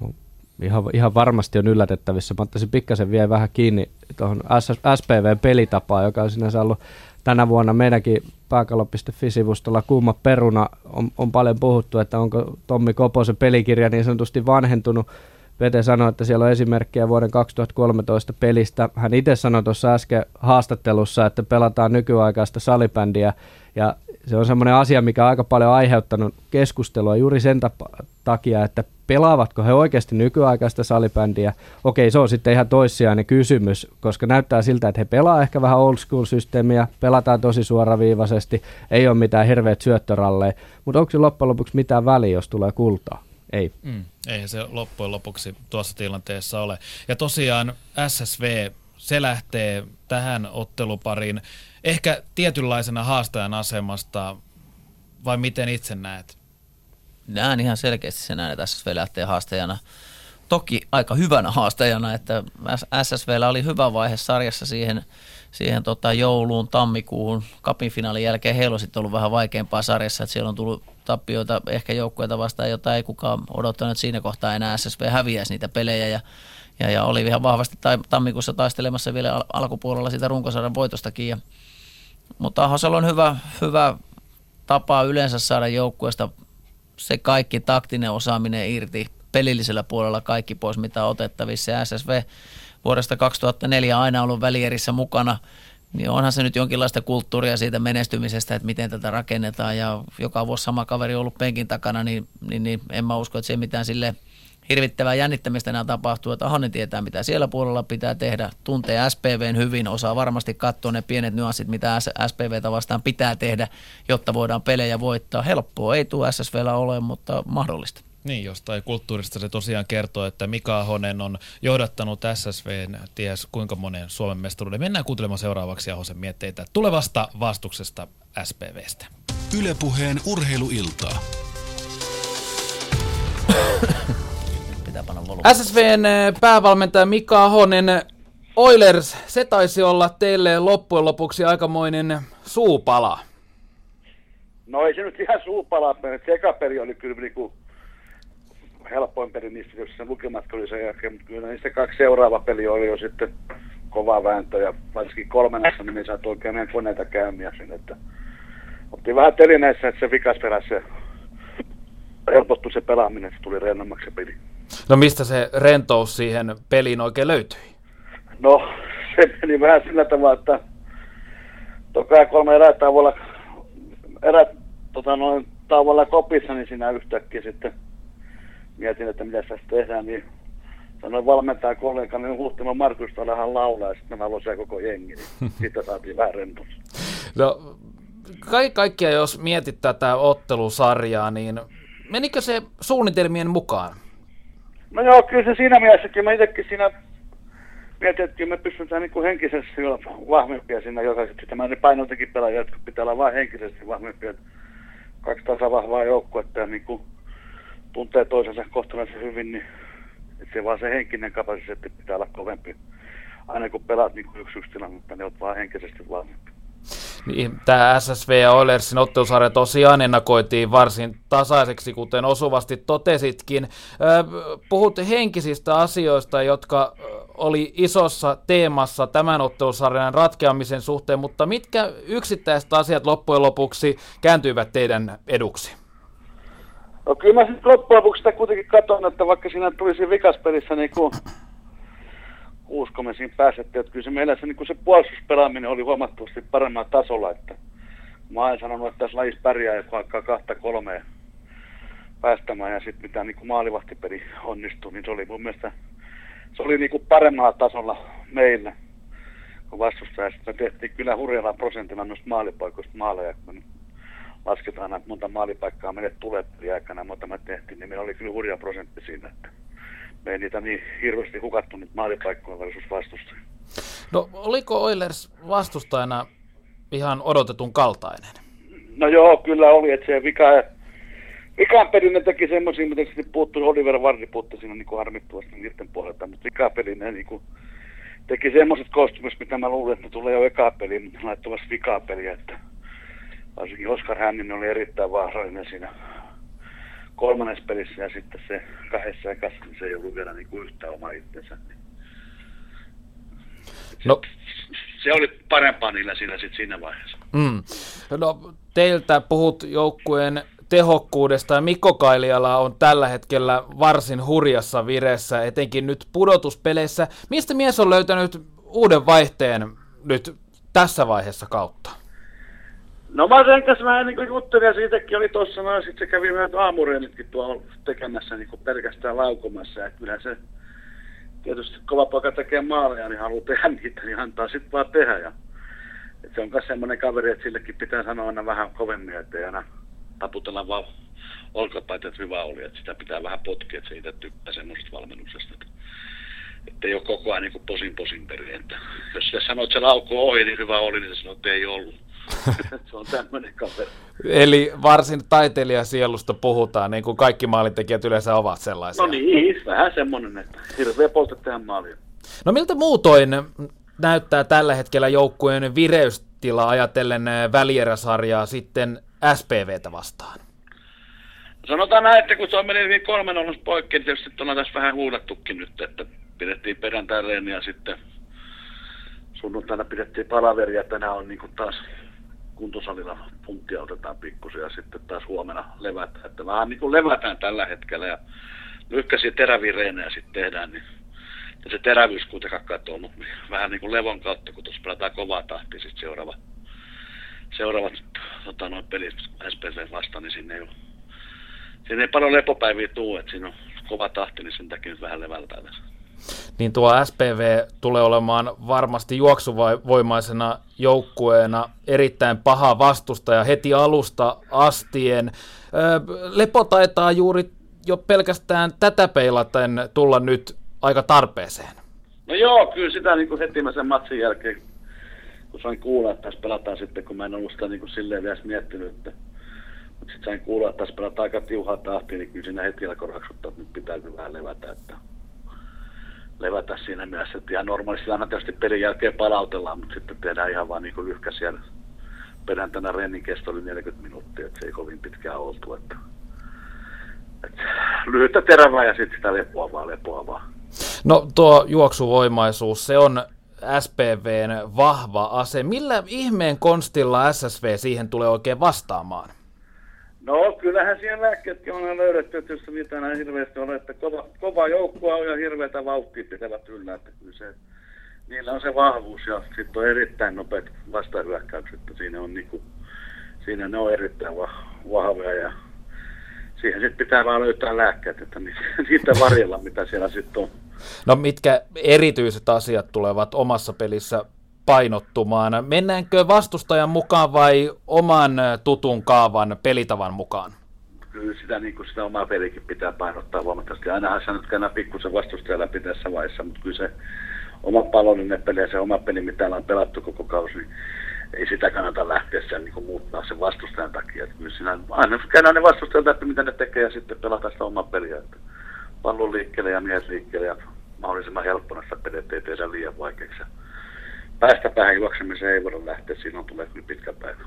No, ihan, ihan varmasti on yllätettävissä. Mä ottaisin pikkasen vielä vähän kiinni tuohon SPV-pelitapaan, joka on sinänsä ollut tänä vuonna meidänkin pääkalo.fi-sivustolla kuuma peruna. On, on paljon puhuttu, että onko Tommi Koposen pelikirja niin sanotusti vanhentunut Pete sanoi, että siellä on esimerkkejä vuoden 2013 pelistä. Hän itse sanoi tuossa äsken haastattelussa, että pelataan nykyaikaista salibändiä ja se on semmoinen asia, mikä on aika paljon aiheuttanut keskustelua juuri sen takia, että pelaavatko he oikeasti nykyaikaista salibändiä. Okei, se on sitten ihan toissijainen kysymys, koska näyttää siltä, että he pelaa ehkä vähän old school systeemiä, pelataan tosi suoraviivaisesti, ei ole mitään hirveät syöttöralleja, mutta onko se loppujen lopuksi mitään väliä, jos tulee kultaa? Ei. Mm, eihän se loppujen lopuksi tuossa tilanteessa ole. Ja tosiaan SSV, se lähtee tähän ottelupariin ehkä tietynlaisena haastajan asemasta, vai miten itse näet? Näen ihan selkeästi sen näin, että SSV lähtee haastajana. Toki aika hyvänä haastajana, että SSVllä oli hyvä vaihe sarjassa siihen, siihen tota jouluun, tammikuun, kapin finaalin jälkeen. Heillä on sitten ollut vähän vaikeampaa sarjassa, että siellä on tullut tappioita ehkä joukkueita vastaan, jota ei kukaan odottanut, siinä kohtaa enää SSV häviäisi niitä pelejä ja, ja, ja oli ihan vahvasti tammikuussa taistelemassa vielä al- alkupuolella sitä runkosarjan voitostakin. Ja, mutta Ahosella on hyvä, hyvä tapa yleensä saada joukkueesta se kaikki taktinen osaaminen irti, pelillisellä puolella kaikki pois, mitä on otettavissa. SSV vuodesta 2004 aina ollut välierissä mukana – niin onhan se nyt jonkinlaista kulttuuria siitä menestymisestä, että miten tätä rakennetaan ja joka vuosi sama kaveri on ollut penkin takana, niin, niin, niin en mä usko, että se mitään sille hirvittävää jännittämistä enää tapahtuu, että Ahonen tietää, mitä siellä puolella pitää tehdä, tuntee SPVn hyvin, osaa varmasti katsoa ne pienet nyanssit, mitä SPVtä vastaan pitää tehdä, jotta voidaan pelejä voittaa. Helppoa ei tule SSVllä ole, mutta mahdollista. Niin, jostain kulttuurista se tosiaan kertoo, että Mika Ahonen on johdattanut SSVn ties kuinka monen Suomen mestaruuden. Mennään kuuntelemaan seuraavaksi Ahosen mietteitä tulevasta vastuksesta SPVstä. Ylepuheen urheiluiltaa. SSVn eh, päävalmentaja Mika Ahonen, Oilers, se taisi olla teille loppujen lopuksi aikamoinen suupala. No ei se nyt ihan suupala, se eka peli oli kyllä niin kuin helpoin peli niistä, jos se lukemat oli sen jälkeen, mutta kyllä niistä kaksi seuraava peli oli jo sitten kova vääntö ja varsinkin kolmannessa niin saat oikein meidän koneita käymiä sinne, että otti vähän telineissä, että se vikas perässä helpottui se pelaaminen, että se tuli rennommaksi se peli. No mistä se rentous siihen peliin oikein löytyi? No se meni vähän sillä tavalla, että toka kolme erää tauolla, erät tota noin tauolla kopissa, niin siinä yhtäkkiä sitten mietin, että mitä tässä tehdään, niin sanoin valmentaja kollegani niin Huhtima Markus hän laulaa, ja sitten mä losin koko jengi, niin sitten saatiin vähän rentos. No, kaikki kaikkia jos mietit tätä ottelusarjaa, niin menikö se suunnitelmien mukaan? No joo, kyllä se siinä mielessäkin, mä itsekin siinä mietin, että me pystytään niin henkisesti vahvempia siinä jokaisesti. Tämä niin painotekin pelaajia, jotka pitää olla vain henkisesti vahvempia. Kaksi tasavahvaa joukkuetta ja niin kuin tuntee toisensa kohtaleensa hyvin, niin se vaan se henkinen kapasiteetti pitää olla kovempi. Aina kun pelaat niin yksi yksi tilannetta, niin olet vaan henkisesti valmiimpi. Niin, tämä SSV ja Oilersin ottelusarja tosiaan ennakoitiin varsin tasaiseksi, kuten osuvasti totesitkin. Puhut henkisistä asioista, jotka oli isossa teemassa tämän ottelusarjan ratkeamisen suhteen, mutta mitkä yksittäiset asiat loppujen lopuksi kääntyivät teidän eduksi? No kyllä mä sitten loppujen lopuksi sitä kuitenkin katson, että vaikka siinä tulisi vikaspelissä niin kuin uskomme siinä pääsettiin, että kyllä se meillä se, niin se puolustuspelaaminen oli huomattavasti paremmalla tasolla, että mä en sanonut, että tässä lajissa pärjää, jos vaikka kahta kolmea päästämään ja sitten mitä niin maalivahtipeli onnistui, niin se oli mun mielestä se oli niin kuin paremmalla tasolla meillä kuin vastustaja. Sitten me tehtiin kyllä hurjalla prosentilla noista maalipaikoista maaleja, kun lasketaan, että monta maalipaikkaa meille tulee aikana, mutta me tehtiin, niin meillä oli kyllä hurja prosentti siinä, että me ei niitä niin hirveästi hukattu niitä maalipaikkoja versus vastustajia. No oliko Oilers vastustajana ihan odotetun kaltainen? No joo, kyllä oli, että se vika, vikan pelin ne teki semmoisia, mitä sitten puuttui, Oliver Vardi puuttui siinä niin kuin harmittavasti niiden puolelta, mutta vika pelin ne niin kuin, teki semmoiset kostumit, mitä mä luulin, että ne tulee jo eka peliin, mutta laittoi vasta vikaa peliä, että varsinkin Oskar Hänninen oli erittäin vaarallinen siinä kolmannessa pelissä ja sitten se kahdessa ekassa, niin se ei ollut vielä niin kuin yhtään oma itsensä. Niin. No. Se oli parempaa niillä siinä, sit siinä vaiheessa. Mm. No, teiltä puhut joukkueen tehokkuudesta ja Mikko Kailiala on tällä hetkellä varsin hurjassa vireessä, etenkin nyt pudotuspeleissä. Mistä mies on löytänyt uuden vaihteen nyt tässä vaiheessa kautta? No mä kanssa vähän niin juttelin ja siitäkin oli tuossa noin, sitten se kävi vähän aamureenitkin tuolla tekemässä niin kuin pelkästään laukomassa. Ja kyllä se tietysti kova poika tekee maaleja, niin haluaa tehdä niitä, niin antaa sitten vaan tehdä. Ja, et se on myös semmoinen kaveri, että sillekin pitää sanoa aina vähän kovemmin, että ei aina taputella vaan olkapäitä, että hyvä oli, että sitä pitää vähän potkia, että se itse tykkää semmoisesta valmennuksesta. Että, että ei ole koko ajan niin kuin posin posin. Että jos sä sanoit, että se laukku ohi, niin hyvä oli, niin se sanoo, että ei ollut. se on tämmöinen kaveri. Eli varsin taiteilijasielusta puhutaan, niin kuin kaikki maalintekijät yleensä ovat sellaisia. No niin, vähän semmoinen, että hirveä polta tehdä maalia. No miltä muutoin näyttää tällä hetkellä joukkueen vireystila ajatellen välieräsarjaa sitten SPVtä vastaan? Sanotaan näin, että kun se on mennyt hyvin kolmen poikki, niin tietysti ollaan tässä vähän huudattukin nyt, että pidettiin perjantai ja sitten sunnuntaina pidettiin palaveria, tänään on niin taas kuntosalilla punttia otetaan pikkusen ja sitten taas huomenna levätään. Että vähän niin kuin levätään tällä hetkellä ja lyhkäisiä teräviä reenejä sitten tehdään, niin ja se terävyys kuitenkaan katoo, mutta vähän niin kuin levon kautta, kun tuossa pelataan kovaa tahtia sitten seuraava, seuraavat tota, noin pelit SPV vastaan, niin sinne ei ole, sinne ei paljon lepopäiviä tule, että siinä on kova tahti, niin sen takia nyt vähän levältää tässä niin tuo SPV tulee olemaan varmasti juoksuvoimaisena joukkueena erittäin paha vastustaja heti alusta astien. Lepo taitaa juuri jo pelkästään tätä peilaten tulla nyt aika tarpeeseen. No joo, kyllä sitä niin kuin heti sen matsin jälkeen, kun sain kuulla, että tässä pelataan sitten, kun mä en ollut sitä niin kuin silleen vielä miettinyt, että mutta sitten sain kuulla, että tässä pelataan aika tiuhaa tahtia, niin kyllä siinä heti alkoi raksuttaa, että nyt pitää vähän levätä, että levätä siinä mielessä, että ihan normaalisti aina tietysti pelin jälkeen palautellaan, mutta sitten tehdään ihan vaan niin lyhkäisiä perjantaina rennin kesto oli 40 minuuttia, että se ei kovin pitkään oltu. Että, että lyhyttä terävää ja sitten sitä lepoa vaan, lepoa vaan. No tuo juoksuvoimaisuus, se on SPVn vahva ase. Millä ihmeen konstilla SSV siihen tulee oikein vastaamaan? No kyllähän siellä lääkkeetkin on löydetty, että jos niitä näin hirveästi on, että kova, kova joukkue on ja hirveätä vauhtia pitävät yllä, että kyllä se, niillä on se vahvuus ja sitten on erittäin nopeat vastahyökkäykset, että siinä on niinku, siinä ne on erittäin vahvoja ja siihen sitten pitää vaan löytää lääkkeet, että niitä varjella, mitä siellä sitten on. No mitkä erityiset asiat tulevat omassa pelissä painottumaan. Mennäänkö vastustajan mukaan vai oman tutun kaavan pelitavan mukaan? Kyllä sitä, niin kuin sitä omaa pelikin pitää painottaa huomattavasti. Ainahan se nyt käydään pikkusen vastustajan läpi tässä vaiheessa, mutta kyllä se oma palollinen peli ja se oma peli, mitä on pelattu koko kausi, niin ei sitä kannata lähteä sen niin muuttaa sen vastustajan takia. Että kyllä siinä aina käydään ne vastustajat läpi, mitä ne tekee ja sitten pelata sitä omaa peliä. Että pallon liikkeelle ja mies liikkeelle ja mahdollisimman helppona sitä peliä, ettei tehdä liian vaikeaksi päästä päähän juoksemiseen ei voida lähteä, silloin tulee kyllä pitkä päivä.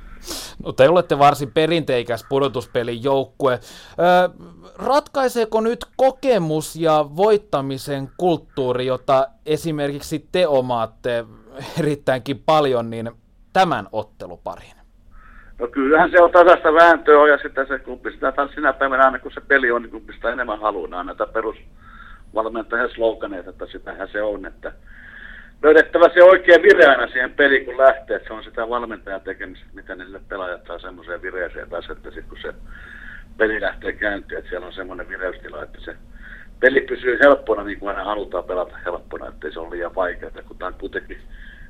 No te olette varsin perinteikäs pudotuspelin joukkue. Öö, ratkaiseeko nyt kokemus ja voittamisen kulttuuri, jota esimerkiksi te omaatte erittäinkin paljon, niin tämän otteluparin? No kyllähän se on tasasta vääntöä ja sitten se, kun pistää taas sinä päivänä aina kun se peli on, niin kun pistää enemmän haluaa, näitä perusvalmentajan sloganeita, että sitähän se on, että löydettävä se oikea vire aina siihen peliin, kun lähtee, että se on sitä valmentajan tekemistä, mitä ne pelaajat saa semmoiseen vireeseen taas, että sitten kun se peli lähtee käyntiin, että siellä on semmoinen vireystila, että se peli pysyy helppona, niin kuin aina halutaan pelata helppona, ettei se ole liian vaikeaa, kun tämä on kuitenkin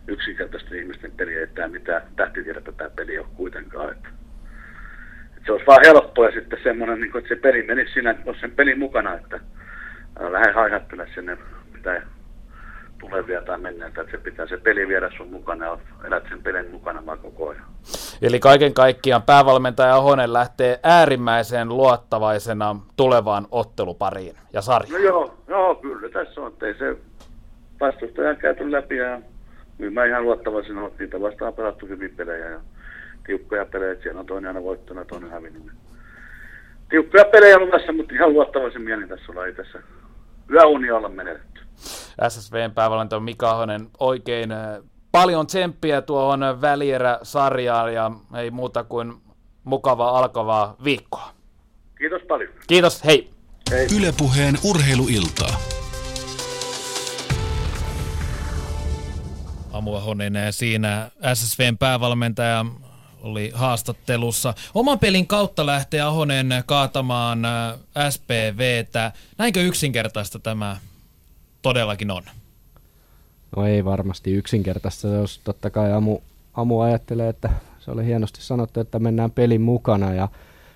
yksinkertaisesti ihmisten peli, ei tämä mitään tähtitiedettä tämä peli ole kuitenkaan. Että, että se olisi vaan helppoa ja sitten semmoinen, niin kuin, että se peli menisi siinä, olisi sen pelin mukana, että lähde haihattelemaan sinne mitä tulevia tai menneitä, että se pitää se peli viedä sun mukana ja elät sen pelin mukana vaan koko ajan. Eli kaiken kaikkiaan päävalmentaja Ahonen lähtee äärimmäisen luottavaisena tulevaan ottelupariin ja sarjaan. No joo, joo, kyllä tässä on, että ei se vastustajan käyty läpi ja kyllä mä ihan luottavaisena olen, niitä vastaan pelattu hyvin pelejä ja tiukkoja pelejä, siellä on toinen aina voittona, toinen hävinnyt. Tiukkoja pelejä luvassa, mutta ihan luottavaisen mielin tässä ollaan, ei tässä yöuni olla menetetty. SSVn päävalmentaja Mika Ahonen oikein äh, paljon tsemppiä tuohon välierä-sarjaan ja ei muuta kuin mukavaa alkavaa viikkoa. Kiitos paljon. Kiitos, hei. hei. Ylepuheen urheiluiltaa. Amu Ahonen siinä SSVn päävalmentaja oli haastattelussa. Oman pelin kautta lähtee Ahonen kaatamaan äh, SPVtä. Näinkö yksinkertaista tämä todellakin on? No ei varmasti yksinkertaista, jos totta kai Amu, Amu ajattelee, että se oli hienosti sanottu, että mennään pelin mukana ja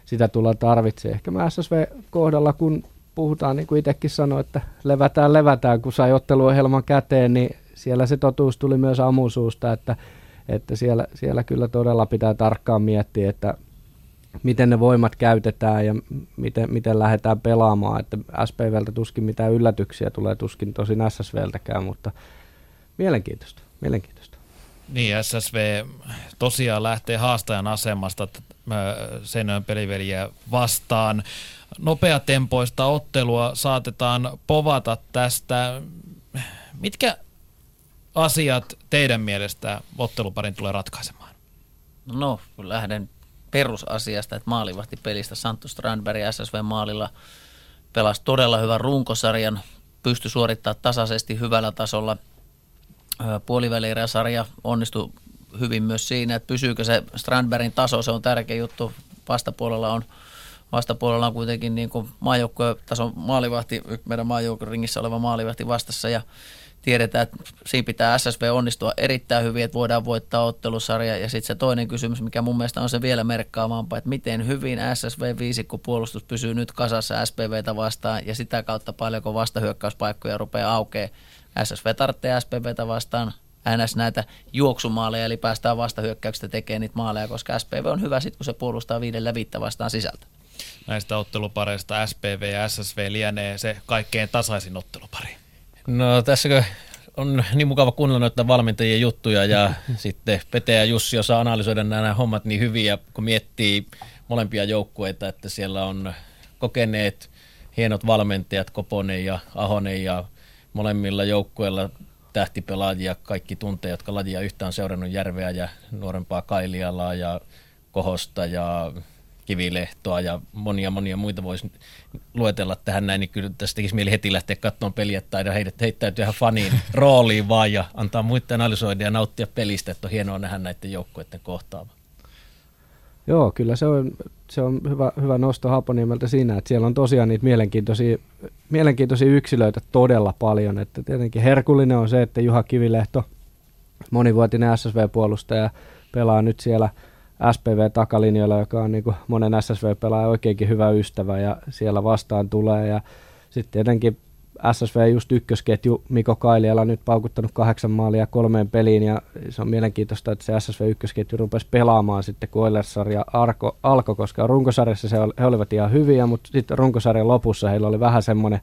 sitä tullaan tarvitse. Ehkä mä SSV-kohdalla, kun puhutaan, niin kuin itsekin sanoi, että levätään, levätään, kun sai otteluohjelman käteen, niin siellä se totuus tuli myös Amusuusta, että, että siellä, siellä kyllä todella pitää tarkkaan miettiä, että miten ne voimat käytetään ja miten, miten lähdetään pelaamaan. Että SPVltä tuskin mitään yllätyksiä tulee, tuskin tosin SSVltäkään, mutta mielenkiintoista. mielenkiintoista. Niin, SSV tosiaan lähtee haastajan asemasta Seinäjoen peliveliä vastaan. Nopeatempoista ottelua saatetaan povata tästä. Mitkä asiat teidän mielestä otteluparin tulee ratkaisemaan? No, lähden perusasiasta, että maalivahti pelistä Santtu Strandberg SSV-maalilla pelasi todella hyvän runkosarjan, pystyi suorittamaan tasaisesti hyvällä tasolla. Puolivälierä-sarja onnistui hyvin myös siinä, että pysyykö se Strandbergin taso, se on tärkeä juttu. Vastapuolella on, vastapuolella on kuitenkin niin kuin tason maalivahti, meidän ringissä oleva maalivahti vastassa ja tiedetään, että siinä pitää SSV onnistua erittäin hyvin, että voidaan voittaa ottelusarja. Ja sitten se toinen kysymys, mikä mun mielestä on se vielä merkkaavampaa, että miten hyvin SSV viisikko puolustus pysyy nyt kasassa SPVtä vastaan ja sitä kautta paljonko vastahyökkäyspaikkoja rupeaa aukeaa. SSV tarvitsee SPVtä vastaan NS näitä juoksumaaleja, eli päästään vastahyökkäyksestä tekemään niitä maaleja, koska SPV on hyvä sitten, kun se puolustaa viidellä viittä vastaan sisältä. Näistä ottelupareista SPV ja SSV lienee se kaikkein tasaisin ottelupari. No tässä on niin mukava kuunnella noita valmentajien juttuja ja sitten Pete ja Jussi osaa analysoida nämä hommat niin hyvin ja kun miettii molempia joukkueita, että siellä on kokeneet hienot valmentajat Koponen ja Ahonen ja molemmilla joukkueilla tähtipelaajia, kaikki tuntee, jotka lajia yhtään seurannut Järveä ja nuorempaa Kailialaa ja Kohosta ja Kivilehtoa ja monia monia muita voisi luetella tähän näin, niin kyllä tästä tekisi mieli heti lähteä katsomaan peliä tai heittäytyä ihan faniin rooliin vaan ja antaa muiden analysoida ja nauttia pelistä, että on hienoa nähdä näiden joukkueiden kohtaava. Joo, kyllä se on, se on hyvä, hyvä nosto Haponiemeltä siinä, että siellä on tosiaan niitä mielenkiintoisia, mielenkiintoisia yksilöitä todella paljon. Että tietenkin herkullinen on se, että Juha Kivilehto, monivuotinen SSV-puolustaja, pelaa nyt siellä – SPV-takalinjoilla, joka on niin kuin monen SSV-pelaajan oikeinkin hyvä ystävä ja siellä vastaan tulee. Ja sitten tietenkin SSV just ykkösketju Miko Kailiala nyt paukuttanut kahdeksan maalia kolmeen peliin ja se on mielenkiintoista, että se SSV ykkösketju rupesi pelaamaan sitten kun Oilers-sarja alkoi, koska runkosarjassa se, he olivat ihan hyviä, mutta sitten runkosarjan lopussa heillä oli vähän semmoinen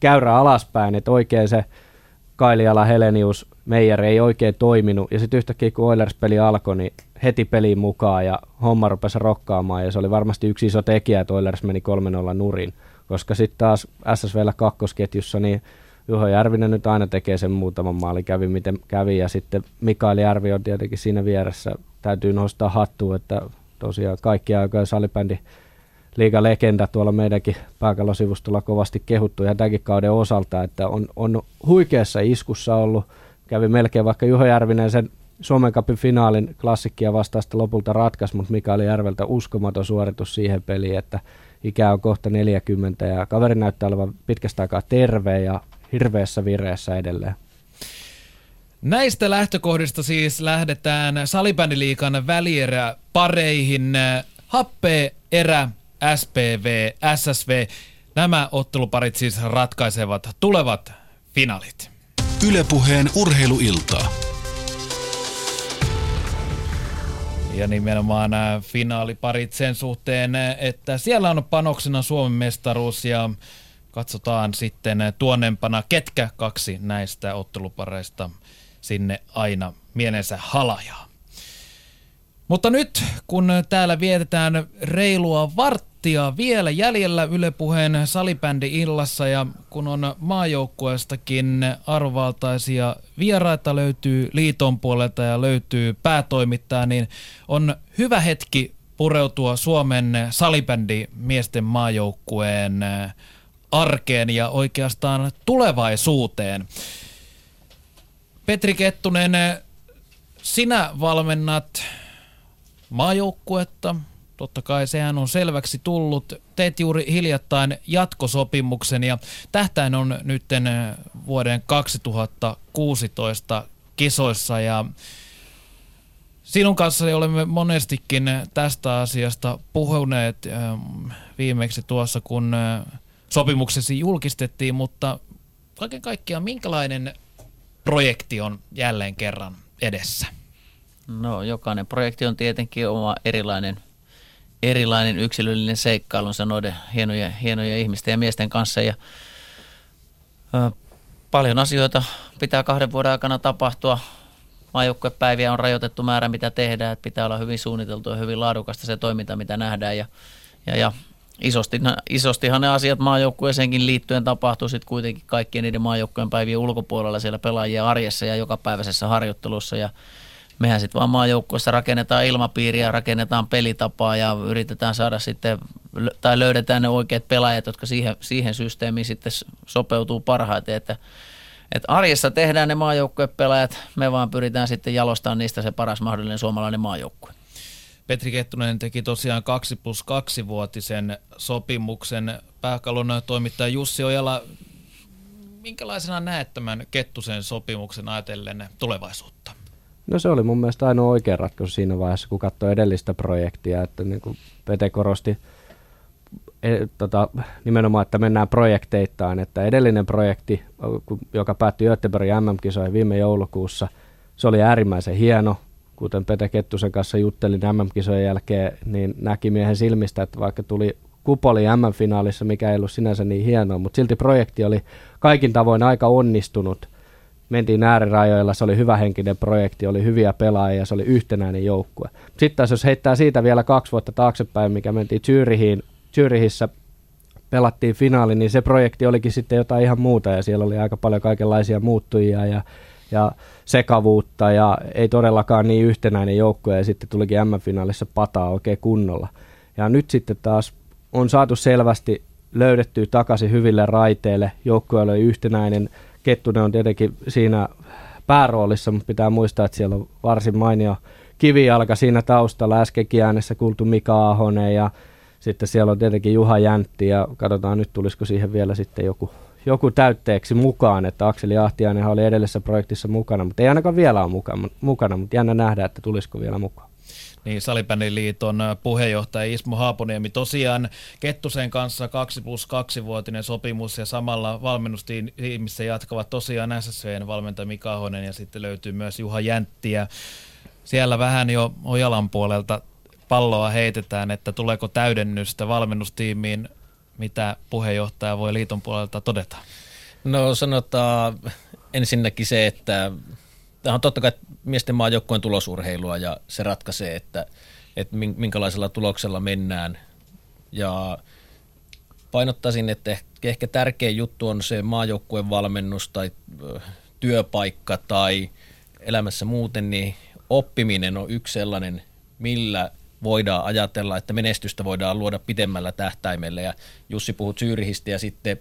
käyrä alaspäin, että oikein se Kailiala, Helenius, Meijer ei oikein toiminut. Ja sitten yhtäkkiä kun Oilers-peli alkoi, niin heti peliin mukaan ja homma rupesi rokkaamaan. Ja se oli varmasti yksi iso tekijä, että Oilers meni 3-0 nurin. Koska sitten taas SSVllä kakkosketjussa, niin Juho Järvinen nyt aina tekee sen muutaman maali, kävi miten kävi. Ja sitten Mikael Järvi on tietenkin siinä vieressä. Täytyy nostaa hattua, että tosiaan kaikki aikojen salibändi liiga legenda tuolla meidänkin pääkallosivustolla kovasti kehuttu ja tämänkin kauden osalta, että on, on huikeassa iskussa ollut. Kävi melkein vaikka Juho Järvinen sen Suomen Cupin finaalin klassikkia vastaasta lopulta ratkaisi, mutta Mikael Järveltä uskomaton suoritus siihen peliin, että ikä on kohta 40 ja kaveri näyttää olevan pitkästä aikaa terve ja hirveässä vireessä edelleen. Näistä lähtökohdista siis lähdetään salibändiliikan välierä pareihin. Happe, erä, SPV, SSV. Nämä otteluparit siis ratkaisevat tulevat finaalit. Ylepuheen urheiluiltaa. Ja nimenomaan nämä finaaliparit sen suhteen, että siellä on panoksena Suomen mestaruus ja katsotaan sitten tuonnempana, ketkä kaksi näistä ottelupareista sinne aina mielensä halajaa. Mutta nyt, kun täällä vietetään reilua varttia vielä jäljellä Yle Puheen salibändi illassa ja kun on maajoukkueestakin arvovaltaisia vieraita löytyy liiton puolelta ja löytyy päätoimittaja, niin on hyvä hetki pureutua Suomen salibändi miesten maajoukkueen arkeen ja oikeastaan tulevaisuuteen. Petri Kettunen, sinä valmennat maajoukkuetta. Totta kai sehän on selväksi tullut. Teet juuri hiljattain jatkosopimuksen ja tähtäin on nyt vuoden 2016 kisoissa ja Sinun kanssa olemme monestikin tästä asiasta puhuneet viimeksi tuossa, kun sopimuksesi julkistettiin, mutta kaiken kaikkiaan minkälainen projekti on jälleen kerran edessä? No jokainen projekti on tietenkin oma erilainen, erilainen yksilöllinen seikkailunsa noiden hienojen, hienojen ihmisten ja miesten kanssa. Ja, ö, paljon asioita pitää kahden vuoden aikana tapahtua. Maajoukkuepäiviä on rajoitettu määrä, mitä tehdään. Että pitää olla hyvin suunniteltu ja hyvin laadukasta se toiminta, mitä nähdään. Ja, ja, ja isosti, isostihan ne asiat maajoukkueeseenkin liittyen tapahtuu sitten kuitenkin kaikkien niiden maajoukkueen päivien ulkopuolella siellä pelaajien arjessa ja jokapäiväisessä harjoittelussa. Ja mehän sitten vaan maajoukkueessa rakennetaan ilmapiiriä, rakennetaan pelitapaa ja yritetään saada sitten, tai löydetään ne oikeat pelaajat, jotka siihen, siihen systeemiin sitten sopeutuu parhaiten, että että arjessa tehdään ne maajoukkuepelaajat, me vaan pyritään sitten jalostamaan niistä se paras mahdollinen suomalainen maajoukkue. Petri Kettunen teki tosiaan 2 plus 2 vuotisen sopimuksen. Pääkallon toimittaja Jussi Ojala, minkälaisena näet tämän Kettusen sopimuksen ajatellen tulevaisuutta? No se oli mun mielestä ainoa oikea ratkaisu siinä vaiheessa, kun katsoi edellistä projektia, että niin kuin Pete korosti e, tota, nimenomaan, että mennään projekteittain, että edellinen projekti, joka päättyi Göteborgin MM-kisoihin viime joulukuussa, se oli äärimmäisen hieno, kuten Pete Kettusen kanssa juttelin MM-kisojen jälkeen, niin näki miehen silmistä, että vaikka tuli kupoli MM-finaalissa, mikä ei ollut sinänsä niin hienoa, mutta silti projekti oli kaikin tavoin aika onnistunut mentiin äärirajoilla, se oli hyvähenkinen projekti, oli hyviä pelaajia, se oli yhtenäinen joukkue. Sitten taas jos heittää siitä vielä kaksi vuotta taaksepäin, mikä mentiin Zyrihiin, Zyrihissä pelattiin finaali, niin se projekti olikin sitten jotain ihan muuta ja siellä oli aika paljon kaikenlaisia muuttujia ja, ja sekavuutta ja ei todellakaan niin yhtenäinen joukkue ja sitten tulikin M-finaalissa pataa oikein kunnolla. Ja nyt sitten taas on saatu selvästi löydettyä takaisin hyville raiteille, joukkue oli yhtenäinen, Kettunen on tietenkin siinä pääroolissa, mutta pitää muistaa, että siellä on varsin mainio kivijalka siinä taustalla. Äskenkin äänessä kuultu Mika Ahonen ja sitten siellä on tietenkin Juha Jäntti ja katsotaan nyt tulisiko siihen vielä sitten joku, joku täytteeksi mukaan, että Akseli Ahtiainen oli edellisessä projektissa mukana, mutta ei ainakaan vielä ole mukana, mukana mutta jännä nähdä, että tulisiko vielä mukaan niin Salibändiliiton puheenjohtaja Ismo Haaponiemi tosiaan Kettusen kanssa 2 plus 2 vuotinen sopimus ja samalla valmennustiimissä jatkavat tosiaan SSVn valmentaja Mika Ahonen ja sitten löytyy myös Juha Jänttiä. Siellä vähän jo Ojalan puolelta palloa heitetään, että tuleeko täydennystä valmennustiimiin, mitä puheenjohtaja voi liiton puolelta todeta? No sanotaan ensinnäkin se, että tämä on totta kai miesten maajoukkueen tulosurheilua ja se ratkaisee, että, että minkälaisella tuloksella mennään. Ja painottaisin, että ehkä tärkein juttu on se maajoukkueen valmennus tai työpaikka tai elämässä muuten, niin oppiminen on yksi sellainen, millä voidaan ajatella, että menestystä voidaan luoda pidemmällä tähtäimellä. Ja Jussi puhuu Syyrihistä ja sitten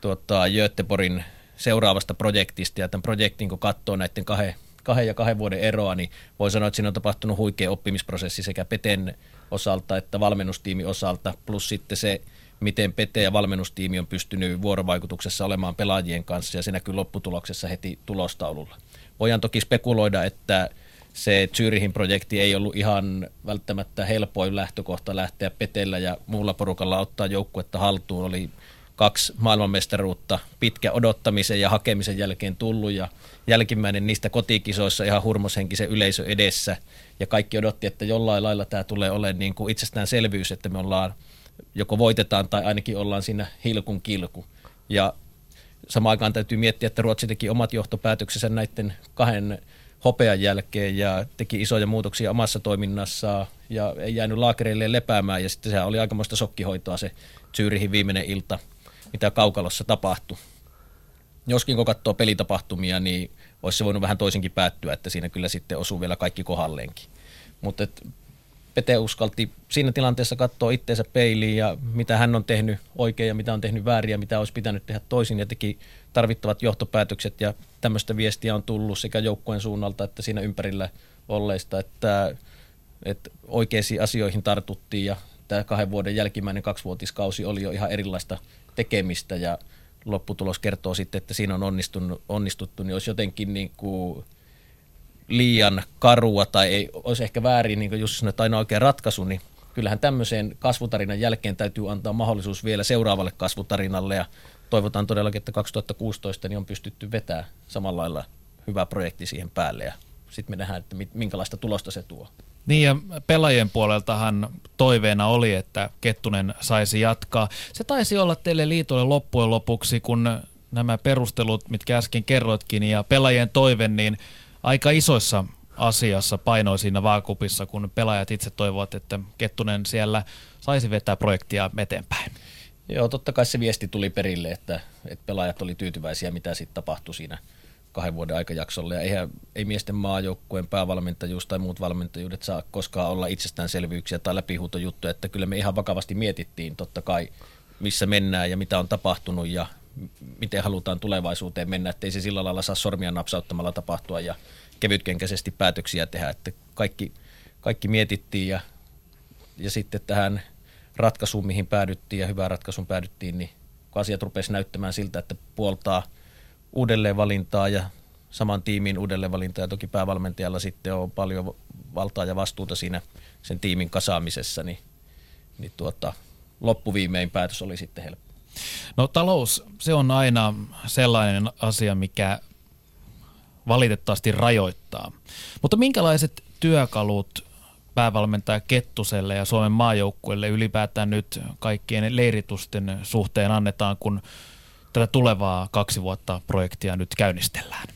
tuota, Göteborgin seuraavasta projektista ja tämän projektin, kun katsoo näiden kahden, kahden ja kahden vuoden eroa, niin voi sanoa, että siinä on tapahtunut huikea oppimisprosessi sekä Peten osalta että valmennustiimin osalta, plus sitten se, miten Pete ja valmennustiimi on pystynyt vuorovaikutuksessa olemaan pelaajien kanssa ja se näkyy lopputuloksessa heti tulostaululla. Voidaan toki spekuloida, että se Zyrihin projekti ei ollut ihan välttämättä helpoin lähtökohta lähteä Petellä ja muulla porukalla ottaa joukkuetta haltuun. Oli kaksi maailmanmestaruutta pitkä odottamisen ja hakemisen jälkeen tullut ja jälkimmäinen niistä kotikisoissa ihan hurmoshenkisen yleisö edessä. Ja kaikki odotti, että jollain lailla tämä tulee olemaan niin kuin itsestäänselvyys, että me ollaan joko voitetaan tai ainakin ollaan siinä hilkun kilku. Ja samaan aikaan täytyy miettiä, että Ruotsi teki omat johtopäätöksensä näiden kahden hopean jälkeen ja teki isoja muutoksia omassa toiminnassaan ja ei jäänyt laakereille lepäämään. Ja sitten sehän oli aikamoista sokkihoitoa se Zyrihin viimeinen ilta – mitä kaukalossa tapahtui. Joskin kun katsoo pelitapahtumia, niin olisi se voinut vähän toisenkin päättyä, että siinä kyllä sitten osuu vielä kaikki kohdalleenkin. Mutta Pete uskalti siinä tilanteessa katsoa itteensä peiliin ja mitä hän on tehnyt oikein ja mitä on tehnyt väärin ja mitä olisi pitänyt tehdä toisin ja teki tarvittavat johtopäätökset ja tämmöistä viestiä on tullut sekä joukkueen suunnalta että siinä ympärillä olleista, että, että oikeisiin asioihin tartuttiin ja tämä kahden vuoden jälkimmäinen kaksivuotiskausi oli jo ihan erilaista tekemistä ja lopputulos kertoo sitten, että siinä on onnistunut, onnistuttu, niin olisi jotenkin niin kuin liian karua tai ei olisi ehkä väärin, niin kuin just sanoit, aina oikea ratkaisu, niin kyllähän tämmöiseen kasvutarinan jälkeen täytyy antaa mahdollisuus vielä seuraavalle kasvutarinalle ja toivotaan todellakin, että 2016 niin on pystytty vetämään samalla lailla hyvä projekti siihen päälle ja sitten me nähdään, että minkälaista tulosta se tuo. Niin ja pelaajien puoleltahan toiveena oli, että Kettunen saisi jatkaa. Se taisi olla teille liitolle loppujen lopuksi, kun nämä perustelut, mitkä äsken kerroitkin, ja pelaajien toive, niin aika isoissa asiassa painoi siinä vaakupissa, kun pelaajat itse toivovat, että Kettunen siellä saisi vetää projektia eteenpäin. Joo, totta kai se viesti tuli perille, että, että pelaajat oli tyytyväisiä, mitä sitten tapahtui siinä kahden vuoden aikajaksolla. Ja eihän, ei miesten maajoukkueen päävalmentajuus tai muut valmentajuudet saa koskaan olla itsestäänselvyyksiä tai läpihuutojuttuja, että kyllä me ihan vakavasti mietittiin totta kai, missä mennään ja mitä on tapahtunut ja miten halutaan tulevaisuuteen mennä, ettei se sillä lailla saa sormia napsauttamalla tapahtua ja kevytkenkäisesti päätöksiä tehdä, että kaikki, kaikki mietittiin ja, ja sitten tähän ratkaisuun, mihin päädyttiin ja hyvään ratkaisuun päädyttiin, niin kun asiat rupesi näyttämään siltä, että puoltaa – uudelleenvalintaa ja saman tiimin uudelleenvalintaa ja toki päävalmentajalla sitten on paljon valtaa ja vastuuta siinä sen tiimin kasaamisessa, niin, niin tuota, loppuviimein päätös oli sitten helppo. No talous, se on aina sellainen asia, mikä valitettavasti rajoittaa. Mutta minkälaiset työkalut päävalmentaja Kettuselle ja Suomen maajoukkueelle ylipäätään nyt kaikkien leiritusten suhteen annetaan, kun tätä tulevaa kaksi vuotta projektia nyt käynnistellään?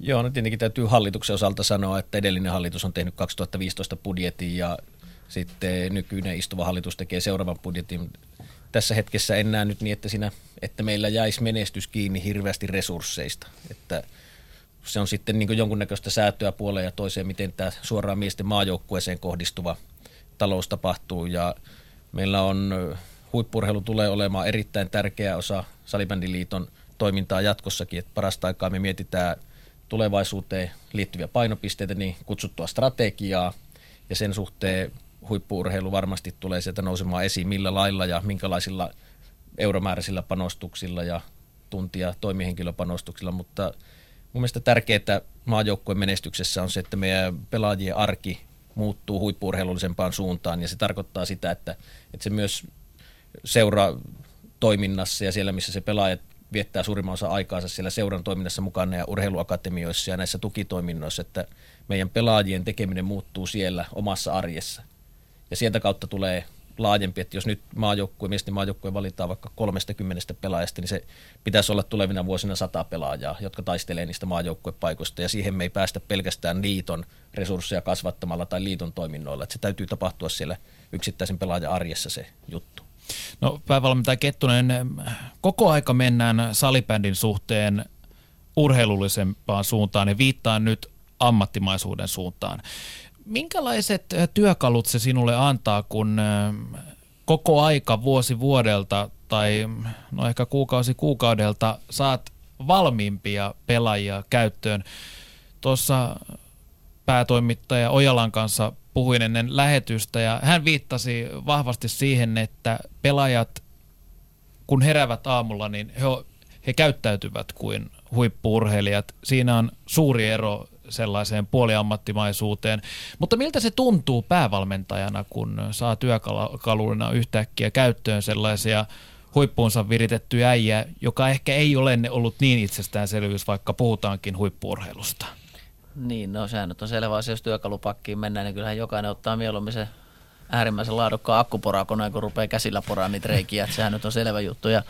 Joo, no tietenkin täytyy hallituksen osalta sanoa, että edellinen hallitus on tehnyt 2015 budjetin ja sitten nykyinen istuva hallitus tekee seuraavan budjetin. Tässä hetkessä en näe nyt niin, että, siinä, että meillä jäisi menestys kiinni hirveästi resursseista. Että se on sitten niin jonkunnäköistä säätöä puoleen ja toiseen, miten tämä suoraan miesten maajoukkueeseen kohdistuva talous tapahtuu. Ja meillä on huippurheilu tulee olemaan erittäin tärkeä osa Salibändiliiton toimintaa jatkossakin, että parasta aikaa me mietitään tulevaisuuteen liittyviä painopisteitä, niin kutsuttua strategiaa, ja sen suhteen huippuurheilu varmasti tulee sieltä nousemaan esiin, millä lailla ja minkälaisilla euromääräisillä panostuksilla ja tuntia toimihenkilöpanostuksilla, mutta mun mielestä tärkeää maajoukkueen menestyksessä on se, että meidän pelaajien arki muuttuu huippuurheilullisempaan suuntaan, ja se tarkoittaa sitä, että, että se myös seura toiminnassa ja siellä, missä se pelaajat viettää suurimman osa aikaansa siellä seuran toiminnassa mukana ja urheiluakatemioissa ja näissä tukitoiminnoissa, että meidän pelaajien tekeminen muuttuu siellä omassa arjessa. Ja sieltä kautta tulee laajempi, että jos nyt maajoukkue, miesten maajoukkue valitaan vaikka 30 pelaajasta, niin se pitäisi olla tulevina vuosina sata pelaajaa, jotka taistelee niistä maajoukkuepaikoista, ja siihen me ei päästä pelkästään liiton resursseja kasvattamalla tai liiton toiminnoilla, että se täytyy tapahtua siellä yksittäisen pelaajan arjessa se juttu. No päävalmentaja Kettunen, koko aika mennään salibändin suhteen urheilullisempaan suuntaan ja viittaan nyt ammattimaisuuden suuntaan. Minkälaiset työkalut se sinulle antaa, kun koko aika vuosi vuodelta tai no ehkä kuukausi kuukaudelta saat valmiimpia pelaajia käyttöön? Tuossa päätoimittaja Ojalan kanssa puhuin ennen lähetystä ja hän viittasi vahvasti siihen, että pelaajat kun heräävät aamulla, niin he, he käyttäytyvät kuin huippuurheilijat. Siinä on suuri ero sellaiseen puoliammattimaisuuteen. Mutta miltä se tuntuu päävalmentajana, kun saa työkaluna yhtäkkiä käyttöön sellaisia huippuunsa viritettyjä äijä, joka ehkä ei ole ollut niin itsestäänselvyys, vaikka puhutaankin huippuurheilusta? Niin, no sehän nyt on selvä asia, jos työkalupakkiin mennään, niin kyllähän jokainen ottaa mieluummin se äärimmäisen laadukkaan akkuporakoneen, kun rupeaa käsillä poraan niitä reikiä, että sehän nyt on selvä juttu. Ja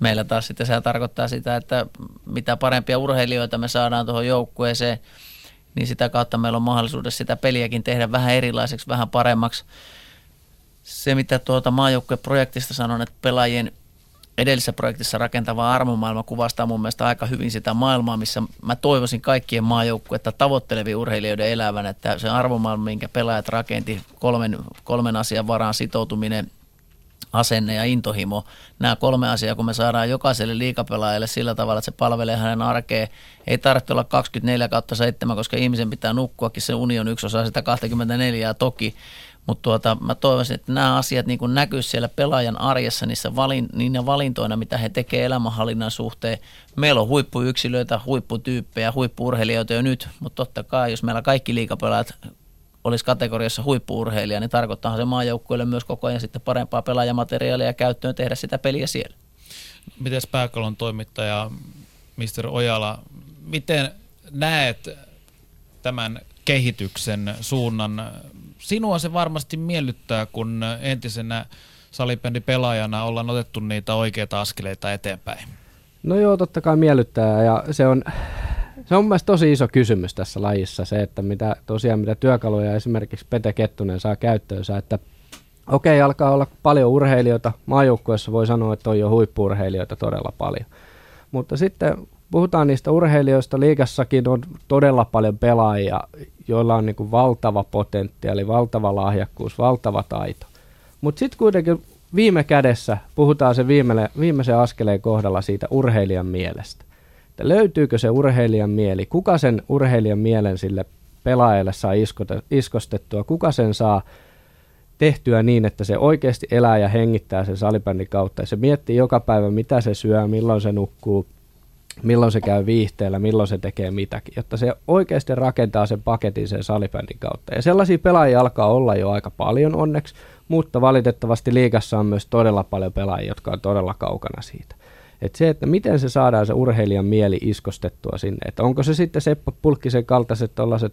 meillä taas sitten se tarkoittaa sitä, että mitä parempia urheilijoita me saadaan tuohon joukkueeseen, niin sitä kautta meillä on mahdollisuudessa sitä peliäkin tehdä vähän erilaiseksi, vähän paremmaksi. Se, mitä tuota maajoukkueprojektista sanon, että pelaajien edellisessä projektissa rakentava armomaailma kuvastaa mun mielestä aika hyvin sitä maailmaa, missä mä toivoisin kaikkien maajoukkuetta tavoittelevien urheilijoiden elävän, että se arvomaailma, minkä pelaajat rakenti, kolmen, kolmen asian varaan sitoutuminen, asenne ja intohimo. Nämä kolme asiaa, kun me saadaan jokaiselle liikapelaajalle sillä tavalla, että se palvelee hänen arkeen. Ei tarvitse olla 24 kautta 7, koska ihmisen pitää nukkuakin, se union yksi osa sitä 24 toki. Mutta tuota, mä toivoisin, että nämä asiat niin näkyy siellä pelaajan arjessa niissä valin, niinä valintoina, mitä he tekevät elämänhallinnan suhteen. Meillä on huippuyksilöitä, huipputyyppejä, huippuurheilijoita jo nyt, mutta totta kai, jos meillä kaikki liikapelaajat olisi kategoriassa huippuurheilija, niin tarkoittaa se maajoukkueelle myös koko ajan sitten parempaa pelaajamateriaalia käyttöön tehdä sitä peliä siellä. Miten pääkalon toimittaja Mr. Ojala, miten näet tämän kehityksen suunnan? Sinua se varmasti miellyttää, kun entisenä salibändipelaajana ollaan otettu niitä oikeita askeleita eteenpäin. No joo, totta kai miellyttää ja se on, se on mielestäni tosi iso kysymys tässä lajissa se, että mitä tosiaan mitä työkaluja esimerkiksi Pete Kettunen saa käyttöönsä, että okei, okay, alkaa olla paljon urheilijoita, maajoukkueessa voi sanoa, että on jo huippuurheilijoita todella paljon. Mutta sitten puhutaan niistä urheilijoista, liigassakin on todella paljon pelaajia, joilla on niin kuin valtava potentiaali, valtava lahjakkuus, valtava taito. Mutta sitten kuitenkin viime kädessä puhutaan se viimeinen, viimeisen askeleen kohdalla siitä urheilijan mielestä että löytyykö se urheilijan mieli, kuka sen urheilijan mielen sille pelaajalle saa iskostettua, kuka sen saa tehtyä niin, että se oikeasti elää ja hengittää sen salibändin kautta. Ja se miettii joka päivä, mitä se syö, milloin se nukkuu, milloin se käy viihteellä, milloin se tekee mitäkin, jotta se oikeasti rakentaa sen paketin sen salibändin kautta. Ja sellaisia pelaajia alkaa olla jo aika paljon onneksi, mutta valitettavasti liigassa on myös todella paljon pelaajia, jotka on todella kaukana siitä. Et se, että miten se saadaan se urheilijan mieli iskostettua sinne. Että onko se sitten Seppo Pulkkisen kaltaiset tällaiset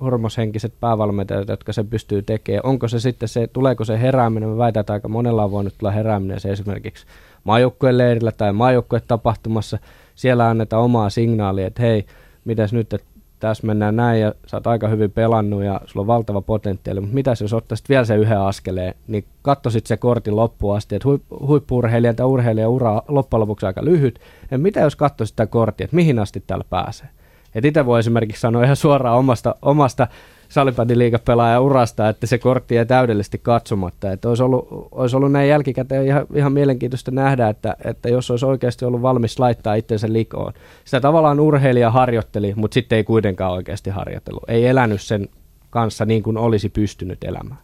hormoshenkiset päävalmentajat, jotka se pystyy tekemään. Onko se sitten se, tuleeko se herääminen, mä väitän, että aika monella on voinut tulla herääminen se esimerkiksi maajoukkueen leirillä tai maajoukkueen tapahtumassa. Siellä annetaan omaa signaalia, että hei, mitäs nyt, että tässä mennään näin ja sä oot aika hyvin pelannut ja sulla on valtava potentiaali, mutta mitä jos ottaisit vielä se yhden askeleen, niin katsoisit se kortin loppuun asti, että huippu-urheilijan tai urheilijan ura loppujen lopuksi aika lyhyt, ja mitä jos katsoisit sitä korttia, että mihin asti täällä pääsee. Et itse voi esimerkiksi sanoa ihan suoraan omasta, omasta salibändiliigapelaajan urasta, että se kortti ei täydellisesti katsomatta. Että olisi, ollut, olisi ollut näin jälkikäteen ihan, ihan mielenkiintoista nähdä, että, että jos olisi oikeasti ollut valmis laittaa itsensä likoon. Sitä tavallaan urheilija harjoitteli, mutta sitten ei kuitenkaan oikeasti harjoitellut. Ei elänyt sen kanssa niin kuin olisi pystynyt elämään.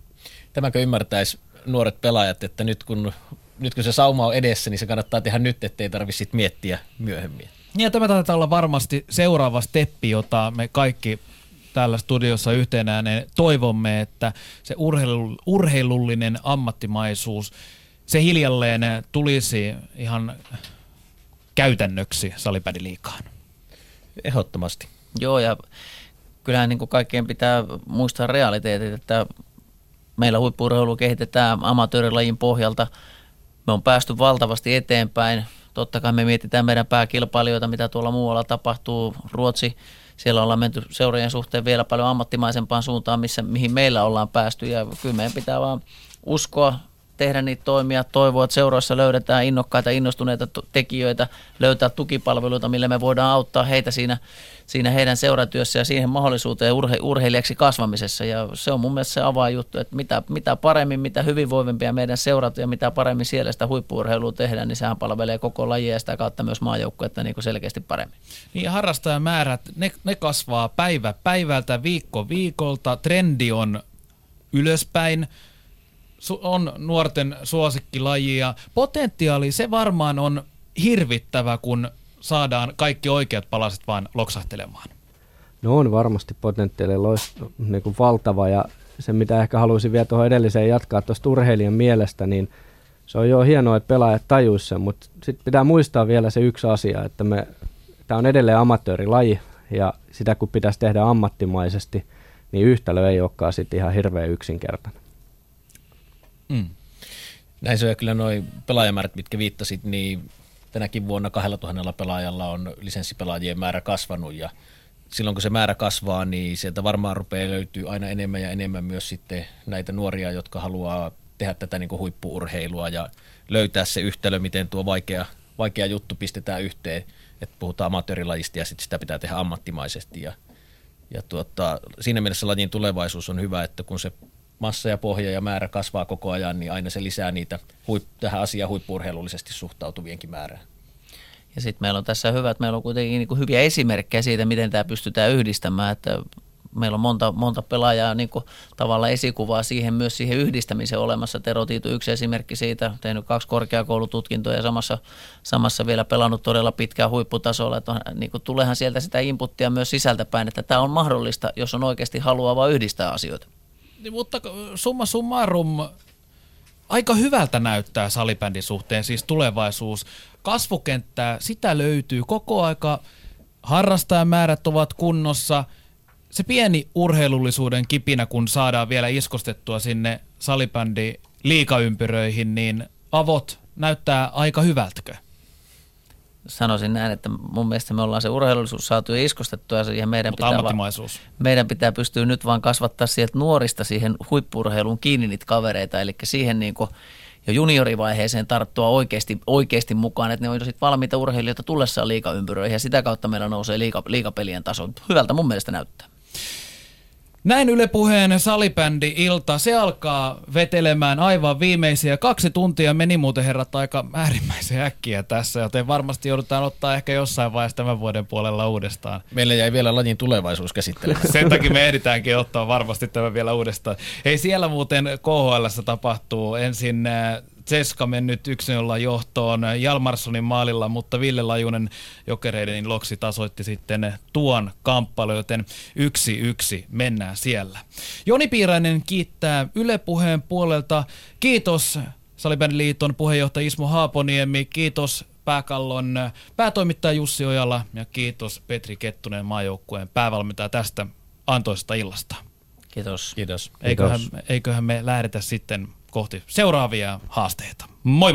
Tämäkö ymmärtäisi nuoret pelaajat, että nyt kun, nyt kun se sauma on edessä, niin se kannattaa tehdä nyt, ettei tarvitse miettiä myöhemmin. Ja tämä taitaa olla varmasti seuraava steppi, jota me kaikki täällä studiossa yhtenään toivomme, että se urheilu, urheilullinen ammattimaisuus, se hiljalleen tulisi ihan käytännöksi salibändiliikaan. Ehdottomasti. Joo, ja kyllähän niin kuin kaikkien pitää muistaa realiteetit, että meillä huippuurheilu kehitetään amatöörilajin pohjalta. Me on päästy valtavasti eteenpäin. Totta kai me mietitään meidän pääkilpailijoita, mitä tuolla muualla tapahtuu. Ruotsi, siellä ollaan menty seurojen suhteen vielä paljon ammattimaisempaan suuntaan, missä, mihin meillä ollaan päästy. Ja kyllä meidän pitää vaan uskoa tehdä niitä toimia, toivoa, että seuroissa löydetään innokkaita, innostuneita tekijöitä, löytää tukipalveluita, millä me voidaan auttaa heitä siinä, siinä heidän seuratyössä ja siihen mahdollisuuteen urhe, urheilijaksi kasvamisessa. Ja se on mun mielestä se avainjuttu, että mitä, mitä paremmin, mitä hyvinvoivimpia meidän seurat ja mitä paremmin siellä sitä huippuurheilua tehdään, niin sehän palvelee koko lajia ja sitä kautta myös maajoukkuetta niin selkeästi paremmin. Niin harrastajamäärät, ne, ne kasvaa päivä päivältä, viikko viikolta, trendi on ylöspäin on nuorten suosikkilaji ja potentiaali se varmaan on hirvittävä, kun saadaan kaikki oikeat palaset vaan loksahtelemaan. No on varmasti potentiaali loist- niin kuin valtava ja se mitä ehkä haluaisin vielä tuohon edelliseen jatkaa tuosta urheilijan mielestä, niin se on jo hienoa, että pelaajat tajuisivat sen, mutta sitten pitää muistaa vielä se yksi asia, että me, tämä on edelleen amatöörilaji ja sitä kun pitäisi tehdä ammattimaisesti, niin yhtälö ei olekaan sitten ihan hirveän yksinkertainen. Mm. Näin se on kyllä noin pelaajamäärät, mitkä viittasit, niin tänäkin vuonna 2000 pelaajalla on lisenssipelaajien määrä kasvanut ja silloin kun se määrä kasvaa, niin sieltä varmaan rupeaa löytyy aina enemmän ja enemmän myös sitten näitä nuoria, jotka haluaa tehdä tätä niin huippuurheilua ja löytää se yhtälö, miten tuo vaikea, vaikea juttu pistetään yhteen, että puhutaan amatöörilajista ja sitten sitä pitää tehdä ammattimaisesti ja, ja tuota, siinä mielessä lajin tulevaisuus on hyvä, että kun se massa ja pohja ja määrä kasvaa koko ajan, niin aina se lisää niitä huip- tähän asiaan huippuurheilullisesti suhtautuvienkin määrää. Ja sitten meillä on tässä hyvä, että meillä on kuitenkin niin hyviä esimerkkejä siitä, miten tämä pystytään yhdistämään, että meillä on monta, monta pelaajaa niin kuin tavallaan esikuvaa siihen myös siihen yhdistämiseen olemassa. Tero Tiitu yksi esimerkki siitä, tehnyt kaksi korkeakoulututkintoa ja samassa, samassa vielä pelannut todella pitkään huipputasolla. Että niin kuin, tulehan sieltä sitä inputtia myös sisältäpäin, että tämä on mahdollista, jos on oikeasti haluaa vaan yhdistää asioita. Niin, mutta summa summarum, aika hyvältä näyttää salibändin suhteen, siis tulevaisuus. Kasvukenttää, sitä löytyy koko aika, harrastajamäärät ovat kunnossa, se pieni urheilullisuuden kipinä, kun saadaan vielä iskostettua sinne salibändi liikaympyröihin, niin avot näyttää aika hyvältäkö? Sanoisin näin, että mun mielestä me ollaan se urheilullisuus saatu jo iskostettua ja meidän Mutta pitää, va- meidän pitää pystyä nyt vaan kasvattaa sieltä nuorista siihen huippurheiluun kiinni niitä kavereita, eli siihen niin kuin jo juniorivaiheeseen tarttua oikeasti, oikeasti mukaan, että ne on sitten valmiita urheilijoita tullessaan liikaympyröihin ja sitä kautta meillä nousee liika, liikapelien taso. Hyvältä mun mielestä näyttää. Näin Yle Puheen salibändi ilta. Se alkaa vetelemään aivan viimeisiä. Kaksi tuntia meni muuten herrat aika äärimmäisen äkkiä tässä, joten varmasti joudutaan ottaa ehkä jossain vaiheessa tämän vuoden puolella uudestaan. Meillä jäi vielä lajin tulevaisuus käsittelemättä. Sen takia me ehditäänkin ottaa varmasti tämä vielä uudestaan. Hei, siellä muuten KHL tapahtuu ensin Ceska mennyt 1-0 johtoon Jalmarssonin maalilla, mutta Ville Lajunen jokereiden loksi tasoitti sitten tuon kamppailu, joten yksi yksi mennään siellä. Joni Piirainen kiittää Yle Puheen puolelta. Kiitos Salibändiliiton puheenjohtaja Ismo Haaponiemi, kiitos pääkallon päätoimittaja Jussi Ojala ja kiitos Petri Kettunen maajoukkueen päävalmentaja tästä antoista illasta. Kiitos. Kiitos. Eiköhän, eiköhän me lähdetä sitten kohti seuraavia haasteita. Moi moi!